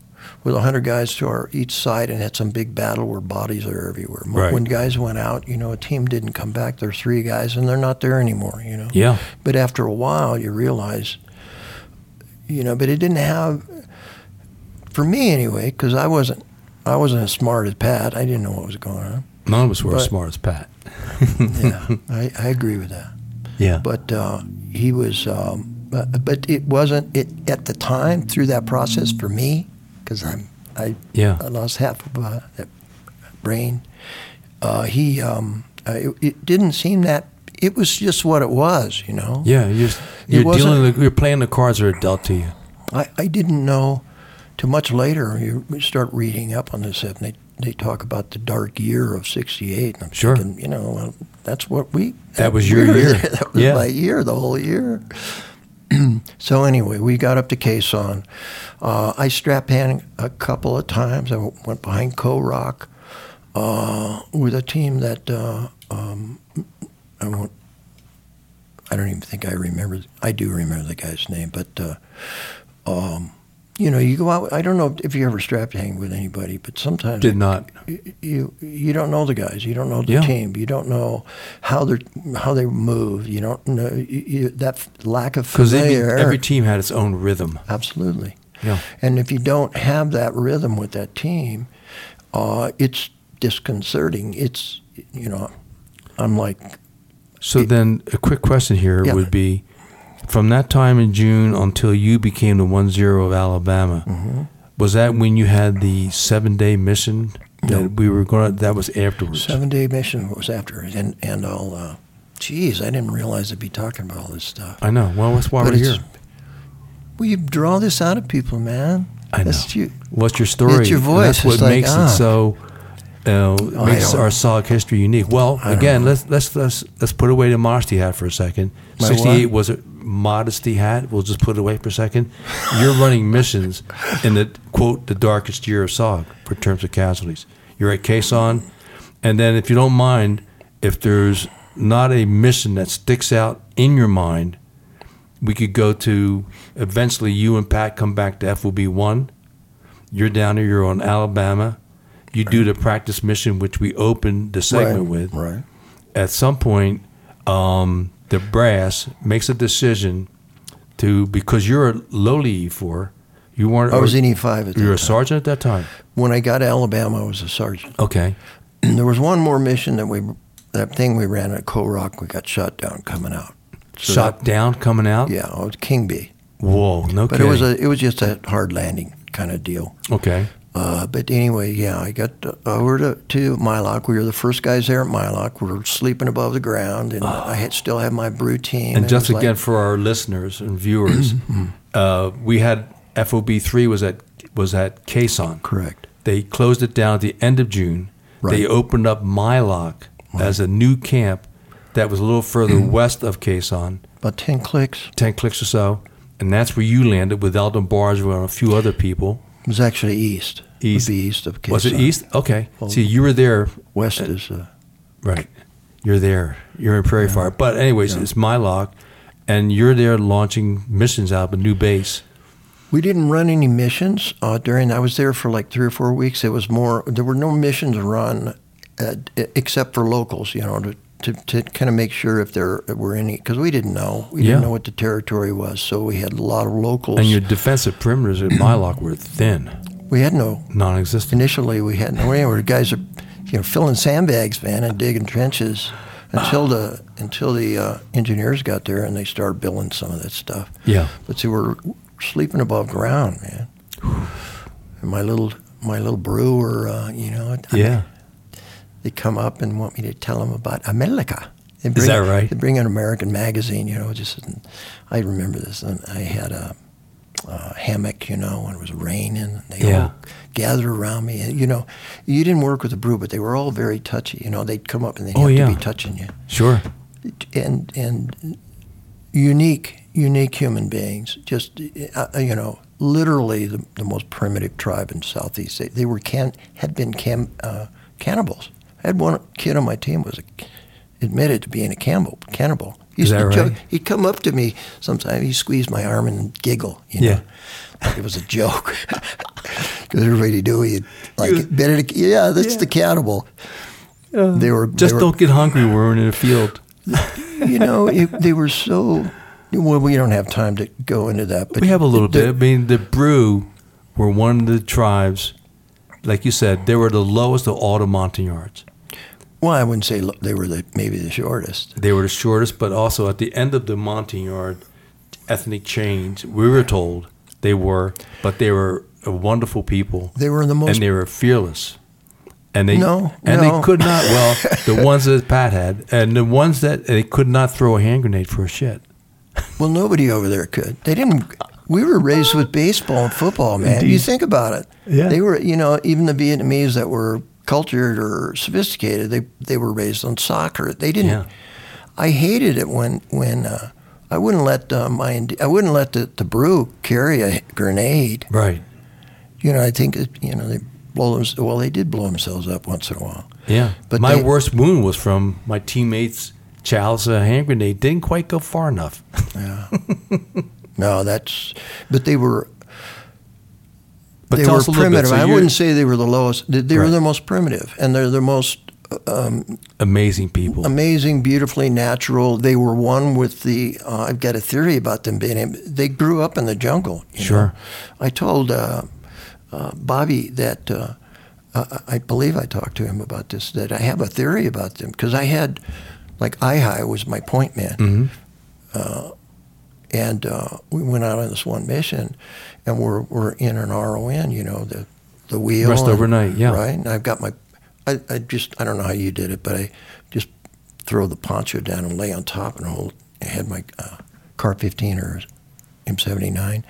with 100 guys to our each side and had some big battle where bodies are everywhere. Right. When guys went out, you know, a team didn't come back. There's three guys and they're not there anymore, you know. Yeah. But after a while, you realize, you know, but it didn't have, for me anyway, because I wasn't, I wasn't as smart as Pat. I didn't know what was going on. None of us were as smart as Pat. Yeah, I, I agree with that. Yeah. but uh, he was. Um, but, but it wasn't it at the time through that process for me because I'm I, Yeah. I lost half of uh, that brain. Uh, he um, it, it didn't seem that it was just what it was, you know. yeah, you're, you're dealing. You're playing the cards that are dealt to you. I, I didn't know too much later. You start reading up on this, and they they talk about the dark year of '68. And I'm Sure. thinking, you know, well, that's what we. That was your year. there. That was Yeah. my year, the whole year. so anyway, we got up to Khe Sanh. Uh, I strap pan a couple of times. I went behind Co Roc uh, with a team that uh, um, I won't. I don't even think I remember. I do remember the guy's name, but uh, um, you know, you go out. I don't know if you ever strap hang with anybody, but sometimes Did not. you you don't know the guys. You don't know the Yeah. team. You don't know how they how they move. You don't know you, you, that lack of Because every, every team had its own rhythm. Absolutely. Yeah. And if you don't have that rhythm with that team, uh, it's disconcerting. It's you know, I'm like, So then, a quick question here Yeah. would be: from that time in June until you became the one zero of Alabama, Mm-hmm. was that when you had the seven day mission that No. we were going? That was afterwards. seven day mission was after and and I'll. Uh, geez, I didn't realize I'd be talking about all this stuff. I know. Well, that's why But we're here. Well, you draw this out of people, man. I know. That's you. What's your story? It's your And voice. That's what It's like, makes ah. it so. Uh, oh, you know, makes our SOG history unique. Well, again, let's let's let's let's put away the modesty hat for a second. My Sixty-eight what? was a modesty hat. We'll just put it away for a second. You're running missions in the quote the darkest year of SOG for terms of casualties. You're at Khe Sanh, and then if you don't mind, if there's not a mission that sticks out in your mind, we could go to eventually you and Pat come back to FOB one. You're down there. You're on Alabama. You do the practice mission, which we opened the segment right, with. Right. At some point, um, the brass makes a decision to because you're a lowly E4. You weren't. I was in E5 at that You were a time. sergeant at that time. When I got to Alabama, I was a sergeant. Okay. there was one more mission that we, that thing we ran at Co Roc, we got shot down coming out. So Shot that- down, coming out. yeah, it was King Bee. Whoa. No. But it was a it was just a hard landing kind of deal. okay. Uh, but anyway, yeah, I got over to, to Mai Loc. We were the first guys there at Mai Loc. We were sleeping above the ground, and I had, still had my Bru team. And it just again like- for our listeners and viewers, uh, we had FOB three was at was at Khe Sanh. correct. They closed it down at the end of June. They opened up Mai Loc as a new camp that was a little further west of Khe Sanh, About ten clicks. ten clicks or so, and that's where you landed with Eldon Bargewell and a few other people. It was actually east. East. be east of Was it east? Okay. Well- See, you were there West is. Uh, Right. You're there. You're in Prairie Fire. But anyways, it's Mai Loc, and you're there launching missions out of a new base. We didn't run any missions uh, during. I was there for like three or four weeks. It was more. There were no missions run, uh, except for locals. You know, to to, to kind of make sure if there were any, because we didn't know. We didn't know what the territory was, so we had a lot of locals. And your defensive perimeters at Mai Loc were thin, we had no. non-existent. Initially, we had no. Anyway, guys are, you know, filling sandbags, man, and digging trenches until the until the uh, engineers got there and they started building some of that stuff. Yeah. But see, we're sleeping above ground, man. And my little my little brewer, uh, you know, I- Yeah. They come up and want me to tell them about America. They Is that right? They bring an American magazine, you know. Just I remember this, and I had a, a hammock, you know, when it was raining. They Yeah. all gathered around me, and you know, you didn't work with the Bru, but they were all very touchy. You know, they'd come up and they'd Oh, have yeah. to be touching you Sure. and and unique unique human beings just uh, you know literally the, the most primitive tribe in southeast they, they were can had been cam, uh, cannibals i had one kid on my team was a, admitted to being a cannibal cannibal he Is used that to joke- right? he'd come up to me sometimes he'd squeeze my arm and giggle you know Yeah. it was a joke because everybody knew he'd like better yeah that's the cannibal they were Just they were, don't get hungry. We're in the field. you know, it, they were so. Well, we don't have time to go into that, but we have a little the- bit. I mean, the Bru were one of the tribes, like you said, they were the lowest of all the Montagnards. Well, I wouldn't say they were the maybe the shortest. They were the shortest, but also at the end of the Montagnard ethnic change, we were told they were, but they were a wonderful people. They were the most. and they were fearless. And they No, and no. they could not. Well, the ones that Pat had, and the ones that they could not throw a hand grenade for a shit. well, nobody over there could. They didn't. We were raised with baseball and football, man. Indeed. You think about it. Yeah. They were, you know, even the Vietnamese that were cultured or sophisticated, they they were raised on soccer. They didn't. Yeah. I hated it when when uh, I wouldn't let uh, my I wouldn't let the, the Bru carry a grenade. Right. You know, I think that, you know they blow them. Well, they did blow themselves up once in a while. Yeah. But my they- worst wound was from my teammates' chalice a hand grenade didn't quite go far enough. Yeah. no, that's. But they were. But they were us a little bit. primitive. So I wouldn't say they were the lowest. They, were Right. the most primitive, and they're the most Amazing people. amazing, beautifully natural. They were one with the. Uh, I've got a theory about them being. They grew up in the jungle. you Sure. know. I told uh, uh, Bobby that. Uh, uh, I believe I talked to him about this. That I have a theory about them because I had, like, IHI was my point man, uh, and uh, we went out on this one mission, and we're we're in an RON. You know the the wheel. Rest and- overnight, yeah. Right. And I've got my. I, I just I don't know how you did it, but I just throw the poncho down and lay on top and hold. I had my uh, CAR-15 or M79,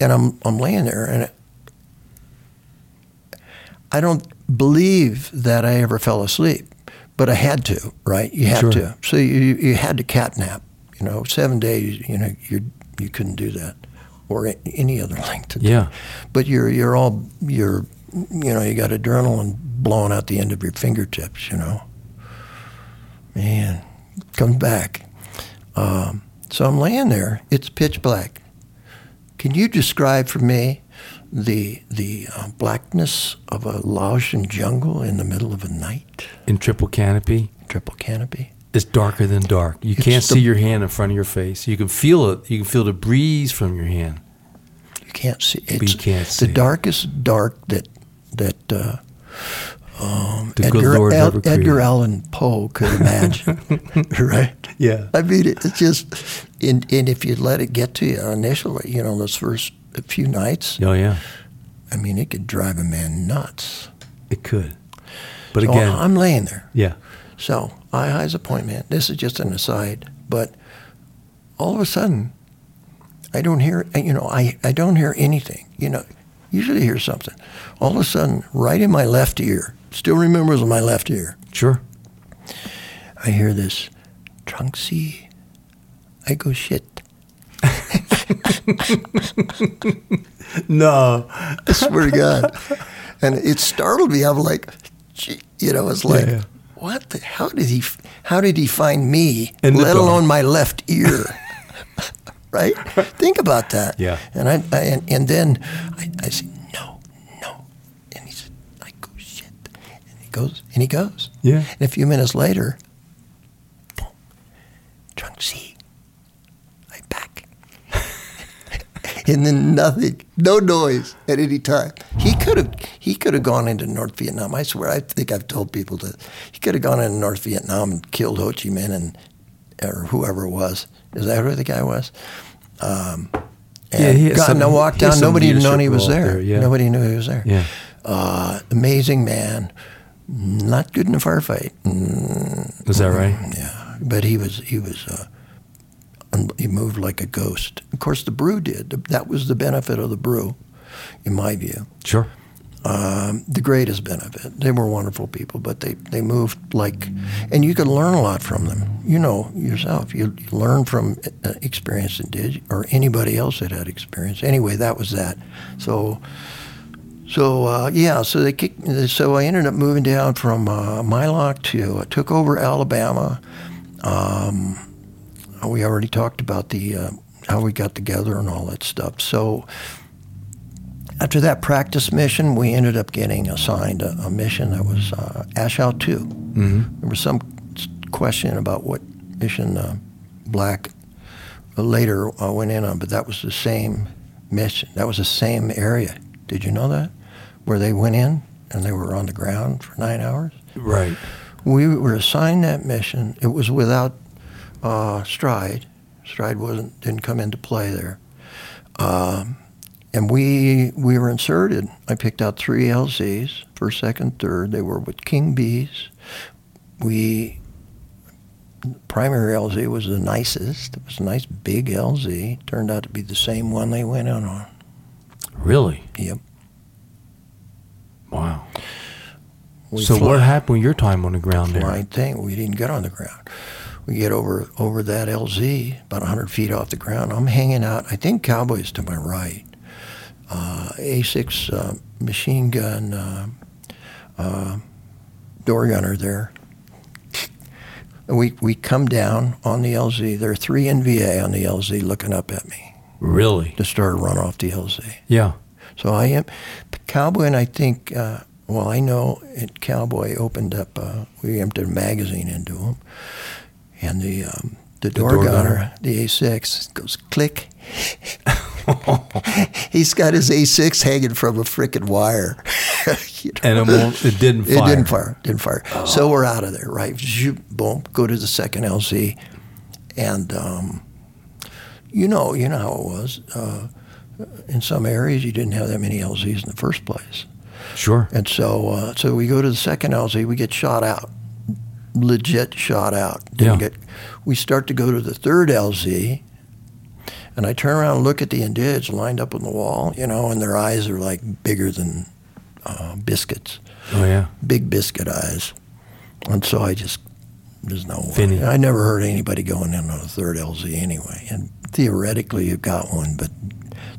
and I'm I'm laying there and. I don't believe that I ever fell asleep, but I had to, right? You had Sure. to. So you you had to cat nap. You know, seven days. You know, you you couldn't do that, or any other length. of Yeah. But you're you're all you're you know you got adrenaline blowing out the end of your fingertips. You know, man, comes back. Um, so I'm laying there. It's pitch black. Can you describe for me the the uh, blackness of a Laotian jungle in the middle of a night? In triple canopy, Triple canopy. It's darker than dark. You can't the- see your hand in front of your face. You can feel it. You can feel the breeze from your hand. You can't see. you It's can't see. the darkest dark that that uh, um, The Edgar, Al- Edgar Allan Poe could imagine, right? Yeah. I mean, it, it's just, and, and if you let it get to you initially, you know, those first few nights, Oh yeah, I mean, it could drive a man nuts. it could. But So again, I'm laying there. yeah, So I high's appointment. This is just an aside, but all of a sudden, I don't hear. You know, I I don't hear anything. You know, usually hear something. All of a sudden, right in my left ear, still remembers in my left ear. sure. I hear this, Trunksy. I go shit. No, I swear to God. And it startled me. I'm like, gee, you know, it's like, Yeah. What? The, how did he? How did he find me? In let alone my left ear. right? Think about that. Yeah. And I, I and, and then I, I said, no, no. And he said, I go shit. And he goes, and he goes. Yeah. And a few minutes later, boom, trunk C. I back. And then nothing, no noise at any time. He could have he could have gone into North Vietnam. I swear, I think I've told people that he could have gone into North Vietnam and killed Ho Chi Minh and or whoever it was. Is that who the guy was? Um, Yeah, and he had got some- in a walk down. Nobody knew leadership he was there. there, yeah. Nobody knew he was there. Yeah. Uh, amazing man. Not good in a firefight. Mm, Is that right? yeah, but he was he was uh, un- he moved like a ghost. Of course, the Bru did. That was the benefit of the Bru, in my view. Sure. Um, the greatest benefit. They were wonderful people, but they, they moved like, and you could learn a lot from them. You know yourself. You, you learn from uh, experience that did, or anybody else that had experience. Anyway, that was that. So, so uh, yeah. So they kicked. So I ended up moving down from uh, Mai Loc to I took over Alabama. Um, we already talked about the uh, how we got together and all that stuff. So after that practice mission, we ended up getting assigned a, a mission that was uh, A Shau 2. Mm-hmm. There was some question about what mission uh, Black later uh, went in on, but that was the same mission. That was the same area. Did you know that? Where they went in and they were on the ground for nine hours? Right. We were assigned that mission. It was without uh, Stride. Stride wasn't didn't come into play there, um, and we we were inserted. I picked out three LZs, first, second, third. They were with King Bees. We primary LZ was the nicest. It was a nice big LZ. Turned out to be the same one they went out on. Really? Yep. Wow. We so fly- what happened with your time on the ground there? Right thing. We didn't get on the ground. We get over over that LZ, about 100 feet off the ground. I'm hanging out. I think Cowboys to my right. Uh, A6 uh, machine gun uh, uh, door gunner there. We we come down on the LZ. There are three NVA on the LZ looking up at me Really? to start a run off the LZ. Yeah. So I am Cowboy, and I think uh, well, I know it, Cowboy opened up. Uh, we emptied a magazine into him, and the um, the, door, door gunner, gunner. the A6, goes click. He's got his A6 hanging from a freaking wire. You know? And it, won't, it didn't fire. It didn't fire. Didn't fire. So we're out of there, right? Zoop, boom. Go to the second LZ, and um, you know, you know how it was. Uh, in some areas, you didn't have that many LZs in the first place, Sure. and so uh, so we go to the second LZ. We get shot out, legit shot out. Didn't Yeah. get. We start to go to the third LZ. And I turn around and look at the individuals lined up on the wall, you know, and their eyes are like bigger than uh, biscuits Oh, yeah. big biscuit eyes. And so I just, there's no way. I never heard anybody going in on a third LZ anyway. And theoretically, you've got one, but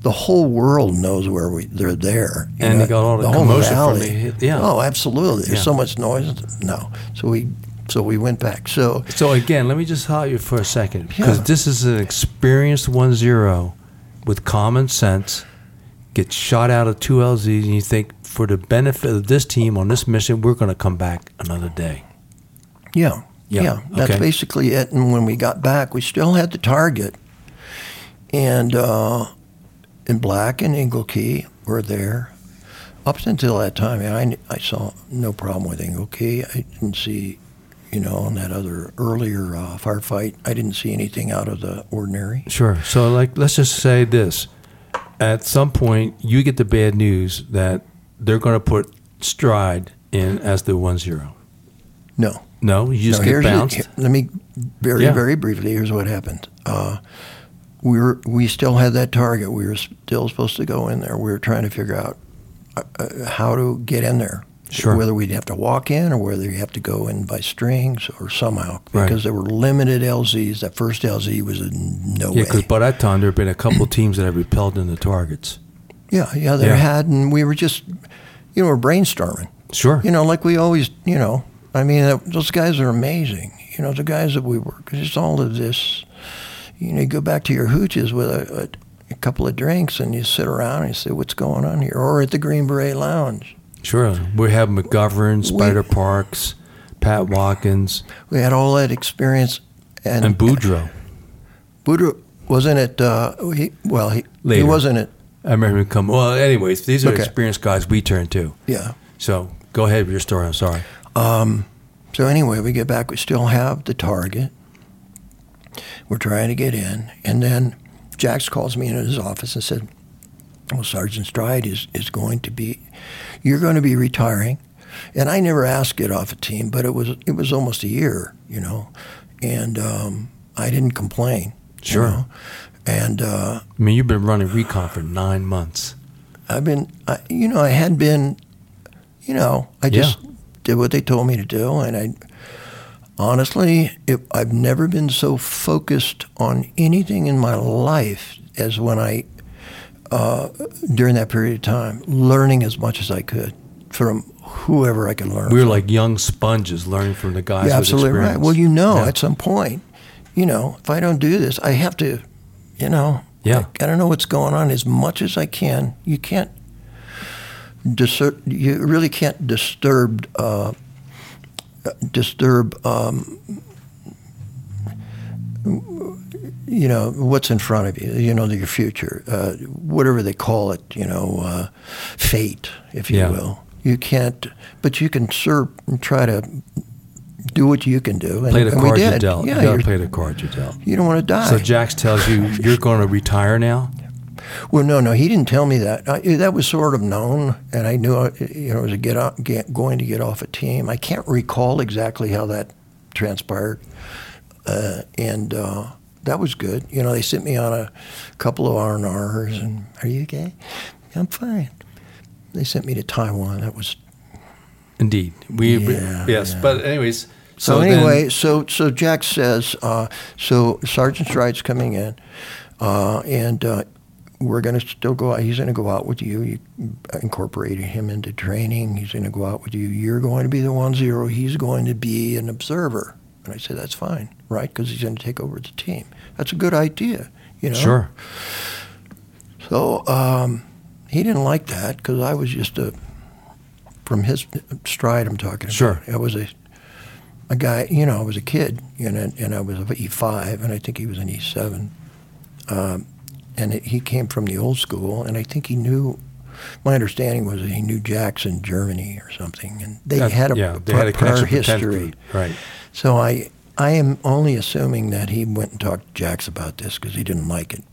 the whole world knows where we they're there. you And know, you got all the whole commotion from the yeah. Oh, absolutely. There's Yeah. so much noise. No. So we, so we went back. So So again, let me just halt you for a second because Yeah. this is an experienced one zero with common sense. Get shot out of two LZs, and you think for the benefit of this team on this mission, we're going to come back another day. Yeah, Yeah, yeah, that's okay. basically it. And when we got back, we still had the target, and uh, and Black and Engelke were there. Up until that time, I, I saw no problem with Engelke. I didn't see, you know, in that other earlier uh, firefight, I didn't see anything out of the ordinary. Sure. So, like, let's just say this: at some point, you get the bad news that they're going to put Stride in as the one zero. No, No, you just No, get here's the- bounced. let me very, Yeah. very briefly. Here's what happened. Uh, we were we still had that target. We were still supposed to go in there. We were trying to figure out uh, uh, how to get in there. Sure. Whether we'd have to walk in or whether you have to go in by strings or somehow Right. because there were limited LZs. That first LZ was a no yeah, way. because by that time there have been a couple teams that have repelled in the targets. yeah, yeah, there Yeah. had, and we were just, you know, we're brainstorming. Sure. You know, like we always, you know, I mean, those guys are amazing. You know, the guys that we work, it's all of this. You know, you go back to your hooches with a, a, a couple of drinks and you sit around and you say, what's going on here? Or at the Green Beret Lounge. Sure. We have McGovern, Spider Parks, Pat Watkins, We had all that experience. And, and Boudreaux. Boudreaux wasn't it, uh, he, well, he, he wasn't it, I remember him come. Well, anyways, these are Okay. experienced guys we turn to. yeah. So go ahead with your story. I'm sorry. Um, so anyway, we get back. We still have the target. We're trying to get in, and then Jax calls me into his office and said, "Well, Sergeant Stride is is going to be, you're going to be retiring." And I never asked it off a team, but it was it was almost a year, you know, and um, I didn't complain. you Sure. know. And uh, I mean, you've been running recon for nine months. I've been, I, you know, I had been, you know, I just did what they told me to do, and I honestly, it, I've never been so focused on anything in my life as when I, uh, during that period of time, learning as much as I could from whoever I could learn. We were from. like young sponges learning from the guys. With absolutely right. Well, you know, Yeah. at some point, you know, if I don't do this, I have to, you know, Yeah. I don't know what's going on as much as I can. You can't disturb. You really can't disturb. Uh, disturb. Um, you know what's in front of you. You know your future, uh, whatever they call it. You know, uh, fate, if you Yeah. will. You can't, but you can serve and try to do what you can do. And, play the and cards you dealt. Yeah, you gotta play the cards you dealt. you don't want to die. So Jax tells you you're going to retire now. Well, no, no, he didn't tell me that. I, that was sort of known, and I knew uh, you know it was a get, off, get going to get off a team. I can't recall exactly how that transpired, uh, and uh, that was good. You know, they sent me on a couple of R and R's, and are you okay? I'm fine. They sent me to Taiwan. That was Indeed, we Yeah, yes. yeah. But anyways, So, then- anyway, so so Jack says, uh, so Sergeant Stride's coming in, uh, and uh, we're going to still go out. He's going to go out with you. You incorporated him into training. He's going to go out with you. You're going to be the one zero. He's going to be an observer. And I said, that's fine, right? Because he's going to take over the team. That's a good idea, you know. sure. So um, he didn't like that because I was just a from his stride. I'm talking. Sure. About. I was a a guy. You know, I was a kid, and and I was an E five, and I think he was an E seven. Um, and it, he came from the old school, and I think he knew. My understanding was that he knew Jackson, Germany, or something, and they That- had a yeah, they had a prior connection for tenth history. Right. So I I am only assuming that he went and talked to Jax about this because he didn't like it.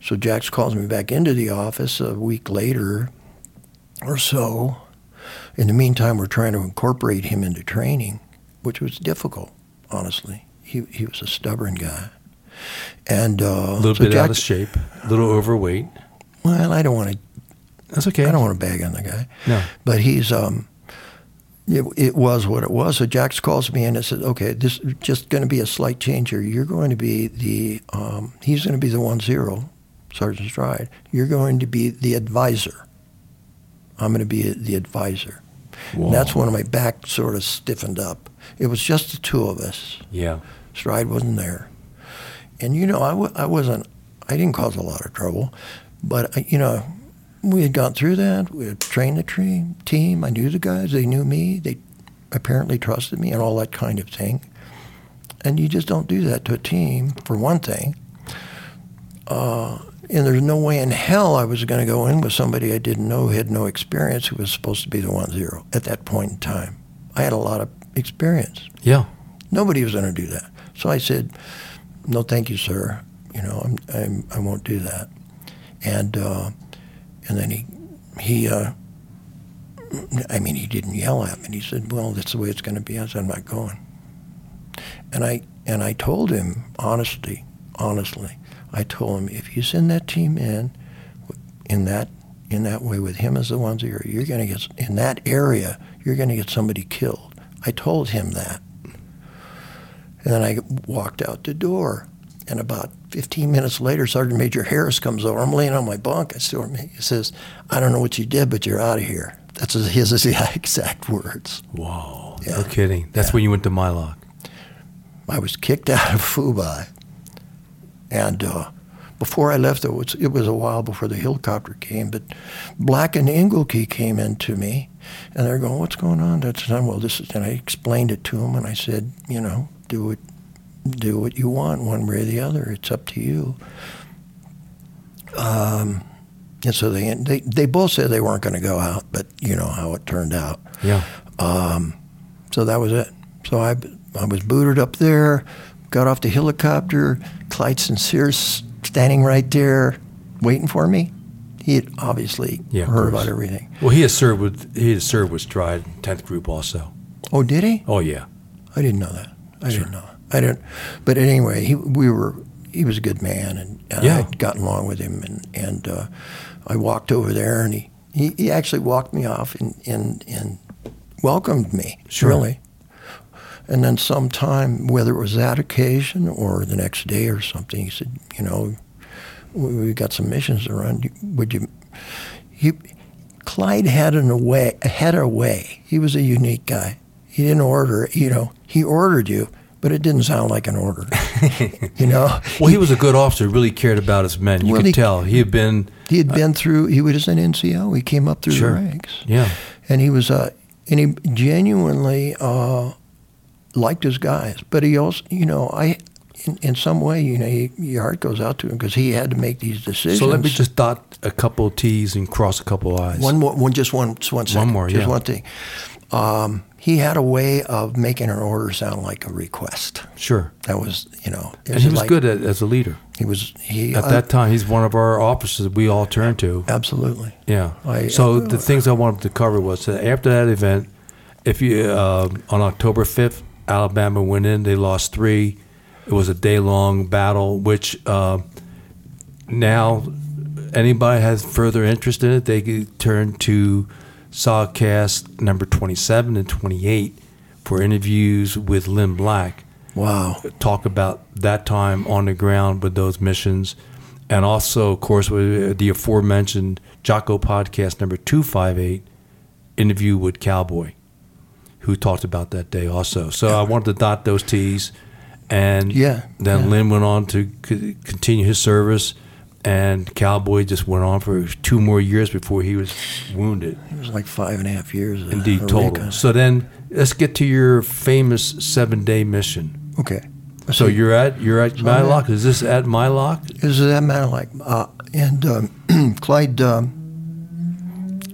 So Jax calls me back into the office a week later or so. In the meantime, we're trying to incorporate him into training, which was difficult, honestly. He, he was a stubborn guy. And uh, A little so bit out of shape, a little overweight. Well, I don't want to That's okay. I don't want to bag on the guy. No. But he's um it, it was what it was. So Jax calls me in and says, "Okay, this is just going to be a slight change here. You're going to be the um, he's going to be the one zero, Sergeant Stride. You're going to be the advisor. I'm going to be the advisor." And that's when my back sort of stiffened up. It was just the two of us. Yeah. Stride wasn't there. And, you know, I, w- I wasn't, I didn't cause a lot of trouble, but, I- you know, we had gone through that. We had trained the tree, team. I knew the guys. They knew me. They apparently trusted me and all that kind of thing. And you just don't do that to a team, for one thing. Uh, and there's no way in hell I was going to go in with somebody I didn't know, who had no experience, who was supposed to be the one zero at that point in time. I had a lot of experience. Yeah. Nobody was going to do that. So I said, "No, thank you, sir. You know, I'm, I'm I won't do that." And uh, and then he he uh, I mean he didn't yell at me. He said, "Well, that's the way it's going to be." I said, "I'm not going." And I and I told him honestly, honestly, I told him if you send that team in in that in that way with him as the one zero, you're going to get in that area. You're going to get somebody killed. I told him that. And then I walked out the door. And about 15 minutes later, Sergeant Major Harris comes over. I'm laying on my bunk. I still. He says, I don't know what you did, but you're out of here. That's his, his exact words. Whoa. Yeah. No kidding. That's when you went to Mai Loc. I was kicked out of Phu Bai. And uh, before I left, it was, it was a while before the helicopter came, but Black and Engelke came in to me, and they're going, what's going on? That's and well, this is, and I explained it to them, and I said, you know, do it, do what you want, one way or the other. It's up to you. Um, and so they, they they both said they weren't going to go out, but you know how it turned out. Yeah. Um, so that was it. So I, I was booted up there, got off the helicopter. Clyde Sears standing right there, waiting for me. He had obviously Yeah, heard about everything. Well, he has served with he has served with Stride, tenth group also. Oh, did he? Oh yeah. I didn't know that. I sure. didn't know. I didn't. But anyway, he we were. He was a good man, and, and Yeah. I'd gotten along with him, and and uh, I walked over there, and he, he, he actually walked me off and and, and welcomed me. Sure. Really. And then sometime, whether it was that occasion or the next day or something, he said, you know, we, we got some missions to run. Would you? He, Clyde had an away, had a way. He was a unique guy. He didn't order, you know, he ordered you, but it didn't sound like an order. you know, Well, he was a good officer. Really cared about his men. You Well, could he- tell he had been. he had been through. He was an NCO. He came up through Sure. the ranks. Yeah. and he was uh, and he genuinely uh, liked his guys. But he also, you know, I in, in some way, you know, he, your heart goes out to him because he had to make these decisions. So let me just dot a couple of T's and cross a couple of I's. one more, one just one, just one second, more, just yeah. one thing. Um, he had a way of making an order sound like a request. Sure. That was, you know, And he was like- good at, as a leader. He was he At uh, that time, he's one of our officers we all turn to. absolutely. Yeah. I- so the things I wanted to cover was that after that event, if you uh, on October fifth, Alabama went in. They lost three. It was a day long battle, which uh, now anybody has further interest in it, they could turn to SOGcast number twenty seven and twenty eight for interviews with Lynne Black Wow. talk about that time on the ground with those missions. And also, of course, with the aforementioned Jocko podcast number 258, interview with Cowboy, who talked about that day also. So I wanted to dot those T's. And Yeah, then yeah. Lynn went on to continue his service and Cowboy just went on for two more years before he was wounded. It was like five and a half years. of Indeed, total. Eureka. So then let's get to your famous seven day mission. Okay. So you're at you're at Mai Loc. Is this at Mai Loc? Is that matter like uh, and um, Clyde um,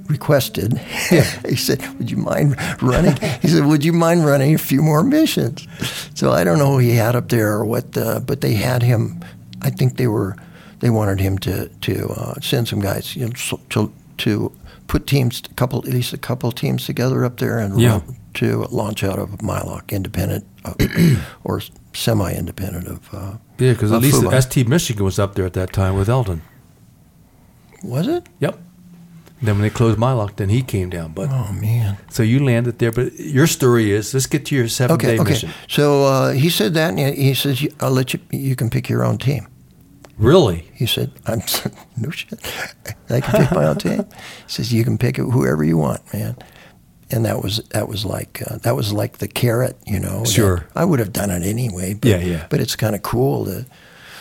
requested. he said, "Would you mind running?" He said, "Would you mind running a few more missions?" So I don't know who he had up there or what, uh, but they had him. I think they were they wanted him to to uh, send some guys, you know, to to put teams, a couple at least a couple teams together up there and Yeah. run- to launch out of Mai Loc, independent uh, or semi-independent of. Uh, Yeah, because at least. ST Michigan was up there at that time with Eldon. was it? Yep. Then when they closed Mai Loc, then he came down. But Oh man. so you landed there. But your story is let's get to your seven Okay, day okay. mission. So uh, he said that, and he says, "I'll let you. You can pick your own team." Really? He said, "I'm no shit. I can pick my own team." He says, "You can pick whoever you want, man." And that was that was like uh, that was like the carrot, you know. Sure. I would have done it anyway. But, Yeah, yeah. But it's kind of cool. To,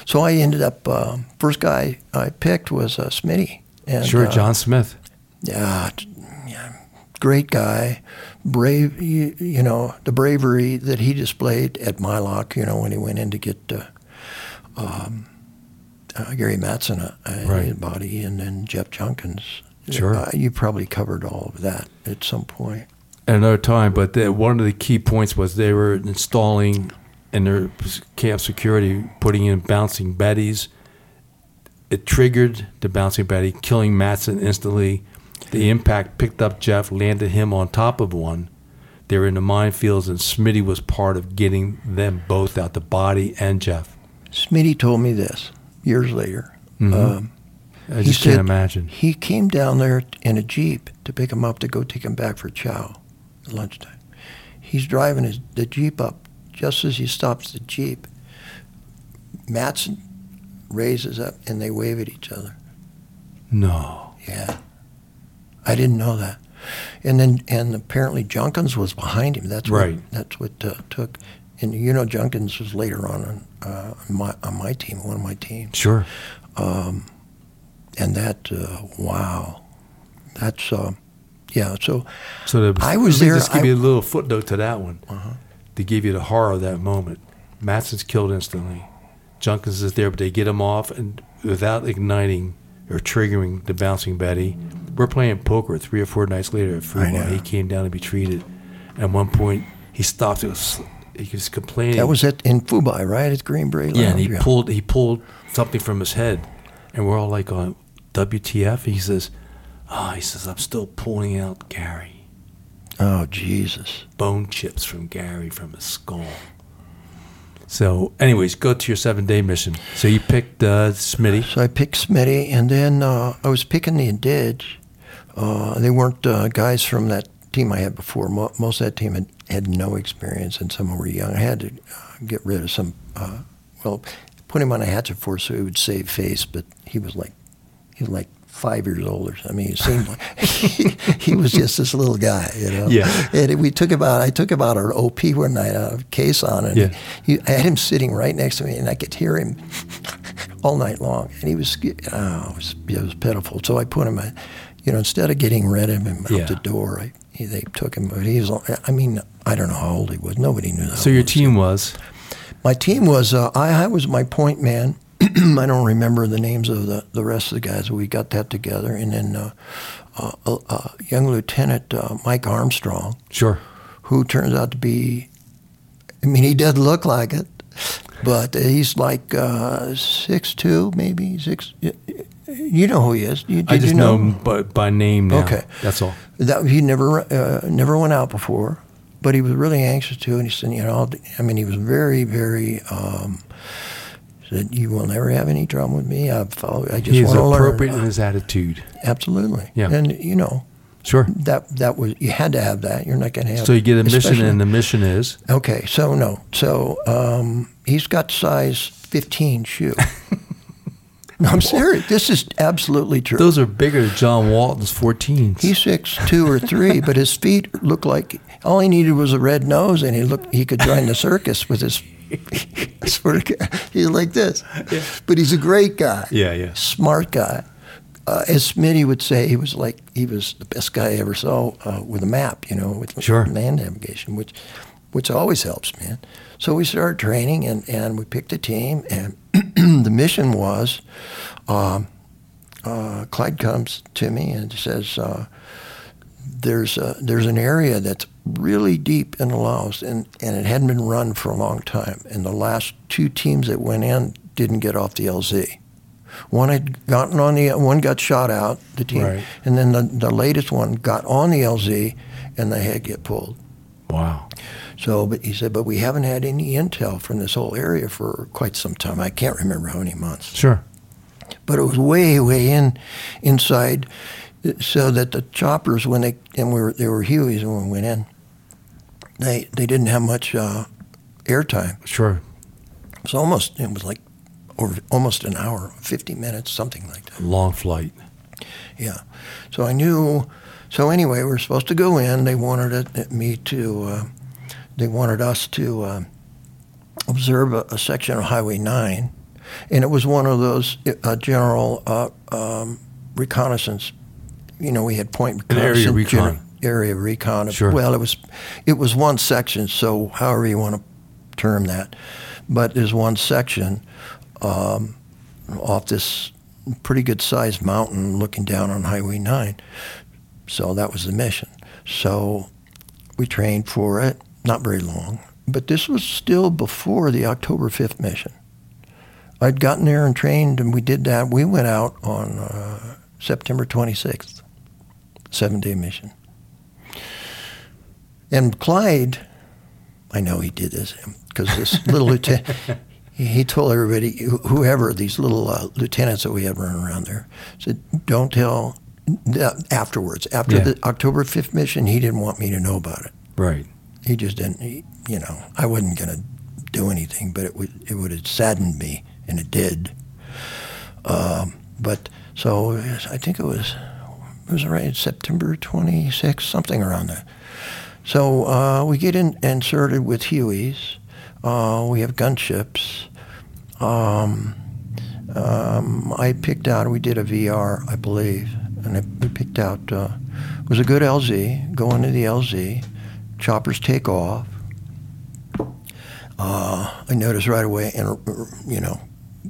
so I ended up uh, first guy I picked was uh, Smitty. And, Sure, uh, John Smith. yeah, yeah, great guy, brave. You, you know the bravery that he displayed at Mai Loc. You know when he went in to get uh, um, uh, Gary Matson a Right. body, and then Jeff Junkins. Sure. uh, you probably covered all of that at some point. at another time. But the, one of the key points was they were installing in their camp security, putting in bouncing betties. It triggered the bouncing betty, killing Matson instantly. The impact picked up Jeff, landed him on top of one. They were in the minefields, and Smitty was part of getting them both out, the body and Jeff. Smitty told me this years later. Mhm. Um, I just can't imagine. He came down there in a jeep to pick him up to go take him back for chow at lunchtime. He's driving his the jeep up. Just as he stops the jeep, Matson raises up and they wave at each other. No. Yeah, I didn't know that. And then and apparently Junkins was behind him. That's Right. What, that's what uh, took. And you know Junkins was later on on, uh, on my on my team, one of my teams. Sure. Um, and that, uh, wow, that's, uh, yeah. So So the, I was there- Just give I- you a little footnote to that one Uh-huh. to give you the horror of that moment. Matson's killed instantly. Junkins is there, but they get him off, and without igniting or triggering the bouncing Betty, we're playing poker three or four nights later at He came down to be treated. At one point, he stopped. It was, he was complaining. that was at in Phu Bai, right at Green Beret. yeah, and he Lounge, pulled he pulled something from his head, and we're all like on WTF. He says, "Ah," he says, "I'm still pulling out Gary." Oh Jesus! bone chips from Gary from his skull. So, anyways, go to your seven day mission. So you picked uh, Smitty. So I picked Smitty, and then uh, I was picking the indig. Uh, they weren't uh, guys from that team I had before. Most of that team had, had no experience, and some were young. I had to uh, get rid of some. Uh, well, put him on a hatchet force so he would save face, but he was like he was like five years old or something. I mean, it seemed like he, he was just this little guy, you know. Yeah. And we took about I took about our OP one night out of Khe Sanh, and Yeah. he, I had him sitting right next to me, and I could hear him all night long, and he was oh, it was, it was pitiful. So I put him, uh, you know, instead of getting rid of him Yeah. out the door, I, he, they took him. But he was, I mean, I don't know how old he was. Nobody knew that. So your team was My team was uh, I, I was my point man. I don't remember the names of the, the rest of the guys. We got that together, and then uh, uh, uh, young Lieutenant uh, Mike Armstrong, sure. who turns out to be. I mean, he doesn't look like it, but he's like uh, six two, maybe six. You know who he is? You, I just you know know him by, by name now. Okay. that's all. that he never uh, never went out before, but he was really anxious to, and he said, you know, I'll, mean, he was very very. Um, said, "You will never have any trouble with me. I follow. I just He's want to learn." appropriate in his attitude. Absolutely. Yeah. And you know Sure. that that was you had to have that. You're not going to have. So you get a mission, and the mission is Okay, so no, so um, he's got size 15 shoe. no, I'm serious. This is absolutely true. those are bigger than John Walton's 14s. He's six two or three, but his feet look like all he needed was a red nose, and he looked he could join the circus with his I swear to God, he's like this. But he's a great guy. Yeah, yeah. Smart guy. Uh, as Smitty would say, he was like he was the best guy I ever saw uh, with a map, you know, with Sure. land navigation, which which always helps, man. So we started training, and, and we picked a team, and the mission was, um, uh, Clyde comes to me and says, uh, "There's a, there's an area that's really deep in Laos, and, and it hadn't been run for a long time, and the last two teams that went in didn't get off the LZ." One had gotten on the one got shot out the team, Right. and then the, the latest one got on the LZ, and they had get pulled. Wow. So, but he said, but we haven't had any intel from this whole area for quite some time. I can't remember how many months, Sure. but it was way, way in inside, so that the choppers, when they and we were they were Hueys when we went in, they they didn't have much uh, airtime. Sure. It was almost it was like over almost an hour, fifty minutes, something like that. Long flight. Yeah. So I knew. So anyway, we were supposed to go in. They wanted it, me to. Uh, they wanted us to uh, observe a, a section of Highway Nine, and it was one of those uh, general uh, um, reconnaissance. You know, we had point area reconnaissance, recon. gener- area recon. Sure. Well, it was it was one section. So however you want to term that, but there's one section um, off this pretty good sized mountain looking down on Highway 9. So that was the mission. So we trained for it, not very long, but this was still before the October 5th mission. I'd gotten there and trained, and we did that. We went out on uh, September 26th, seven day mission. And Clyde, I know he did this because this little lieutenant, he told everybody, whoever these little uh, lieutenants that we had running around there, said, "Don't tell." Afterwards, after Yeah. the October fifth mission, he didn't want me to know about it. Right. He just didn't. He, you know, I wasn't going to do anything, but it would it would have saddened me, and it did. Um, but so I think it was it was right September 26, something around that. So uh, we get in, inserted with Hueys. Uh, we have gunships. Um, um, I picked out. We did a VR, I believe, and I, we picked out. Uh, it was a good LZ. Going to the LZ. Choppers take off. Uh, I noticed right away, and you know,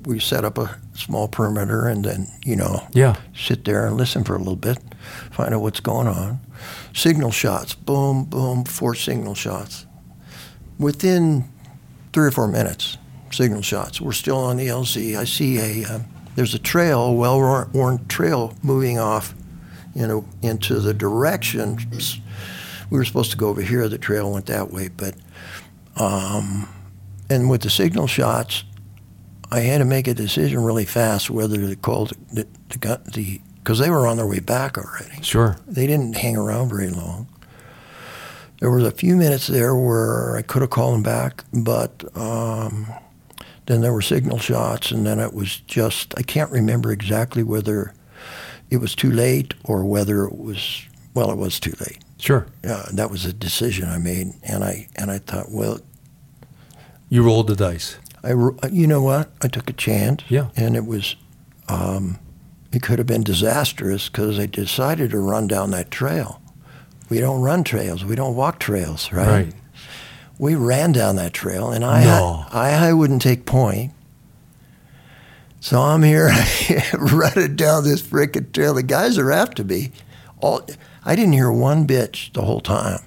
we set up a small perimeter, and then you know, Yeah. sit there and listen for a little bit, find out what's going on. Signal shots, boom, boom, four signal shots. Within three or four minutes, signal shots. We're still on the LZ. I see a uh, there's a trail, well-worn trail moving off, you know, into the direction. We were supposed to go over here. The trail went that way, but um, and with the signal shots, I had to make a decision really fast whether to call the the, the, gun- the because they were on their way back already. Sure. They didn't hang around very long. There was a few minutes there where I could have called them back, but um, then there were signal shots, and then it was just I can't remember exactly whether it was too late or whether it was well, it was too late. Sure. Uh, that was a decision I made, and I and I thought, well, You rolled the dice. I, you know what? I took a chance. Yeah. And it was, um, it could have been disastrous because they decided to run down that trail. We don't run trails. We don't walk trails, right? Right. We ran down that trail, and I, No. I, I wouldn't take point. So I'm here running down this freaking trail. The guys are after me. All I didn't hear one bitch the whole time.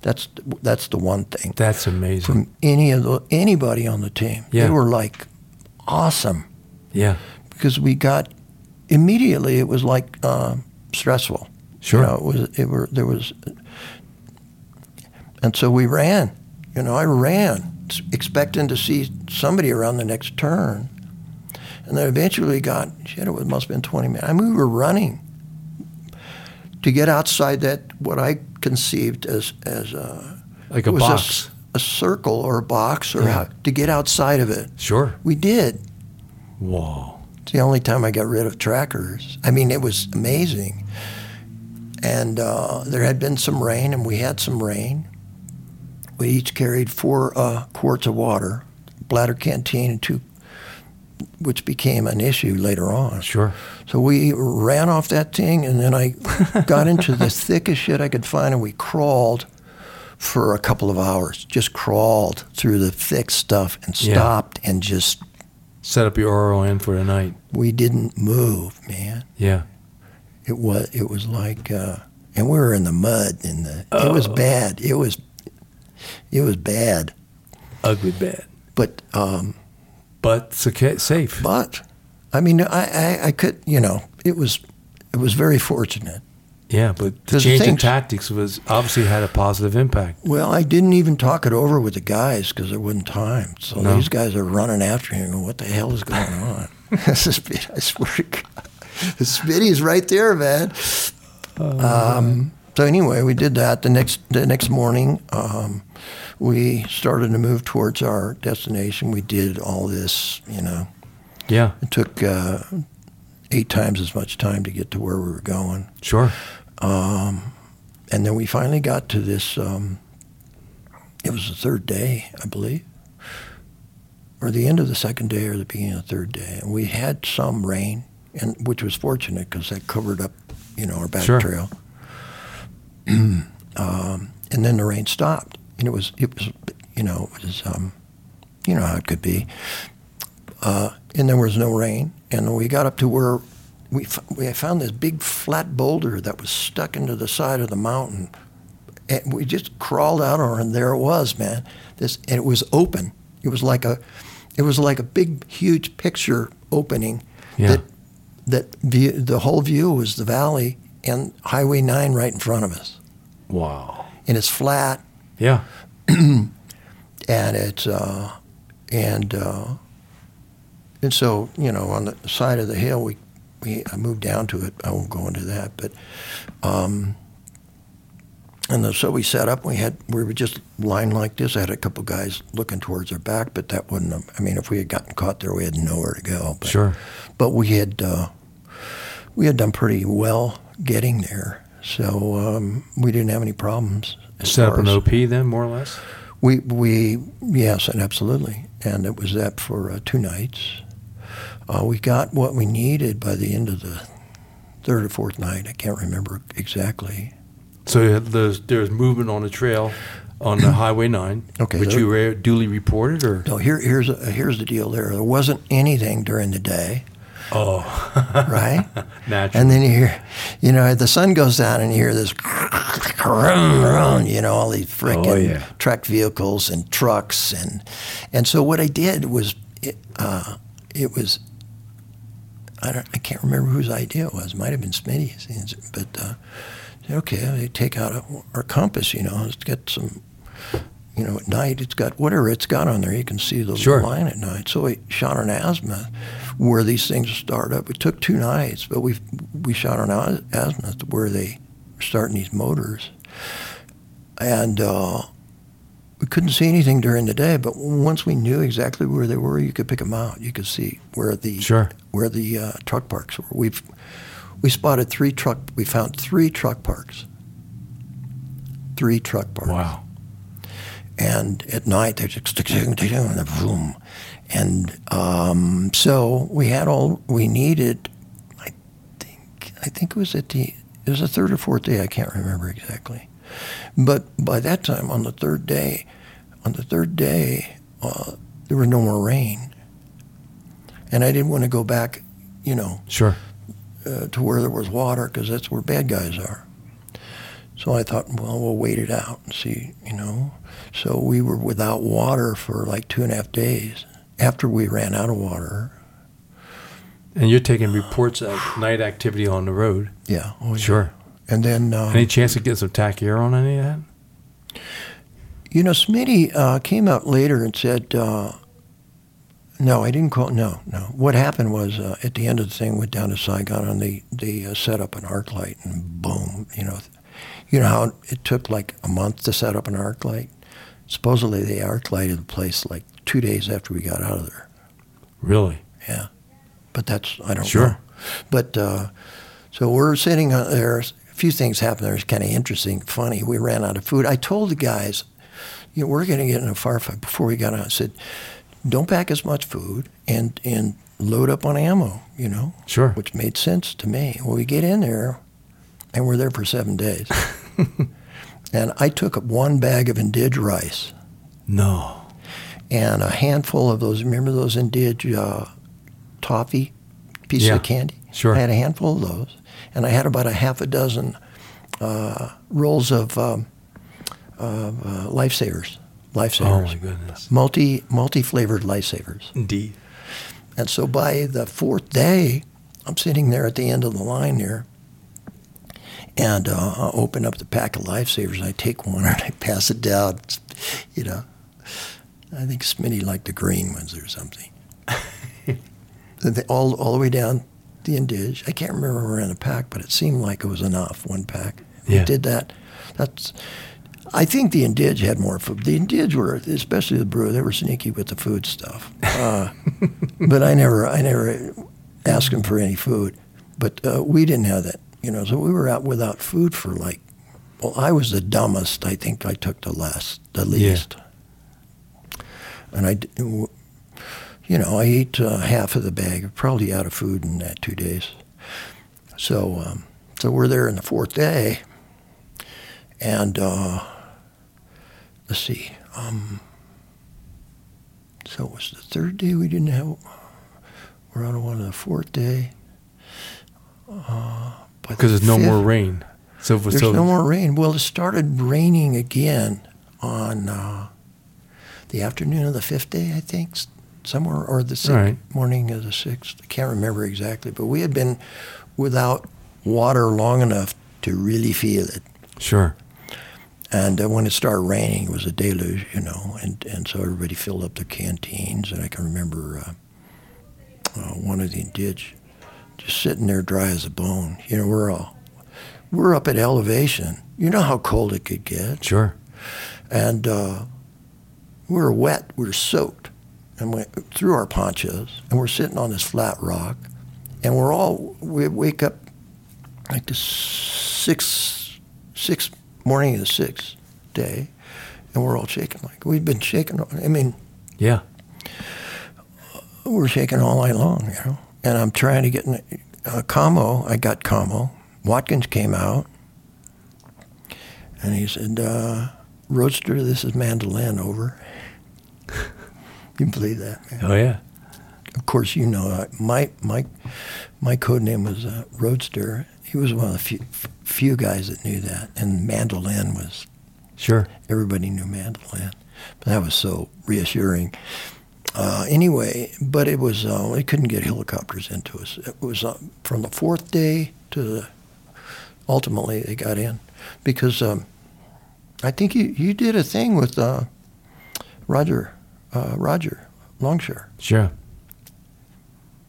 That's that's the one thing That's amazing. from any of the anybody on the team. Yeah. They were like awesome yeah. because we got immediately. It was like uh, stressful. Sure. You know, it was. It were there was, and so we ran. You know, I ran expecting to see somebody around the next turn, and then eventually got shit. It was, must have been twenty minutes. I mean, we were running to get outside that what I conceived as as a Like a box. s- a circle or a box or Yeah. to get outside of it. Sure. We did. Whoa. It's the only time I got rid of trackers. I mean, it was amazing. And uh, there had been some rain, and we had some rain. We each carried four uh, quarts of water, bladder canteen and two, which became an issue later on. Sure. So we ran off that thing, and then I got into the thickest shit I could find, and we crawled for a couple of hours. Just crawled through the thick stuff and Yeah. stopped and just Set up your RON for the night. we didn't move, man. Yeah. It was it was like, uh, and we were in the mud, and the oh. it was bad. It was it was bad, Ugly bad. but um, But safe. but I mean, I, I I could you know it was it was very fortunate. yeah, but the change in tactics was obviously had a positive impact. Well, I didn't even talk it over with the guys because there wasn't time. So No. these guys are running after go, What the hell is going on? this is I swear to God, the Smitty's right there, man. Um, so anyway, we did that. The next the next morning, um, we started to move towards our destination. We did all this, you know. Yeah, It took uh, eight times as much time to get to where we were going. sure. And then we finally got to this. Um, it was the third day, I believe, or the end of the second day, or the beginning of the third day. And we had some rain, and which was fortunate because that covered up, you know, our back Sure. trail. um, and then the rain stopped, and it was it was, you know, it was, um, you know how it could be. Uh, and there was no rain, and we got up to where we f- we found this big flat boulder that was stuck into the side of the mountain, and we just crawled out on it, and there it was, man. This and it was open. It was like a, it was like a big, huge picture opening. Yeah. That that view, the whole view was the valley and Highway Nine right in front of us, Wow. and it's flat Yeah. and it's uh, and uh, and so you know on the side of the hill we we I moved down to it. I won't go into that, but um, and the, so we set up. We had we were just lying like this. I had a couple guys looking towards our back, but that wouldn't. Have, I mean, if we had gotten caught there, we had nowhere to go. But, Sure. but we had uh, we had done pretty well getting there, so um, we didn't have any problems. Set up an OP then, more or less. we we yes, and absolutely, and it was that for uh, two nights. Uh, we got what we needed by the end of the third or fourth night. I can't remember exactly. So there's there's movement on the trail on the Highway Nine, Okay, which you duly reported, or No, here here's a, here's the deal. There, there wasn't anything during the day, oh, right? natural. and then you hear, you know, the sun goes down and you hear this, you know, all these freaking Oh, yeah. truck vehicles and trucks and and so what I did was, it, uh, it was, I don't, I can't remember whose idea it was. It might have been Smitty's, but uh, okay, they take out our compass. You know, it's got some. You know, at night it's got whatever it's got on there. You can see the Sure. line at night. So we shot an azimuth where these things start up. It took two nights, but we we shot on az- azimuth where they were starting these motors, and uh, we couldn't see anything during the day. But once we knew exactly where they were, you could pick them out. You could see where the Sure. where the uh, truck parks were. We've we spotted three truck. We found three truck parks. Three truck parks wow. and at night they're just and boom. And um, so we had all we needed. I think I think it was at the it was the third or fourth day. I can't remember exactly. But by that time, on the third day, on the third day, uh, there was no more rain, and I didn't want to go back, you know, Sure. uh, to where there was water because that's where bad guys are. So I thought, well, we'll wait it out and see, you know. So we were without water for like two and a half days. After we ran out of water, And you're taking reports of night activity on the road. yeah, oh, yeah. Sure. And then, uh, Any chance to get some TAC air on any of that? you know, Smitty uh, came out later and said, uh, no, I didn't call. No, no. What happened was uh, at the end of the thing, went down to Saigon and they they uh, set up an arc light and boom, you know, you know how it took like a month to set up an arc light. Supposedly they arc lighted the place like two days after we got out of there. Really? Yeah, but that's I don't Sure. know. But uh, so we're sitting on there. A few things happened there. It's kind of interesting, funny. We ran out of food. I told the guys, you know, we're going to get in a firefight. Before we got out. I said, don't pack as much food and and load up on ammo. You know, Sure. which made sense to me. Well, we get in there, and we're there for seven days. and I took up one bag of Indig rice No. And a handful of those. Remember those Indig uh, toffee pieces Yeah, of candy? sure. I had a handful of those, and I had about a half a dozen uh, rolls of, um, uh, lifesavers. Oh my goodness. multi multi flavored lifesavers. Indeed. And so by the fourth day, I'm sitting there at the end of the line there, and uh, I open up the pack of lifesavers. I take one and I pass it down. You know, I think Smitty liked the green ones or something. They- all all the way down the Indig. I can't remember where in the pack, but it seemed like it was enough. One pack. Yeah. We did that. That's. I think the Indig had more food. The Indig were, especially the Bru, they were sneaky with the food stuff. Uh, but I never, I never asked them for any food. But uh, we didn't have that, you know. So we were out without food for like. Well, I was the dumbest. I think I took the last, the least. And I, you know, I ate uh, half of the bag. Probably out of food in that two days. So, um, so we're there in the fourth day, and uh, let's see. Um, so it was the third day we didn't have. We're on one of the fourth day. Uh, Because there's no more rain. So, There's so no more rain. Well, it started raining again on uh, the afternoon of the fifth day, I think, somewhere, or the sixth, right. morning of the sixth. I can't remember exactly, but we had been without water long enough to really feel it. Sure. And uh, when it started raining, it was a deluge, you know, and, and so everybody filled up their canteens. And I can remember uh, uh, one of the Indig just sitting there dry as a bone. You know, we're all we're up at elevation. You know how cold it could get, Sure. and uh, we were wet. We were soaked, and went through our ponchos, and we're sitting on this flat rock, and we're all we wake up like the sixth sixth morning of the sixth day, and we're all shaking like we've been shaking. I mean, Yeah. we're shaking all night long, you know. And I'm trying to get in uh, commo. I got commo. Watkins came out, and he said, uh, "Roadster, this is Mandolin. Over." You believe that, man. Oh yeah. Of course, you know uh, my my my code name was uh, Roadster. He was one of the few, few guys that knew that, and Mandolin was Sure. everybody knew mandolin. But that was so reassuring. Uh, anyway, but it was uh, they couldn't get helicopters into us. It was uh, from the fourth day to the ultimately they got in because um, I think you you did a thing with uh, Roger uh, Roger Longshore. Sure.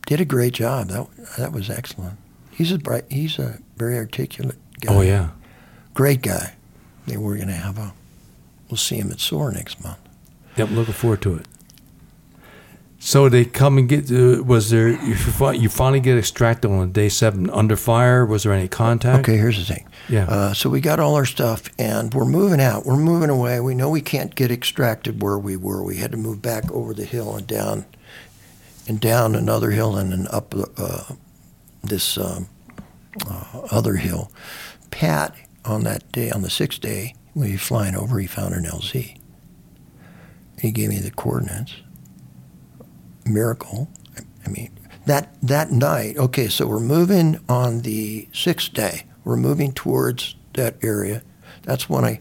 Did a great job. That that was excellent. He's a bright. He's a very articulate guy. Oh yeah. great guy. They were going to have a. We'll see him at SOAR next month. Yep. Looking forward to it. So they come and get. Uh, was there? You, you finally get extracted on day seven under fire. Was there any contact? Okay, here's the thing. Yeah. Uh, so we got all our stuff and we're moving out. We're moving away. We know we can't get extracted where we were. We had to move back over the hill and down, and down another hill and then up uh, this um, uh, other hill. Pat, on that day, on the sixth day, when he was flying over, he found an LZ. He gave me the coordinates. Miracle. I mean, that that night. Okay, so we're moving on the sixth day. We're moving towards that area. That's when I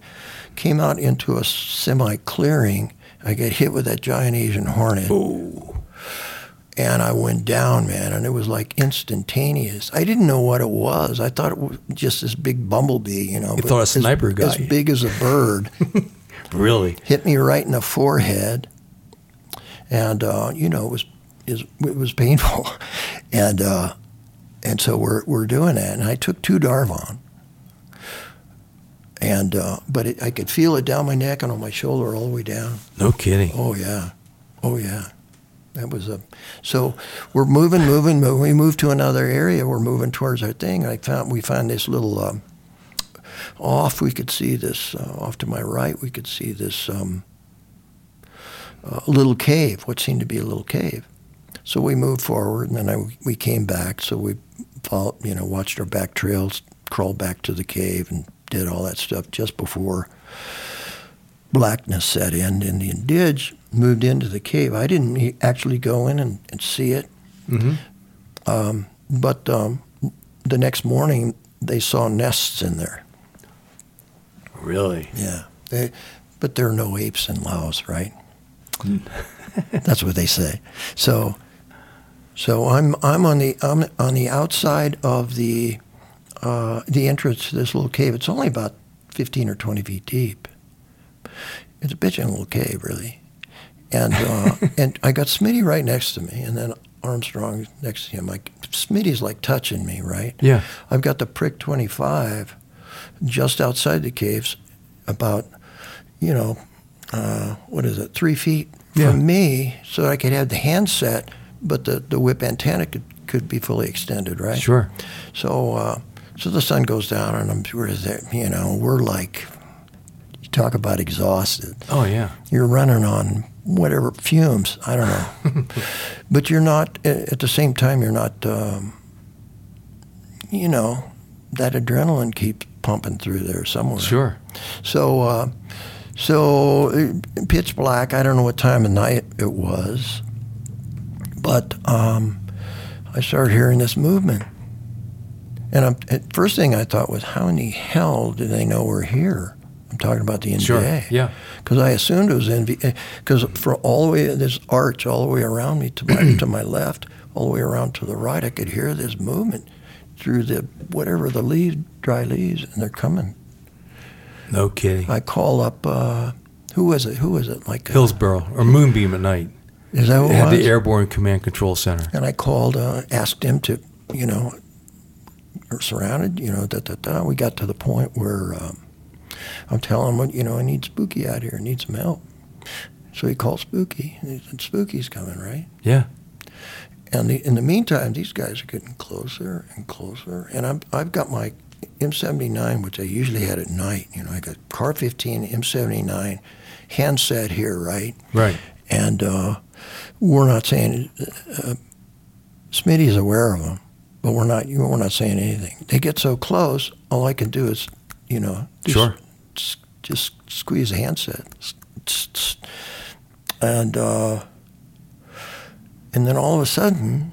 came out into a semi clearing. I get hit with that giant Asian hornet. And I went down, man, and it was like instantaneous. I didn't know what it was. I thought it was just this big bumblebee, you know. You thought a as- sniper got as big as a bird Really? hit me right in the forehead, and uh, you know it was is- it was painful, and uh, and so we're we're doing that, and I took two Darvon, and uh, but it, I could feel it down my neck and on my shoulder all the way down. No kidding. Oh yeah, oh yeah, that was a. So we're moving, moving, moving. We move to another area. We're moving towards our thing. I found we found this little. Um, off, we could see this. Uh, off to my right, we could see this um, a little cave, what seemed to be a little cave. So we moved forward, and then I, we came back. So we followed, you know, watched our back trails, crawled back to the cave, and did all that stuff just before blackness set in. And the Didge moved into the cave. I didn't actually go in and, and see it, Mm-hmm. um, but um, the next morning they saw nests in there. Really? Yeah, they, but there are no apes in Laos, right? That's what they say. So, so I'm I'm on the I'm on the outside of the uh, the entrance to this little cave. It's only about fifteen or twenty feet deep. It's a bitchin' little cave, really. And uh, and I got Smitty right next to me, and then Armstrong next to him. Like Smitty's like touching me, right? Yeah. I've got the prick twenty five just outside the caves, about you know, uh, what is it, three feet Yeah. from me, so I could have the handset, but the, the whip antenna could, could be fully extended, right? Sure. So uh, so the sun goes down, and I'm we're there, you know, we're like, you talk about exhausted. Oh yeah. You're running on whatever fumes, I don't know, but you're not at the same time. You're not, um, you know, that adrenaline keeps pumping through there somewhere. Sure. So, uh, so uh, pitch black. I don't know what time of night it was, but um, I started hearing this movement, and I'm, first thing I thought was, how in the hell do they know we're here? I'm talking about the NVA. Sure. Yeah. Because I assumed it was NVA. Because for all the way this arch, all the way around me to my to my left, all the way around to the right, I could hear this movement through the whatever the leaves, dry leaves, and they're coming. No kidding. I call up. Uh, who was it? Who was it? Like uh, Hillsboro or Moonbeam at night. Is that what They it had was? the Airborne Command Control Center. And I called, uh, asked him to, you know, surrounded. You know, da da da. We got to the point where um, I'm telling him, you know, I need Spooky out here. I need some help. So he called Spooky. And he said, Spooky's coming, right? Yeah. And the, in the meantime, these guys are getting closer and closer. And I'm, I've got my M79, which I usually had at night. You know, I got CAR-15, M79, handset here, right? Right. And uh, we're not saying, uh, Smitty's aware of them, but we're not, we're not saying anything. They get so close, all I can do is, you know, just, Sure. s- just squeeze the handset. And, uh, and then all of a sudden,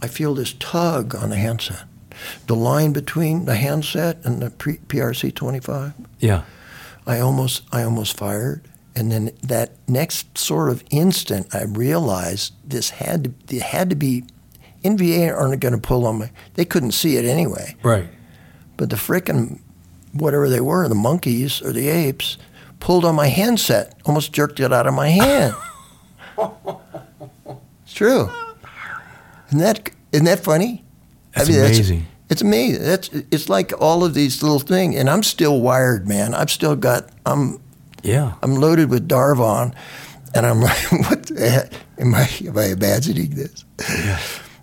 I feel this tug on the handset. The line between the handset and the pre- PRC 25, Yeah. I almost, I almost fired. And then that next sort of instant, I realized this had to, it had to be, NVA aren't going to pull on my, they couldn't see it anyway. Right. But the frickin' whatever they were, the monkeys or the apes, pulled on my handset, almost jerked it out of my hand. it's true. Isn't that isn't that funny? That's amazing. it's amazing. That's it's like all of these little things, and I'm still wired, man. I've still got I'm Yeah. I'm loaded with Darvon, and I'm like, what the heck? Am I, am I imagining this?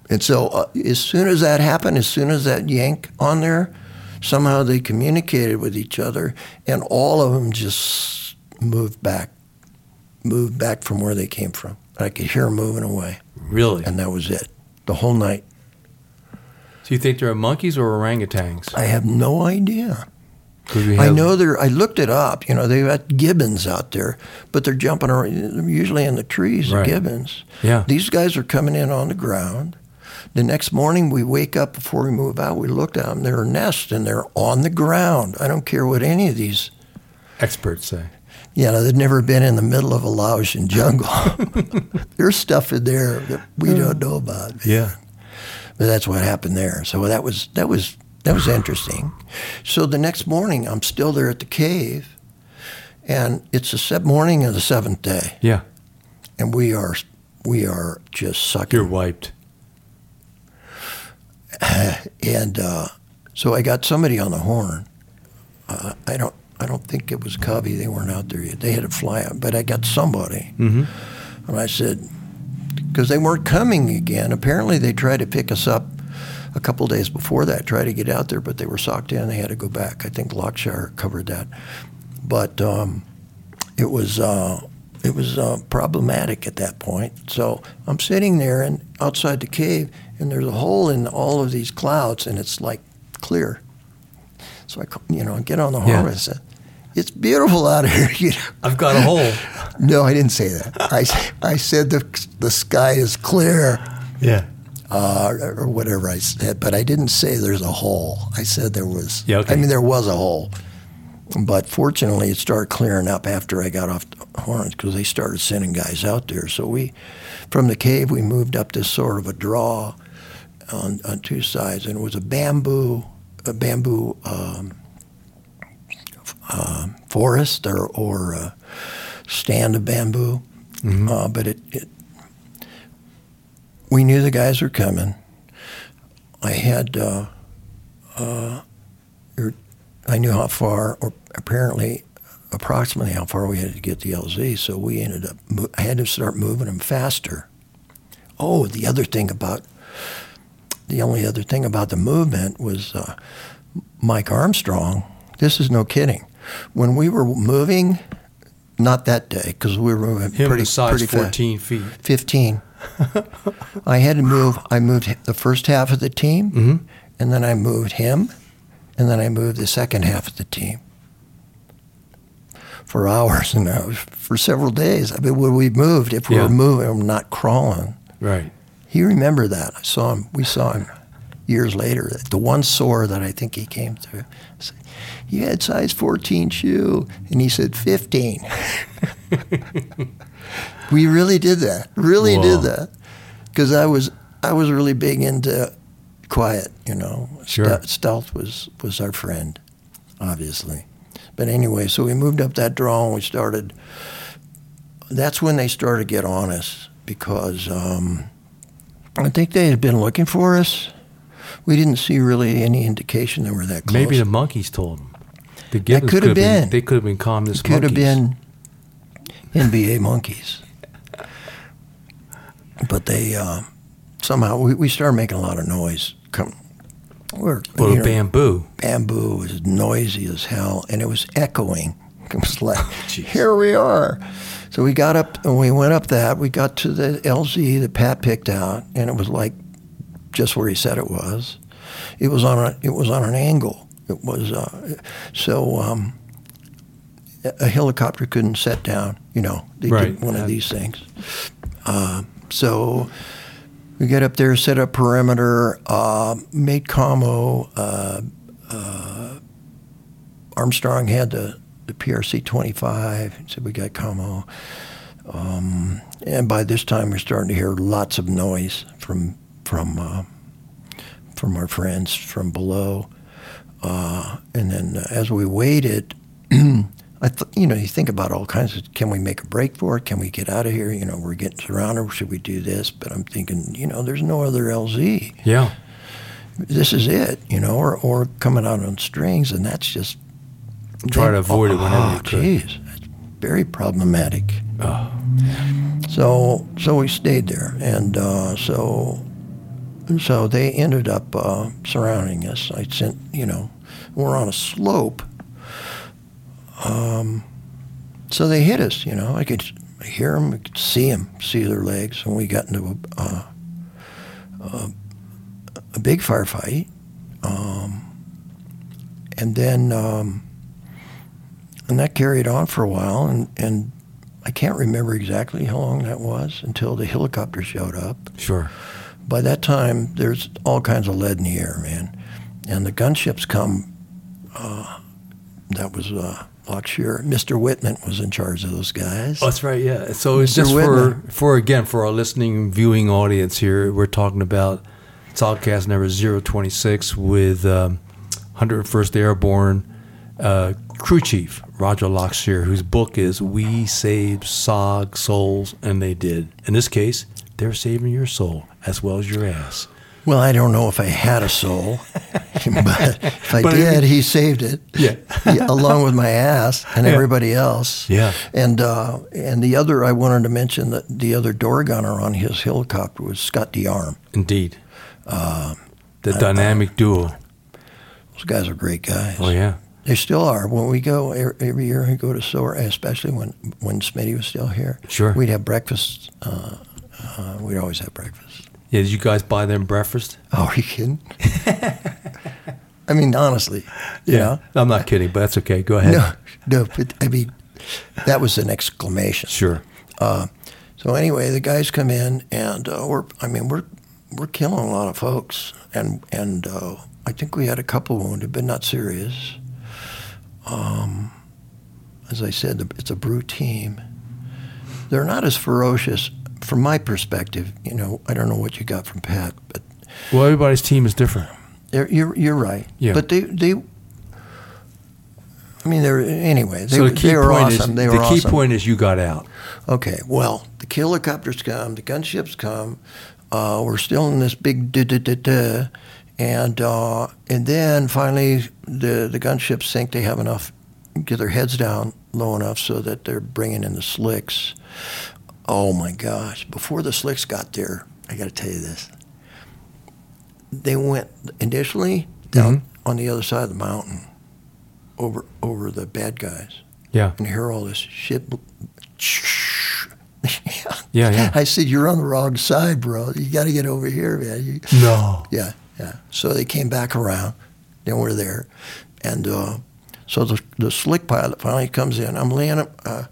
And so, uh, as soon as that happened, as soon as that yank on there, somehow they communicated with each other, and all of them just moved back, moved back from where they came from. I could hear them moving away, Really? and that was it. The whole night. Do you think they're monkeys or orangutans? I have no idea. I know they're. I looked it up. You know, they've got gibbons out there, but they're jumping around. They're usually in the trees. The gibbons. Yeah. These guys are coming in on the ground. The next morning, we wake up before we move out. We look at them. They're a nest, and they're on the ground. I don't care what any of these. Experts say. You know, they've never been in the middle of a Laotian jungle. There's stuff in there that we don't know about. Yeah. But that's what happened there. So that was that was that was interesting. So the next morning, I'm still there at the cave, and it's the se- morning of the seventh day, Yeah. and we are we are just sucking. You're wiped. And uh, so I got somebody on the horn. Uh, I don't I don't think it was Covey. They weren't out there yet. They had to fly out, but I got somebody, Mm-hmm. and I said because they weren't coming again. Apparently, they tried to pick us up a couple days before that, tried to get out there, but they were socked in. They had to go back. I think Lockshire covered that, but um, it was uh, it was uh, problematic at that point. So I'm sitting there and outside the cave, and there's a hole in all of these clouds, and it's like clear. So I, you know, get on the horn Yeah. I said, "It's beautiful out here." You know? I've got a hole. No, I didn't say that. I, I said the the sky is clear, yeah. uh, or whatever I said, but I didn't say there's a hole. I said there was. Yeah, okay. I mean, there was a hole, but fortunately, it started clearing up after I got off the horns because they started sending guys out there. So we, from the cave, we moved up this sort of a draw on on two sides, and it was a bamboo, a bamboo. Um, uh, forest or, or uh, stand of bamboo, uh, but it, it we knew the guys were coming. I had, uh, uh, er- I knew how far, or apparently, approximately how far we had to get the LZ. So we ended up. I had to start moving them faster. Oh, the other thing about the only other thing about the movement was uh, Mike Armstrong. This is no kidding. When we were moving, not that day because we were moving Him pretty size pretty fast. 14 feet. 15. I had to move. I moved the first half of the team, Mhm. and then I moved him, and then I moved the second half of the team for hours and hours, for several days. I mean, when we moved, if we Yeah. were moving, I'm not crawling. Right. He remembered that. I saw him. We saw him years later. The one SOAR that I think he came through. You had size 14 shoe. And he said, 15. we really did that. Really Wow. did that. Because I was, I was really big into quiet, you know. Sure. Ste- stealth was, was our friend, obviously. But anyway, so we moved up that draw and we started. That's when they started to get on us because um, I think they had been looking for us. We didn't see really any indication they were that close. Maybe the monkeys told them. The Gibbons could have been. They could have been calmness could have been NVA monkeys. But they uh, somehow we, we started making a lot of noise. Come, we're Well, you know, bamboo. bamboo was noisy as hell, and it was echoing. It was like, Jeez. here we are. So we got up and we went up that. We got to the LZ that Pat picked out, and it was like just where he said it was. It was on a it was on an angle. It was uh, so um, a helicopter couldn't set down. You know, they Right. did one of these things. Uh, so we get up there, set up perimeter, uh, made commo. Uh, uh, Armstrong had the, the PRC 25. He said, We got commo. Um, and by this time, we're starting to hear lots of noise from, from, uh, from our friends from below. Uh, and then uh, as we waited, I th- you know, you think about all kinds of, can we make a break for it? Can we get out of here? You know, we're getting surrounded. Should we do this? But I'm thinking, you know, there's no other LZ. Yeah. This is it, you know, or, or coming out on strings, and that's just Try to avoid it whenever oh, you could. Jeez, that's very problematic. Oh. So, so we stayed there, and uh, so, so they ended up uh, surrounding us. I sent, you know, we're on a slope. Um, so they hit us, you know. I could hear them, I could see them, see their legs, and we got into a, uh, a, a big firefight. Um, and then, um, and that carried on for a while, and, and I can't remember exactly how long that was until the helicopter showed up. Sure. By that time, there's all kinds of lead in the air, man. And the gunships come. Uh, that was uh. Mr. Whitman was in charge of those guys. Oh, that's right. Yeah. So it's Mr. just Whitman. for for again for our listening viewing audience here. We're talking about SOGcast number 026 with um, 101st Airborne uh, crew chief Roger Lockshear, whose book is "We Saved SOG Souls," and they did. In this case, they're saving your soul as well as your ass. Well, I don't know if I had a soul, but if I But I did, he saved it. Yeah. Along with my ass and Yeah. everybody else. Yeah. And uh, and the other I wanted to mention that the other door gunner on his helicopter was Scott DeArm. Indeed. the dynamic duo. Those guys are great guys. Oh yeah. They still are. When we go er- every year, we go to SOAR, especially when when Smitty was still here. Sure. We'd have breakfast. Uh, uh, we'd always have breakfast. Yeah, did you guys buy them breakfast? Oh, are you kidding? I mean, honestly, you know? I'm not kidding, but that's okay. Go ahead. No, no, but I mean, that was an exclamation. Sure. Uh, so anyway, the guys come in, and uh, we're, I mean, we're we're killing a lot of folks, and and uh, I think we had a couple wounded, but not serious. Um, as I said, it's a Bru team. They're not as ferocious, from my perspective. You know, I don't know what you got from Pat, but Well, everybody's team is different. you're you're right. Yeah. But they they. I mean, they're anyway. They, so the key they were point awesome. is they the key awesome. point is you got out. Okay, well, the helicopters come, the gunships come. Uh, we're still in this big da da da da, and uh, and then finally the the gunships think they have enough, get their heads down low enough so that they're bringing in the slicks. Oh my gosh! Before the slicks got there, I got to tell you this. They went initially down on the other side of the mountain, over over the bad guys Yeah. and hear all this shit. Yeah, yeah. I said, "You're on the wrong side, bro. You got to get over here, man." You, No. yeah, yeah. So they came back around. Then we're there, and uh, so the the slick pilot finally comes in. I'm laying up. Uh,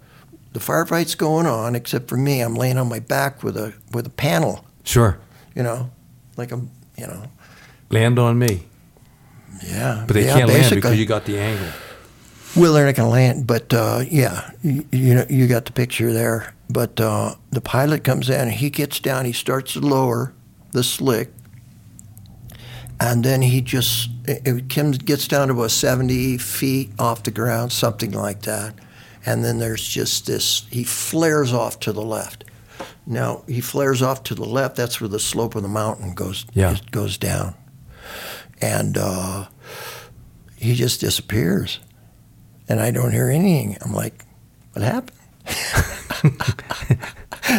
the firefight's going on, except for me. I'm laying on my back with a with a panel. Sure. You know, like I'm. You know. Land on me. Yeah. But they yeah, can't land because you got the angle. Well, they're not going to land, but uh, yeah, you, you know, you got the picture there. But uh, the pilot comes in, he gets down, he starts to lower the slick, and then he just it, it gets down to about seventy feet off the ground, something like that, and then there's just this. He flares off to the left. Now he flares off to the left. That's where the slope of the mountain goes Yeah. goes down, and uh, he just disappears and I don't hear anything. I'm like, what happened?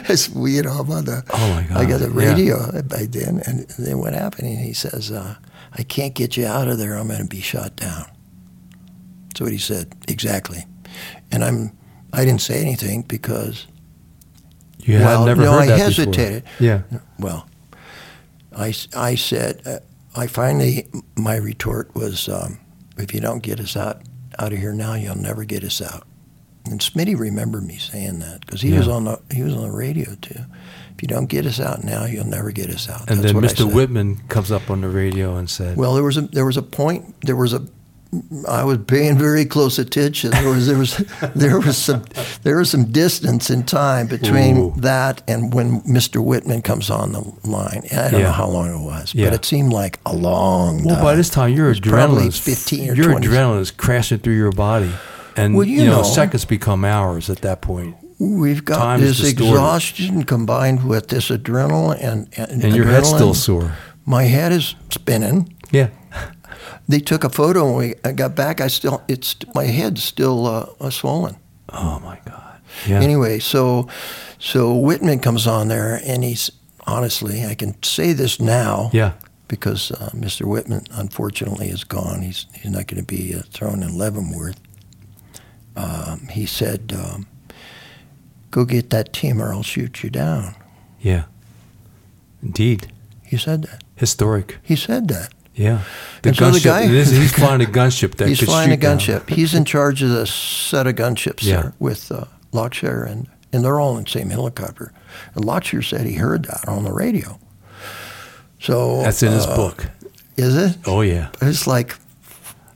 it's you know I'm on the Oh, my God. I got the God, yeah. radio by then, and then what happened? And he says, uh, "I can't get you out of there. I'm going to be shot down." That's what he said exactly, and I'm I didn't say anything because You well, never no, heard I that hesitated. before. Yeah. well, I, I said, uh, I finally, my retort was, um, if you don't get us out, out of here now, you'll never get us out. And Smitty remembered me saying that because he was on the he was on the radio too. If you don't get us out now, you'll never get us out. And That's then what I Mr. Whitman comes up on the radio and said, Well, there was a there was a point. There was a. I was paying very close attention. There was there was there was some there was some distance in time between Ooh. that and when Mr. Whitman comes on the line. And I don't Yeah. know how long it was, Yeah. but it seemed like a long. Well, time. by this time, your It was probably adrenaline is fifteen or your twenty. adrenaline is crashing through your body, and Well, you know, know. seconds become hours at that point. We've got time this exhaustion combined with this adrenaline and and, And your head's still sore. My head is spinning. Yeah. They took a photo and we I got back. I still it's my head's still uh, uh, swollen. Oh my God. Yeah. Anyway, so so Whitman comes on there, and he's honestly, I can say this now Yeah. because uh, Mr. Whitman unfortunately is gone. He's he's not going to be uh, thrown in Leavenworth. Um, he said, um, "Go get that team, or I'll shoot you down." Yeah. Indeed. He said that. Historic. He said that. Yeah. The And so the gunship. guy- this- he's flying a gunship that he's flying a gunship. He's in charge of a set of gunships Yeah. there with uh, Lockshire, and, and they're all in the same helicopter. And Lockshire said he heard that on the radio. So That's in his uh, book. Is it? Oh yeah. It's like,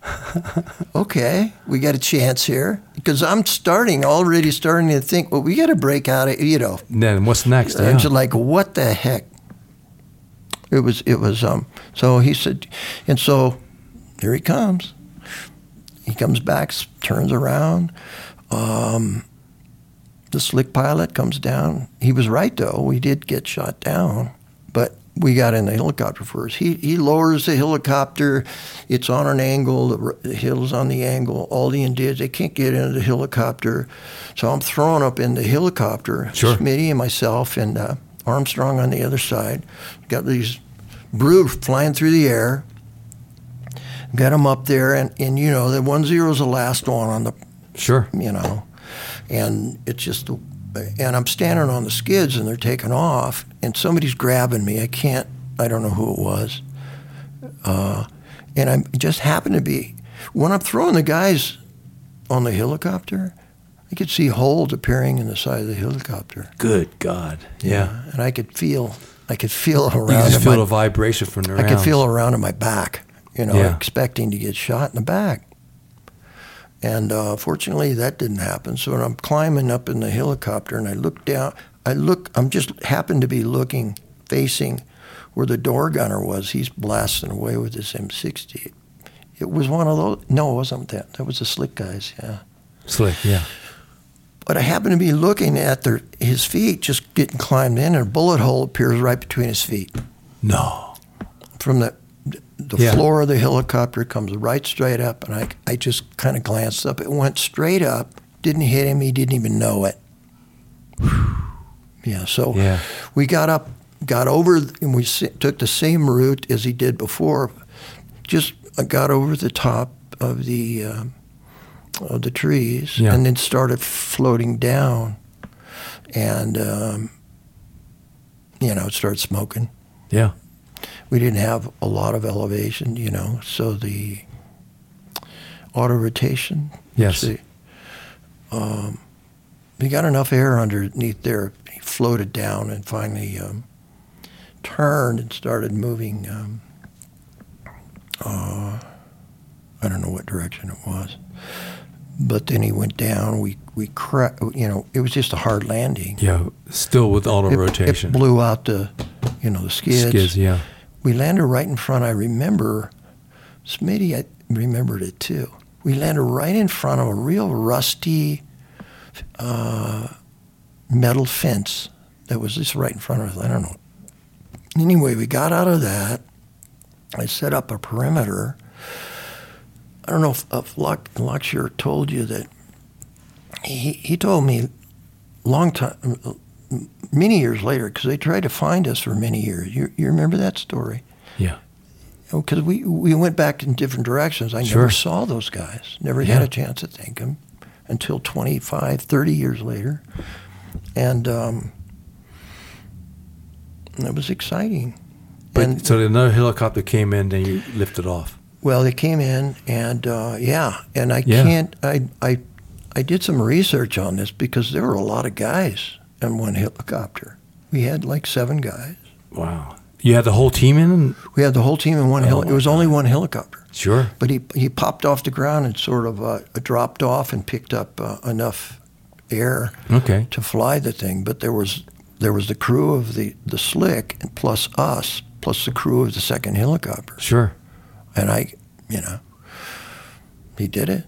okay, we got a chance here because I'm starting already starting to think. Well, we got to break out of you know. And then what's next? I'm Yeah. like, what the heck? It was, it was, um, so he said, and so here he comes. He comes back, turns around. Um, the slick pilot comes down. He was right, though. We did get shot down, but we got in the helicopter first. He, he lowers the helicopter. It's on an angle. The, the hill's on the angle. All the Indians, they can't get into the helicopter. So I'm thrown up in the helicopter. Sure. Smitty and myself and uh, Armstrong on the other side. Got these Bru flying through the air. got them up there, and, and you know the one zero is the last one on the Sure. you know, and it's just, and I'm standing on the skids and they're taking off, and somebody's grabbing me. I can't, I don't know who it was, uh, and I just happen to be when I'm throwing the guys on the helicopter. I could see holes appearing in the side of the helicopter. Good God. Yeah. and I could feel, I could feel You around. just feel my- the vibration from the I could feel around in my back, you know, Yeah. expecting to get shot in the back. And uh, fortunately, that didn't happen. So when I'm climbing up in the helicopter and I look down, I look, I'm just happened to be looking, facing where the door gunner was. He's blasting away with his M60. It was one of those. No, it wasn't that. That was the slick guys. Yeah. Slick, yeah. But I happen to be looking at their, his feet, just getting climbed in, and a bullet hole appears right between his feet. No. from the the Yeah. floor of the helicopter comes right straight up, and I I just kind of glanced up. It went straight up, didn't hit him. He didn't even know it. Yeah, so Yeah. we got up, got over, and we took the same route as he did before. Just uh, got over the top of the um, of the trees, Yeah. and then started floating down, and um, you know, it started smoking Yeah. we didn't have a lot of elevation, you know, so the auto rotation. Yes. see, um, we got enough air underneath there. He floated down and finally um, turned and started moving. Um, uh, I don't know what direction it was, but then he went down. We we cra- you know, it was just a hard landing. Yeah. Still with auto It- rotation. It blew out the, you know, the skids. Skids, yeah. We landed right in front. I remember, Smitty, I remembered it too. We landed right in front of a real rusty uh, metal fence that was just right in front of us. I don't know. Anyway, we got out of that. I set up a perimeter. I don't know if, if Lockshire told you that. He, he told me long time, many years later, because they tried to find us for many years. You, you remember that story? Yeah. Because we, we went back in different directions. I Sure. never saw those guys, never Yeah. had a chance to thank them until 25, 30 years later. And um, it was exciting. But and, so another helicopter came in, then you lifted off. Well, they came in, and uh, yeah, and I Yeah. can't. I, I I did some research on this because there were a lot of guys in one helicopter. We had like seven guys. Wow. You had the whole team in? We had the whole team in one. Oh, heli- it was only one helicopter. Sure. But he he popped off the ground and sort of uh, dropped off and picked up uh, enough air Okay. to fly the thing. But there was there was the crew of the the slick and plus us plus the crew of the second helicopter. Sure. And I, you know, he did it.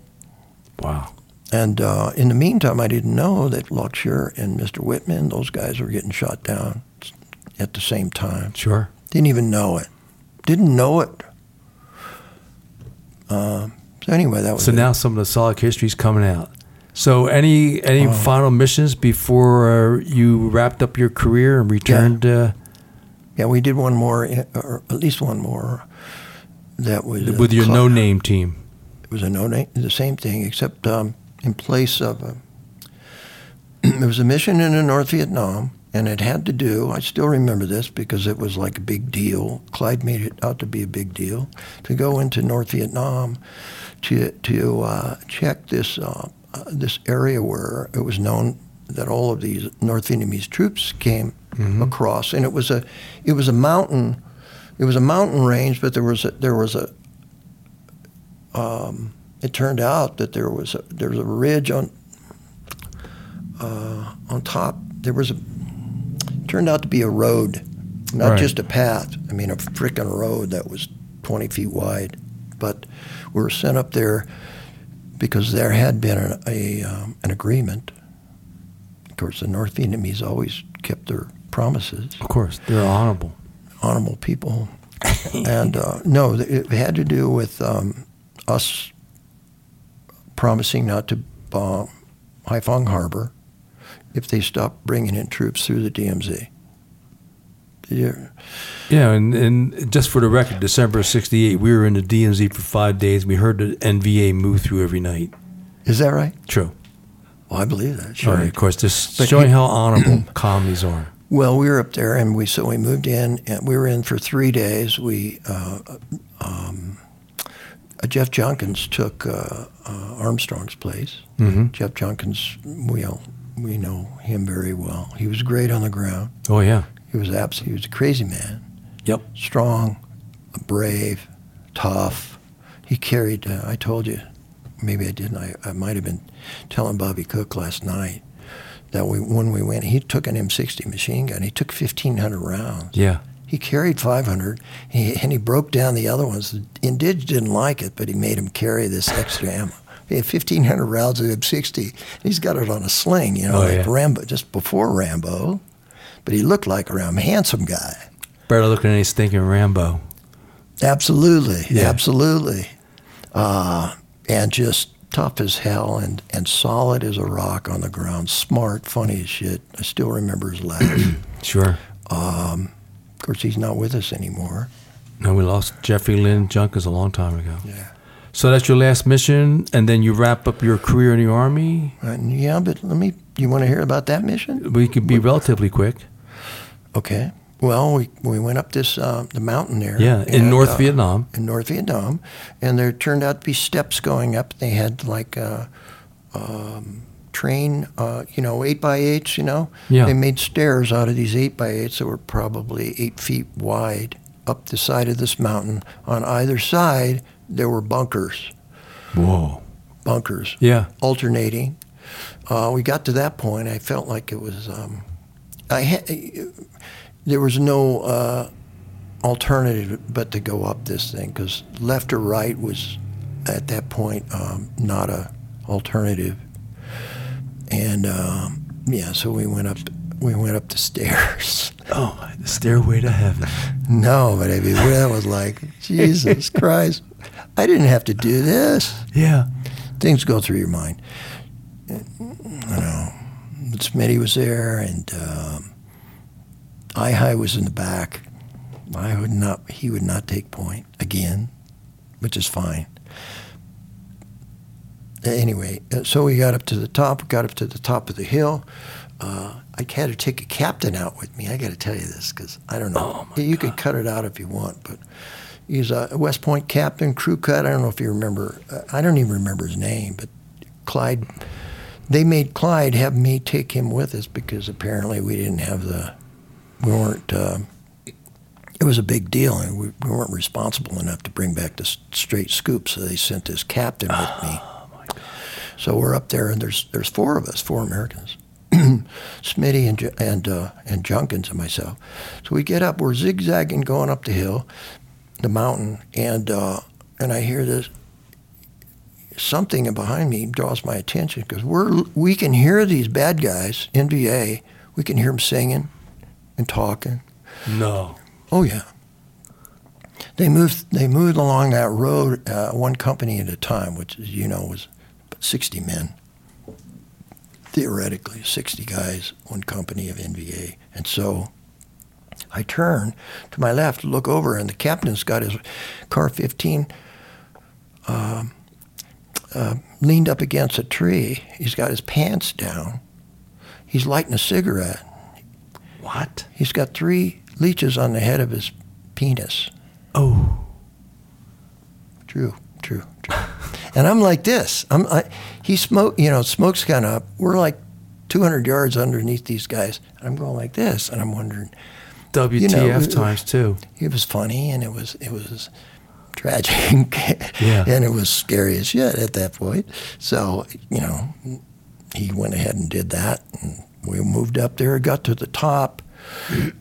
Wow. And uh, in the meantime, I didn't know that Luxure and Mr. Whitman, those guys were getting shot down at the same time. Sure. Didn't even know it. Didn't know it. Uh, so anyway, that was So it. now some of the solid history is coming out. So any any Uh, final missions before uh, you wrapped up your career and returned? Uh, Yeah, we did one more, uh, or at least one more. That was with your no name team. It was a no name, the same thing, except um, in place of a. it was a mission in the North Vietnam, and it had to do. I still remember this because it was like a big deal. Clyde made it out to be a big deal to go into North Vietnam to to uh, check this uh, uh, this area where it was known that all of these North Vietnamese troops came across, and it was a it was a mountain. It was a mountain range, but there was a, there was a um, it turned out that there was a, there was a ridge on uh, on top. There was a turned out to be a road, not Right. just a path. I mean, a frickin' road that was 20 feet wide. But we were sent up there because there had been an, a um, an agreement. Of course, the North Vietnamese always kept their promises Of course, they're honorable. Honorable people. and uh, no, it had to do with um, us promising not to bomb Haiphong Harbor if they stopped bringing in troops through the DMZ. you're, Yeah, and, and just for the record, December of '68, we were in the DMZ for five days. We heard the NVA move through every night. is that right? True. Well, I believe that. Sure. Sure. of course, just But showing he- how honorable commies are. Well, we were up there, and we so we moved in, and we were in for three days. We uh, um, uh, Jeff Junkins took uh, uh, Armstrong's place. Mhm. Jeff Junkins, we all, we know him very well. He was great on the ground. Oh yeah. He was abs- He was a crazy man. Yep. strong, brave, tough. He carried. Uh, I told you, maybe I didn't. I, I might have been telling Bobby Cook last night that we when we went, he took an M60 machine gun. He took 1,500 rounds. Yeah. He carried 500, he, and he broke down the other ones. Indig didn't like it, but he made him carry this extra ammo. He had 1,500 rounds of M60. He's got it on a sling, you know, Oh, like yeah. Rambo, just before Rambo. But he looked like a Ram- handsome guy. Better looking than any stinking Rambo. Absolutely, Yeah. absolutely, uh, and just tough as hell and, and solid as a rock on the ground. Smart, funny as shit. I still remember his laugh. Sure. Um, of course, he's not with us anymore. No, we lost Jeffrey Lynn Junkins a long time ago. Yeah. So that's your last mission, and then you wrap up your career in the army. And yeah, but let me. You want to hear about that mission? We could be relatively quick. Okay. Well, we, we went up this uh, the mountain there. Yeah, in and, North uh, Vietnam. in North Vietnam, and there turned out to be steps going up. They had like a um, train, uh, you know, eight by eights. You know, Yeah. They made stairs out of these eight by eights that were probably eight feet wide up the side of this mountain. On either side, there were bunkers, Whoa. bunkers Yeah. alternating. Uh, we got to that point. I felt like it was. Um, I had. There was no uh, alternative but to go up this thing because left or right was at that point um, not a alternative. And um, yeah, so we went up. We went up the stairs. Oh, the stairway to heaven. no, but I mean that was like Jesus Christ. I didn't have to do this. Yeah. things go through your mind. You know, Smitty was there, and um, I high was in the back. I would not. He would not take point again, which is fine. Anyway, uh, so we got up to the top. Got up to the top of the hill. Uh, I had to take a captain out with me. I got to tell you this because I don't know. you can cut it out if you want, but he's a West Point captain, crew cut. I don't know if you remember. uh, I don't even remember his name, but Clyde. They made Clyde have me take him with us because apparently we didn't have the, we weren't. Uh, it was a big deal, and we, we weren't responsible enough to bring back the straight scoop. So they sent this captain with me. So we're up there, and there's there's four of us, four Americans. Smitty and and uh, and Junkins and myself. So we get up. We're zigzagging going up the hill, the mountain, and uh, and I hear this something behind me draws my attention because we're we can hear these bad guys NVA. We can hear them singing and talking. No. Oh yeah. They moved. They moved along that road, uh, one company at a time, which, as you know, was sixty men. Theoretically, sixty guys, one company of NVA, and so I turn to my left, look over, and the captain's got his CAR-15 um, uh, leaned up against a tree. He's got his pants down. He's lighting a cigarette. What? He's got three leeches on the head of his penis. Oh. True, true, true. and I'm like this. I'm. I, he smoke. You know, smoke's kind of. We're like 200 yards underneath these guys. And I'm going like this, and I'm wondering. WTF know, times two. It was funny, and it was it was tragic. Yeah. And it was scary as shit at that point. So you know, he went ahead and did that, and we moved up there, got to the top.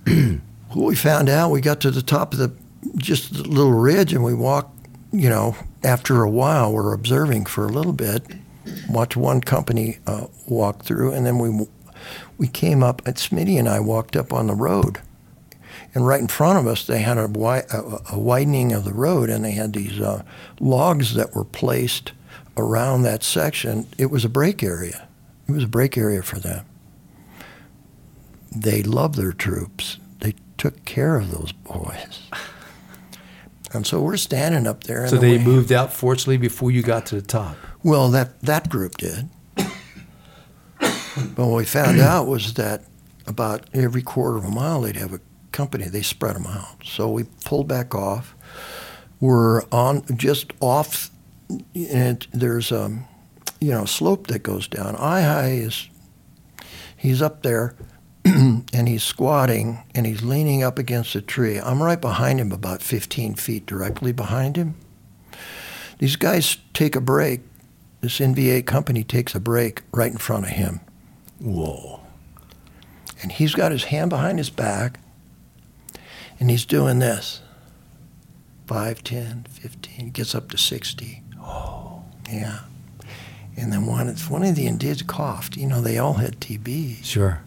We found out, we got to the top of the just the little ridge, and we walked. You know, after a while, we're observing for a little bit. Watch one company uh, walk through, and then we we came up. And Smitty and I walked up on the road, and right in front of us, they had a, wi- a widening of the road, and they had these uh, logs that were placed around that section. It was a break area. It was a break area for them. They love their troops. They took care of those boys. And so we're standing up there. So the they way- moved out, fortunately, before you got to the top. Well, that that group did. but what we found out was that about every quarter of a mile they'd have a company. They spread them out. So we pulled back off. We're on just off, and there's a you know slope that goes down. I high is he's up there. and he's squatting and he's leaning up against a tree. I'm right behind him, about 15 feet directly behind him. These guys take a break. This NVA company takes a break right in front of him. Whoa. And he's got his hand behind his back and he's doing this 5, 10, 15, gets up to 60. Oh. Yeah. And then one, one of the Indians coughed. You know, they all had TB. Sure.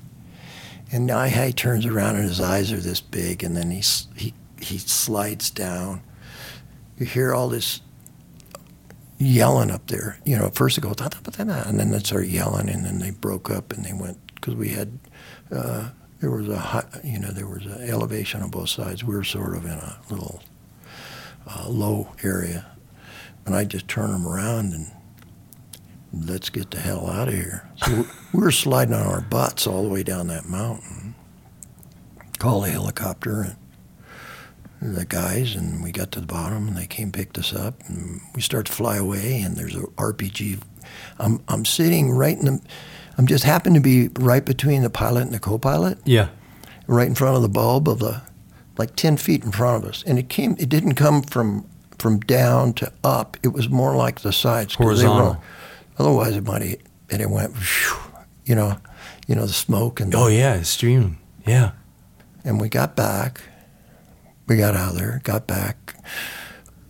And Nihei turns around and his eyes are this big, and then he, he, he slides down. You hear all this yelling up there. You know, at first it goes, "Da, da, da, da, da," and then they start yelling, and then they broke up and they went, because we had, uh, there was a, high, you know, there was an elevation on both sides. We were sort of in a little uh, low area. And I just turned them around and let's get the hell out of here. So we were sliding on our butts all the way down that mountain. Called a helicopter and the guys, and we got to the bottom, and they came picked us up, and we start to fly away. And there's a RPG. I'm I'm sitting right in the. I'm just happen to be right between the pilot and the co-pilot, Yeah. right in front of the bulb of the, like ten feet in front of us. And it came. It didn't come from from down to up. It was more like the sides. 'cause they were- Horizontal. Otherwise, it might have, and it went, whew, you know, you know the smoke and the, Oh, yeah. It's streaming. Yeah. and we got back. We got out of there, got back,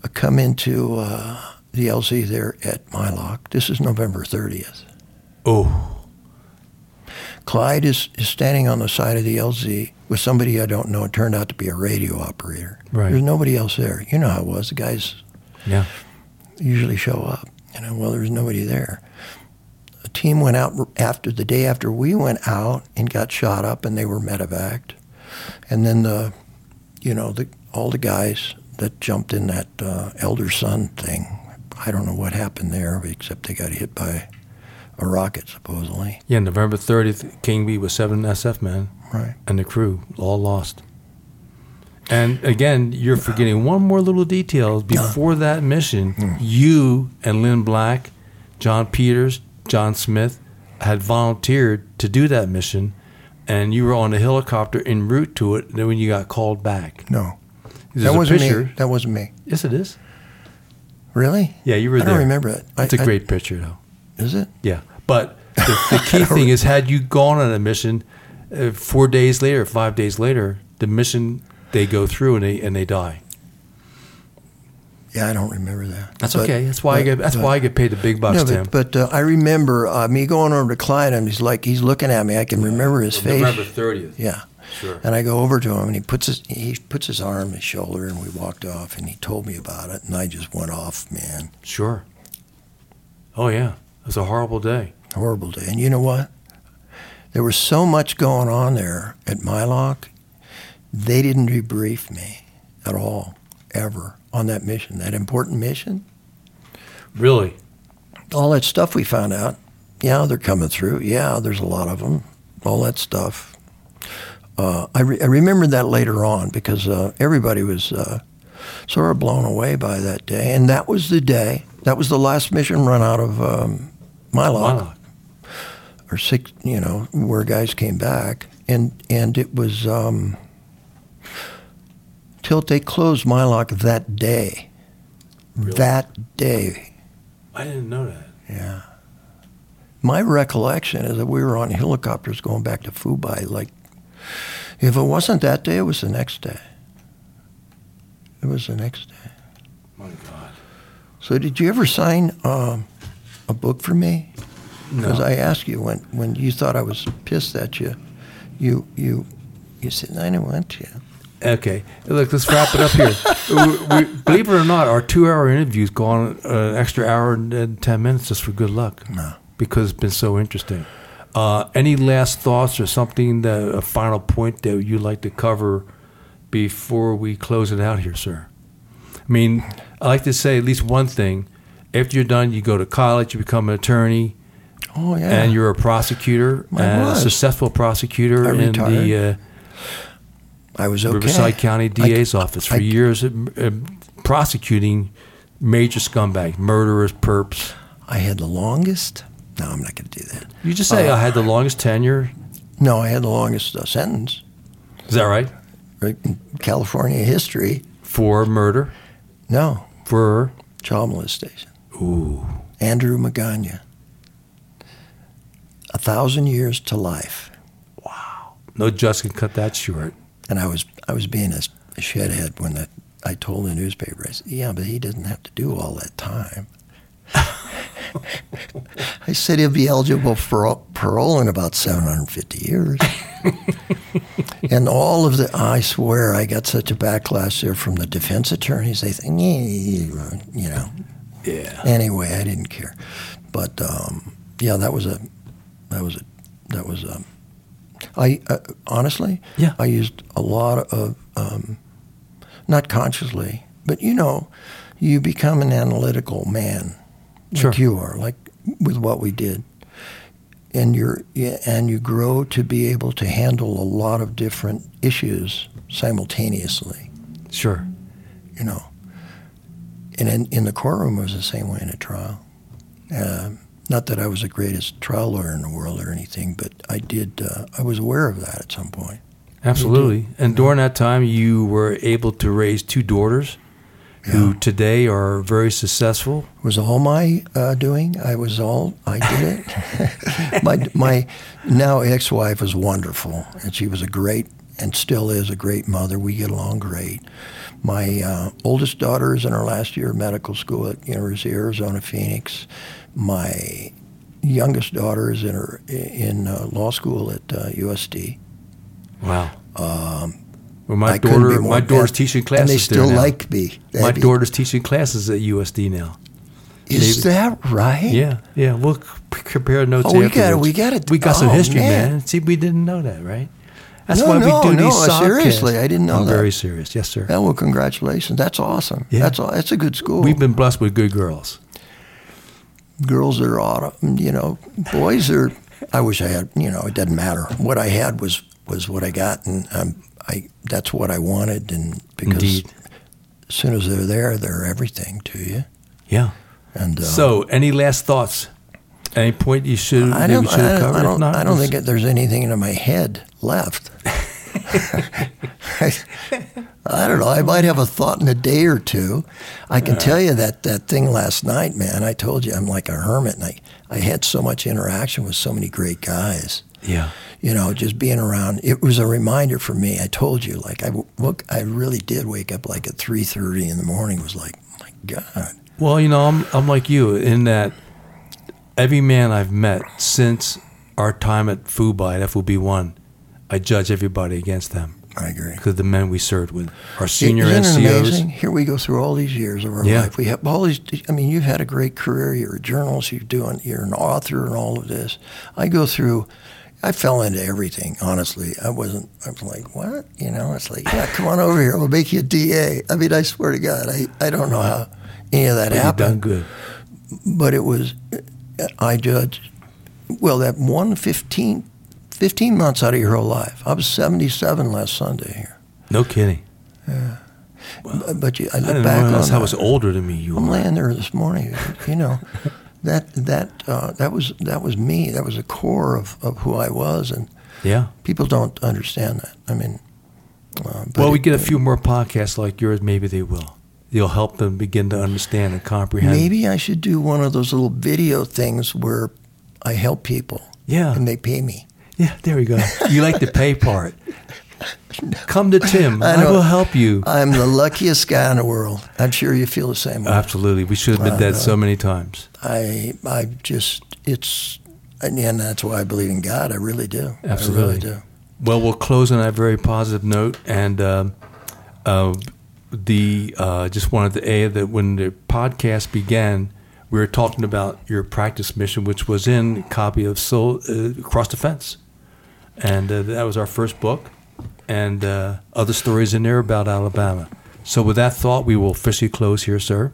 uh, come into uh, the LZ there at Mai Loc. This is November 30th. Oh. Clyde is, is standing on the side of the LZ with somebody I don't know. It turned out to be a radio operator. Right. There's nobody else there. You know how it was. The guys Yeah. usually show up. You know, well, there was nobody there. A team went out after the day after we went out and got shot up, and they were medevaced. And then the, you know, the all the guys that jumped in that uh, elder son thing. I don't know what happened there, except they got hit by a rocket supposedly. Yeah. November 30th, King Bee was seven SF men Right. and the crew all lost. And again, you're forgetting one more little detail. Before that mission, you and Lynne Black, John Peters, John Smith had volunteered to do that mission, and you were on a helicopter en route to it. Then when you got called back, No, There's that wasn't picture. me. That wasn't me. Yes, it is. Really? Yeah, you were I there. don't remember it. It's a a great picture, though. Is it? Yeah, but the, the key thing is, had you gone on a mission uh, four days later, five days later, the mission they go through and they and they die. Yeah, I don't remember that. That's But- okay. That's why I but- get. That's but- why I get paid the big bucks, No, Tim. but, but uh, I remember uh, me going over to Clyde, and he's like, he's looking at me. I can remember his face. November thirtieth. Yeah. Sure. And I go over to him, and he puts his he puts his arm on his shoulder, and we walked off, and he told me about it, and I just went off, man. Sure. Oh yeah, it was a horrible day. Horrible day. And you know what? There was so much going on there at Mai Loc. They didn't debrief me at all, ever, on that mission, that important mission. Really. all that stuff we found out, yeah, they're coming through. Yeah, there's a lot of them. All that stuff. Uh, I, re- I remember that later on because uh, everybody was uh, sort of blown away by that day, and that was the day. That was the last mission run out of um, Mai Loc, Wow. or six, you know, where guys came back, and and it was um, till they closed Mai Loc that day. Really? That day, I didn't know that. yeah. My recollection is that we were on helicopters going back to Phu Bai. Like, if it wasn't that day, it was the next day. It was the next day. My God. So, did you ever sign um, a book for me? Because No. I asked you when, when you thought I was pissed at you, you you you said I didn't want to. Okay, look, let's wrap it up here. we, we, believe it or not, our two-hour interviews go on uh, an extra hour and, and ten minutes just for good luck. No. because it's been so interesting. Uh, any last thoughts or something that a final point that you'd like to cover before we close it out here, sir? I mean, I like to say at least one thing. After you're done, you go to college, you become an attorney, Oh yeah. and you're a prosecutor, I and a successful prosecutor in the uh, I was okay. Riverside County DA's office for I- years, uh, uh, prosecuting major scumbags, murderers, perps. I had the longest. No, I'm not going to do that. You just say Uh, I had the longest tenure. No, I had the longest uh, sentence Is that right? right, in California history. For murder, No, for child molestation. ooh, Andrew Magana. A thousand years to life. Wow. No judge can cut that short. And I was I was being a, a shithead when that I told the newspaper. I said, "Yeah, but he doesn't have to do all that time." I said he'll be eligible for parole in about 750 years. and all of the, I swear, I got such a backlash there from the defense attorneys. They think, you know. Yeah. Anyway, I didn't care. But um, yeah, that was a, that was a, that was a. I uh, honestly, Yeah. I used a lot of, um, not consciously, but you know, you become an analytical man, Sure. like you are, like with what we did, and you're and you grow to be able to handle a lot of different issues simultaneously. Sure. You know, and in, in the courtroom it was the same way in a trial. Um not that I was the greatest trial lawyer in the world or anything, but I did. Uh, I was aware of that at some point. Absolutely. And during that time, you were able to raise two daughters who Yeah. today are very successful. It was all my uh, doing. I was all I did it. my my now ex-wife was wonderful, and she was a great and still is a great mother. We get along great. My uh, oldest daughter is in her last year of medical school at University of Arizona Phoenix. My youngest daughter is in her in uh, law school at uh, USD. Wow. Um, well, my I daughter, my daughter's teaching classes and they there still now. like me. My daughter's teaching classes at USD now. Is Maybe- that right? Yeah, yeah. We'll compare notes. Oh, we got it, we got it. We got some Oh, history, man. man. See, we didn't know that, right? That's No, why no, we do no, these uh, seriously, I didn't know I'm that. very serious. Yes, sir. Yeah, well, congratulations. That's awesome. Yeah. That's all. That's a good school. We've been blessed with good girls. Girls are autumn. You know, boys are. I wish I had. You know, it doesn't matter. What I had was was what I got, and um, I that's what I wanted. And because Indeed. as soon as they're there, they're everything to you. Yeah. And uh, So, any last thoughts? Any point you should I don't. should I don't. covered? I don't, not, I don't think that there's anything in my head left. I I, don't know. I might have a thought in a day or two. I can tell you that that thing last night, man. I told you I'm like a hermit, and I I had so much interaction with so many great guys. Yeah. You know, just being around. It was a reminder for me. I told you, like I look, I really did wake up like at three thirty in the morning. Was like, my God. Well, you know, I'm I'm like you in that every man I've met since our time at Phu Bai at FOB one, I judge everybody against them I agree. because the men we served with, our senior Isn't it NCOs. amazing? Here we go through all these years of our Yeah. life. We have all these. I mean, you've had a great career. You're a journalist. You're doing. You're an author and all of this. I go through. I fell into everything. Honestly, I wasn't. I was like, what? You know, it's like, yeah, come on over here. We'll make you a DA. I mean, I swear to God, I, I don't know how any of that But You've done happened. good. But it was. I judged. Well, that one 15, 15 months out of your whole life. I was seventy seven last Sunday here. No kidding. But- But you, I I look didn't back realize on how much older than me you I'm were. laying there this morning. You know, that that uh, that was that was me. That was the core of, of who I was, and Yeah. people don't understand that. I mean, uh, but Well, we it- get a few more podcasts like yours. Maybe they will. You'll help them begin to understand and comprehend. Maybe I should do one of those little video things where I help people Yeah. and they pay me. Yeah, there we go. You like the pay part. Come to Tim. I I, will help you. I'm the luckiest guy in the world. I'm sure you feel the same way. Absolutely. We should have been Uh, dead so many times. I I just it's and, that's why I believe in God. I really do. Absolutely. really do. Well, we'll close on that very positive note. And um, uh, the uh, just wanted to add that when the podcast began, we were talking about your practice mission, which was in a copy of Soul uh, Across the Fence, and uh, that was our first book. and uh, other stories in there about Alabama. So, with that thought, we will officially close here, sir.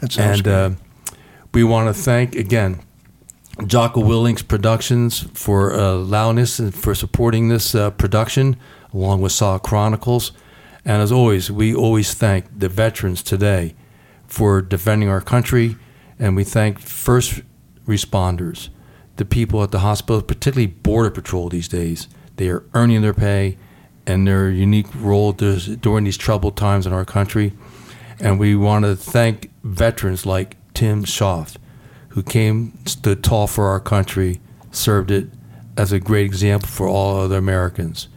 That sounds and uh, we want to thank again Jocko Willink Productions for uh, allowing us and for supporting this uh, production, along with SOG Chronicles. And as always, we always thank the veterans today for defending our country, and we thank first responders, the people at the hospital, particularly Border Patrol these days. They are earning their pay and their unique role during these troubled times in our country. And we want to thank veterans like Tim Schaff, who came, stood tall for our country, served it as a great example for all other Americans.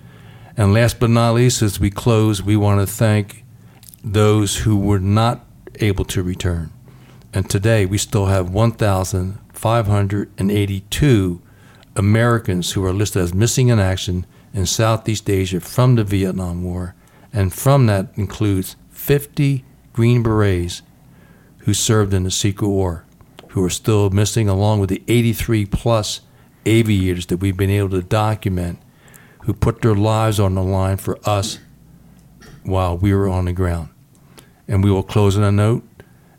And last but not least, as we close, we want to thank those who were not able to return. And today we still have 1,582 Americans who are listed as missing in action in Southeast Asia from the Vietnam War. And from that includes 50 Green Berets who served in the secret war, who are still missing, along with the 83 plus aviators that we've been able to document who put their lives on the line for us while we were on the ground. And we will close on a note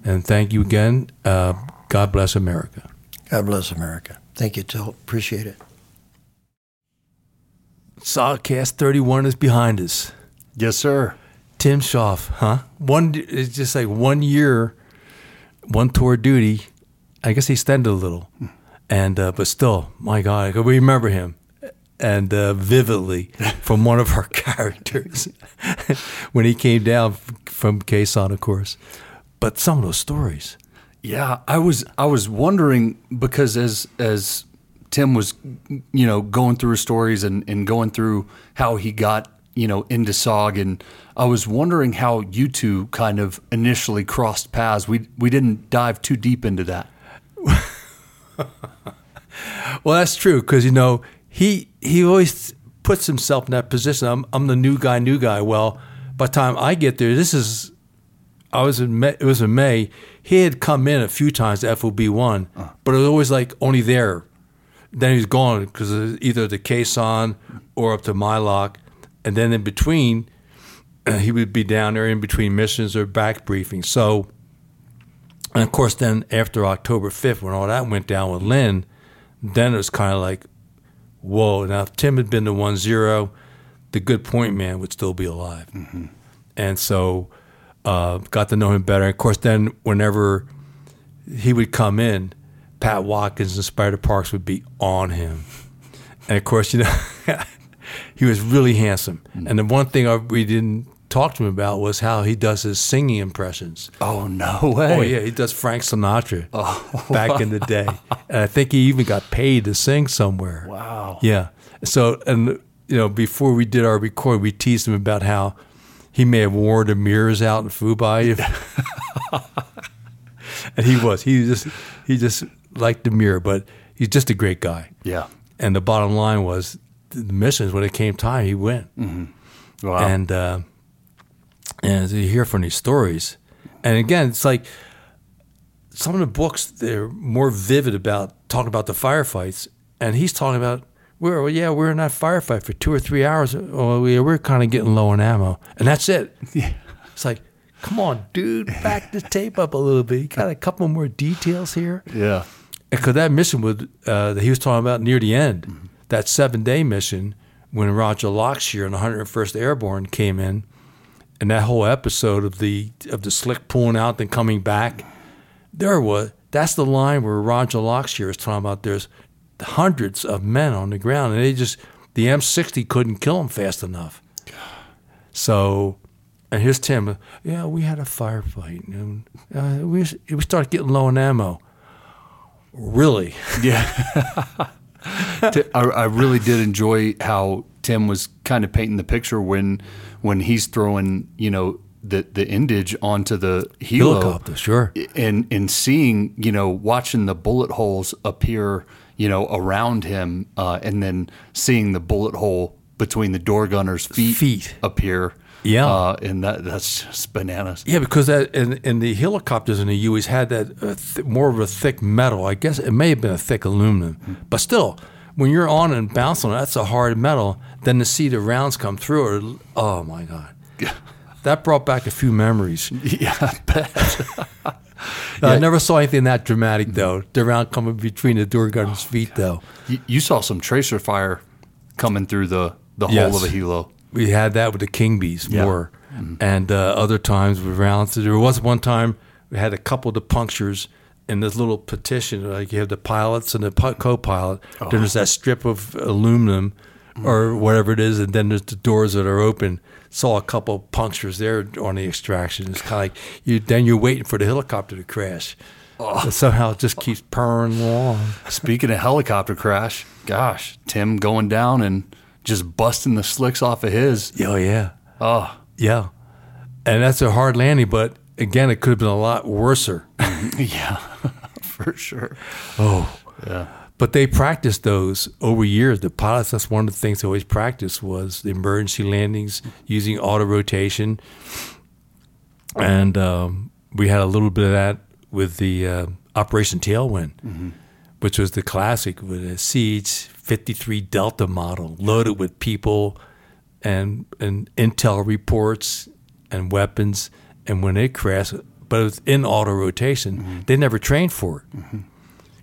and thank you again. Uh, God bless America. God bless America. Thank you, Till. Appreciate it. SOGcast 31 is behind us. Yes, sir. Tim Schaff, huh? One, it's just like one year, one tour duty. I guess he extended a little, and uh, but still, my God, we remember him and uh, vividly from one of our characters when he came down from Khe Sanh, of course. But some of those stories, Yeah, I was I was wondering because as as Tim was you know going through his stories and, and going through how he got you know into SOG and I was wondering how you two kind of initially crossed paths. We we didn't dive too deep into that. Well, that's true because you know he he always puts himself in that position. I'm I'm the new guy, new guy. Well, by the time I get there, this is I was in May, it was in May. He had come in a few times to FOB one, uh. but it was always like only there. Then he was gone because either the Khe Sanh or up to Mai Loc, and then in between, he would be down there in between missions or back briefing. So, and of course, then after October 5th, when all that went down with Lynne, then it was kind of like, whoa. Now, if Tim had been the 1 0, the good point man would still be alive. Mm-hmm. And so, uh, got to know him better. Of course, then whenever he would come in, Pat Watkins and Spider Parks would be on him. And of course, you know, he was really handsome. And the one thing I, we didn't talk to him about was how he does his singing impressions. Oh no way! Oh yeah, he does Frank Sinatra back in the day, and I think he even got paid to sing somewhere. Wow. Yeah. So and you know before we did our record, we teased him about how he may have worn the mirrors out in Phu Bai, and he was he just he just liked the mirror, but he's just a great guy. Yeah. And the bottom line was the missions when it came time, he went. Wow. And uh, and you hear from these stories, and again, it's like some of the books they're more vivid about talking about the firefights, and he's talking about we're well, yeah we're in that firefight for two or three hours. Oh, we, we're kind of getting low on ammo, and that's it. Yeah. It's like, come on, dude, back the tape up a little bit. You got a couple more details here yeah. because that mission would uh, that he was talking about near the end, that seven day mission when Roger Lockshear and the 101st Airborne came in, and that whole episode of the of the slick pulling out then coming back, there was that's the line where Roger Lockshear is talking about there's hundreds of men on the ground and they just the M60 couldn't kill them fast enough. So, and here's Tim. Yeah, we had a firefight and uh, we we started getting low on ammo. Really? Yeah. I, I really did enjoy how Tim was kind of painting the picture when when he's throwing, you know, the the indig onto the helo Helicopter, sure. and and seeing, you know, watching the bullet holes appear, you know, around him, uh, and then seeing the bullet hole between the door gunner's feet, Feet. appear. Yeah. uh, and that that's just bananas. Yeah, because that in, in the helicopters in the U.S. had that uh, th- more of a thick metal. I guess it may have been a thick aluminum, but still, when you're on and bouncing, that's a hard metal. Then to see the rounds come through, it, oh my god, that brought back a few memories. Yeah, I bet. I never saw anything that dramatic though. The round coming between the door gunner's feet though. you, you saw some tracer fire coming through the the Yes. hole of a helo. we had that with the King Bees Yeah. more, and uh, other times with rounds. There was one time we had a couple of the punctures in this little petition. Like you have the pilots and the co-pilot. Then there's that strip of aluminum or whatever it is, and then there's the doors that are open. Saw a couple of punctures there on the extraction. It's kind of like you. Then you're waiting for the helicopter to crash. Oh. But somehow it just keeps purring along. Speaking of helicopter crash, gosh, Tim going down and just busting the slicks off of his. Oh yeah. Oh, Yeah. And that's a hard landing, but again, it could have been a lot worser. yeah, for sure. Oh. Yeah. But they practiced those over years. The pilots, that's one of the things they always practiced was the emergency landings using auto rotation. And um, we had a little bit of that with the uh, Operation Tailwind, which was the classic with a CH-53 Delta model loaded with people and, and intel reports and weapons. And when it crashed, but it was in auto rotation, they never trained for it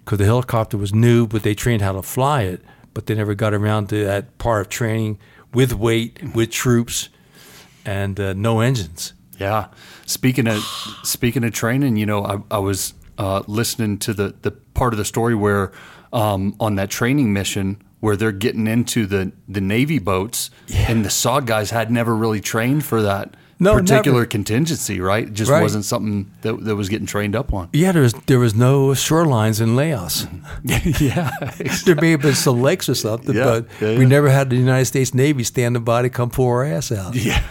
because the helicopter was new, but they trained how to fly it. But they never got around to that part of training with weight, with troops, and uh, no engines. Yeah. Speaking of speaking of training, you know, I, I was uh, listening to the the part of the story where um, on that training mission where they're getting into the the Navy boats, and the SOG guys had never really trained for that No, particular never. contingency, right? It just Right. wasn't something that, that was getting trained up on. Yeah, there was there was no shorelines in Laos. yeah. there may have been some lakes or something, Yeah, but yeah, we never had the United States Navy standing by to come pull our ass out. Yeah.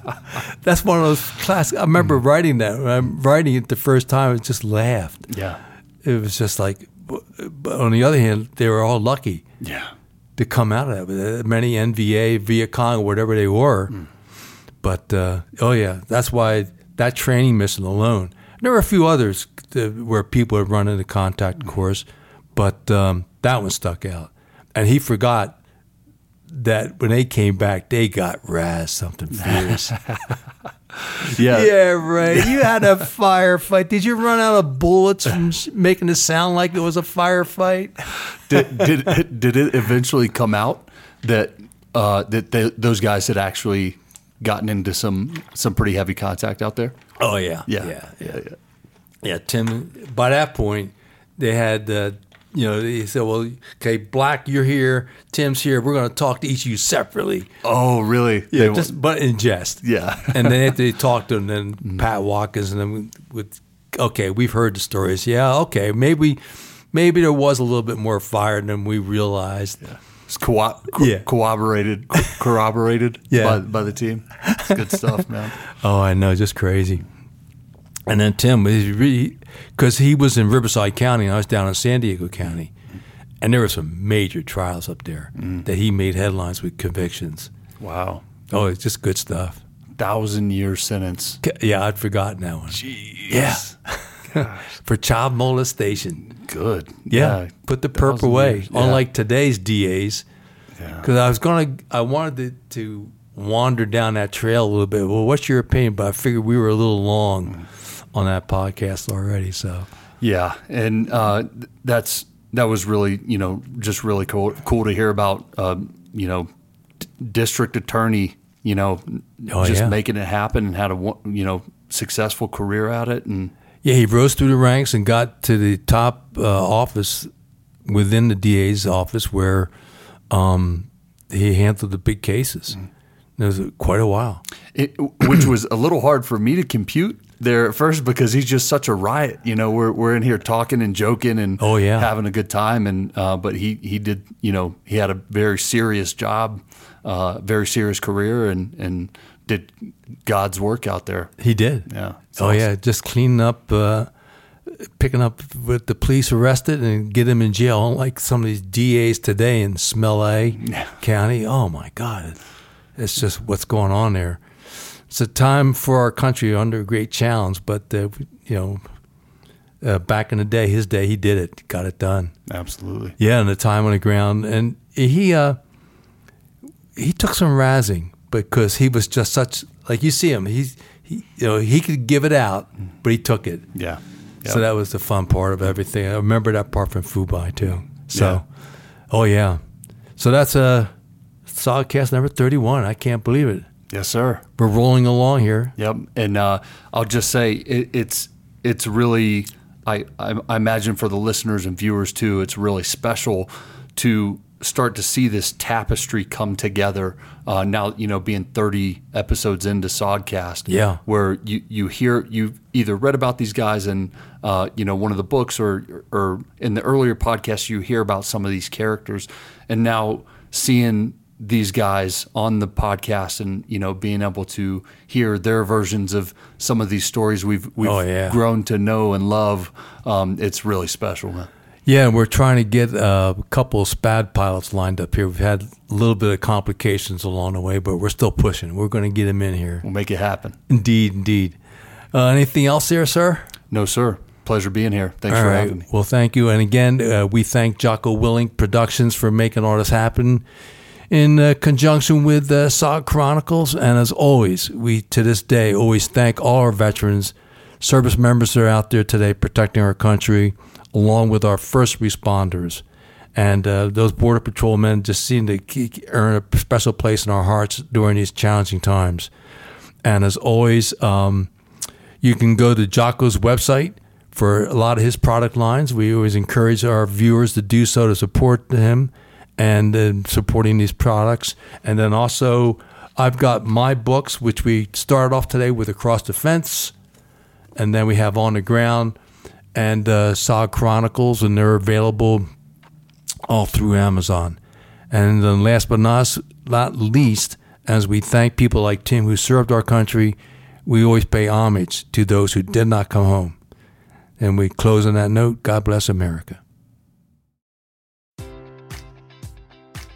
That's one of those classic. I remember mm. writing that. When I'm writing it the first time, I just laughed. Yeah. It was just like. But on the other hand, they were all lucky. Yeah. to come out of that. Many NVA, Viet Cong, whatever they were. Mm. But uh, oh yeah, that's why that training mission alone. There were a few others where people had run into contact, of course, but um, that one stuck out. And he forgot that when they came back, they got Raz something fierce. Yeah. yeah, right. You had a firefight. Did you run out of bullets from making it sound like it was a firefight? did, did it, did it eventually come out that uh, that they, those guys had actually gotten into some some pretty heavy contact out there? Oh yeah, Yeah, yeah, yeah, yeah. Yeah, Tim. By that point, they had, uh, you know, they said, "Well, okay, Black, you're here. Tim's here. We're going to talk to each of you separately." Oh, really? Yeah, They- just but in jest. Yeah. and then after they talked to him, then Pat Watkins, and then with, okay, we've heard the stories. Yeah, okay, maybe, maybe there was a little bit more fire than we realized. It's co- co- Yeah. corroborated, co- corroborated Yeah. by, by the team. It's good stuff, man. Oh, I know, just crazy. And then Tim, because he was in Riverside County and I was down in San Diego County, and there were some major trials up there mm. that he made headlines with convictions. Wow. Oh, it's just good stuff. Thousand year sentence. Yeah, I'd forgotten that one. Yeah, for child molestation. Good. Yeah, put the perp away. Yeah. Unlike today's DAs, Yeah. because I was gonna, I wanted to, to wander down that trail a little bit. Well, what's your opinion? But I figured we were a little long on that podcast already. So Yeah, and uh, that's that was really you know just really cool cool to hear about um, you know d- district attorney you know Oh, just yeah. making it happen and had a you know successful career at it and yeah, he rose through the ranks and got to the top uh, office within the DA's office where um, he handled the big cases. It was quite a while. it, which was a little hard for me to compute there at first because he's just such a riot. You know, we're we're in here talking and joking and Oh, yeah. having a good time, and uh, but he he did you know he had a very serious job, uh, very serious career, and and did God's work out there. He did. Yeah, Oh awesome. yeah, just cleaning up, uh, picking up with the police arrested and get him in jail. Unlike some of these DAs today in Smelly County. Oh my God, it's just what's going on there. It's a time for our country under a great challenge, but uh, you know, uh, back in the day, his day, he did it, got it done. Absolutely. Yeah, and the time on the ground, and he uh, he took some razzing because he was just such like you see him. He's he, you know he could give it out, but he took it. Yeah. So that was the fun part of everything. I remember that part from Phu Bai too. So, Yeah. oh yeah, so that's a SOGcast number thirty-one. I can't believe it. Yes, sir. We're rolling along here. Yep, and uh, I'll just say it, it's it's really I, I I imagine for the listeners and viewers too, it's really special to start to see this tapestry come together. Uh, now you know, being thirty episodes into SOGcast, Yeah. where you you hear you either read about these guys in uh, you know one of the books or or in the earlier podcasts you hear about some of these characters, and now seeing these guys on the podcast and you know being able to hear their versions of some of these stories we've we've Oh, yeah. grown to know and love um, it's really special man Yeah, we're trying to get a couple of SPAD pilots lined up here. We've had a little bit of complications along the way, but we're still pushing. We're going to get them in here. we'll make it happen Indeed, indeed. Uh, anything else here, sir? no sir pleasure being here thanks All for right. having me Well, thank you. And again, uh, we thank Jocko Willink Productions for making all this happen in uh, conjunction with uh, SOG Chronicles. And as always, we to this day always thank all our veterans, service members that are out there today protecting our country, along with our first responders. And uh, those Border Patrol men just seem to earn a special place in our hearts during these challenging times. And as always, um, you can go to Jocko's website for a lot of his product lines. We always encourage our viewers to do so to support him and uh, supporting these products. And then also, I've got my books, which we started off today with Across the Fence, and then we have On the Ground and uh, SOG Chronicles, and they're available all through Amazon. And then last but not, not least, as we thank people like Tim who served our country, we always pay homage to those who did not come home. And we close on that note God bless America.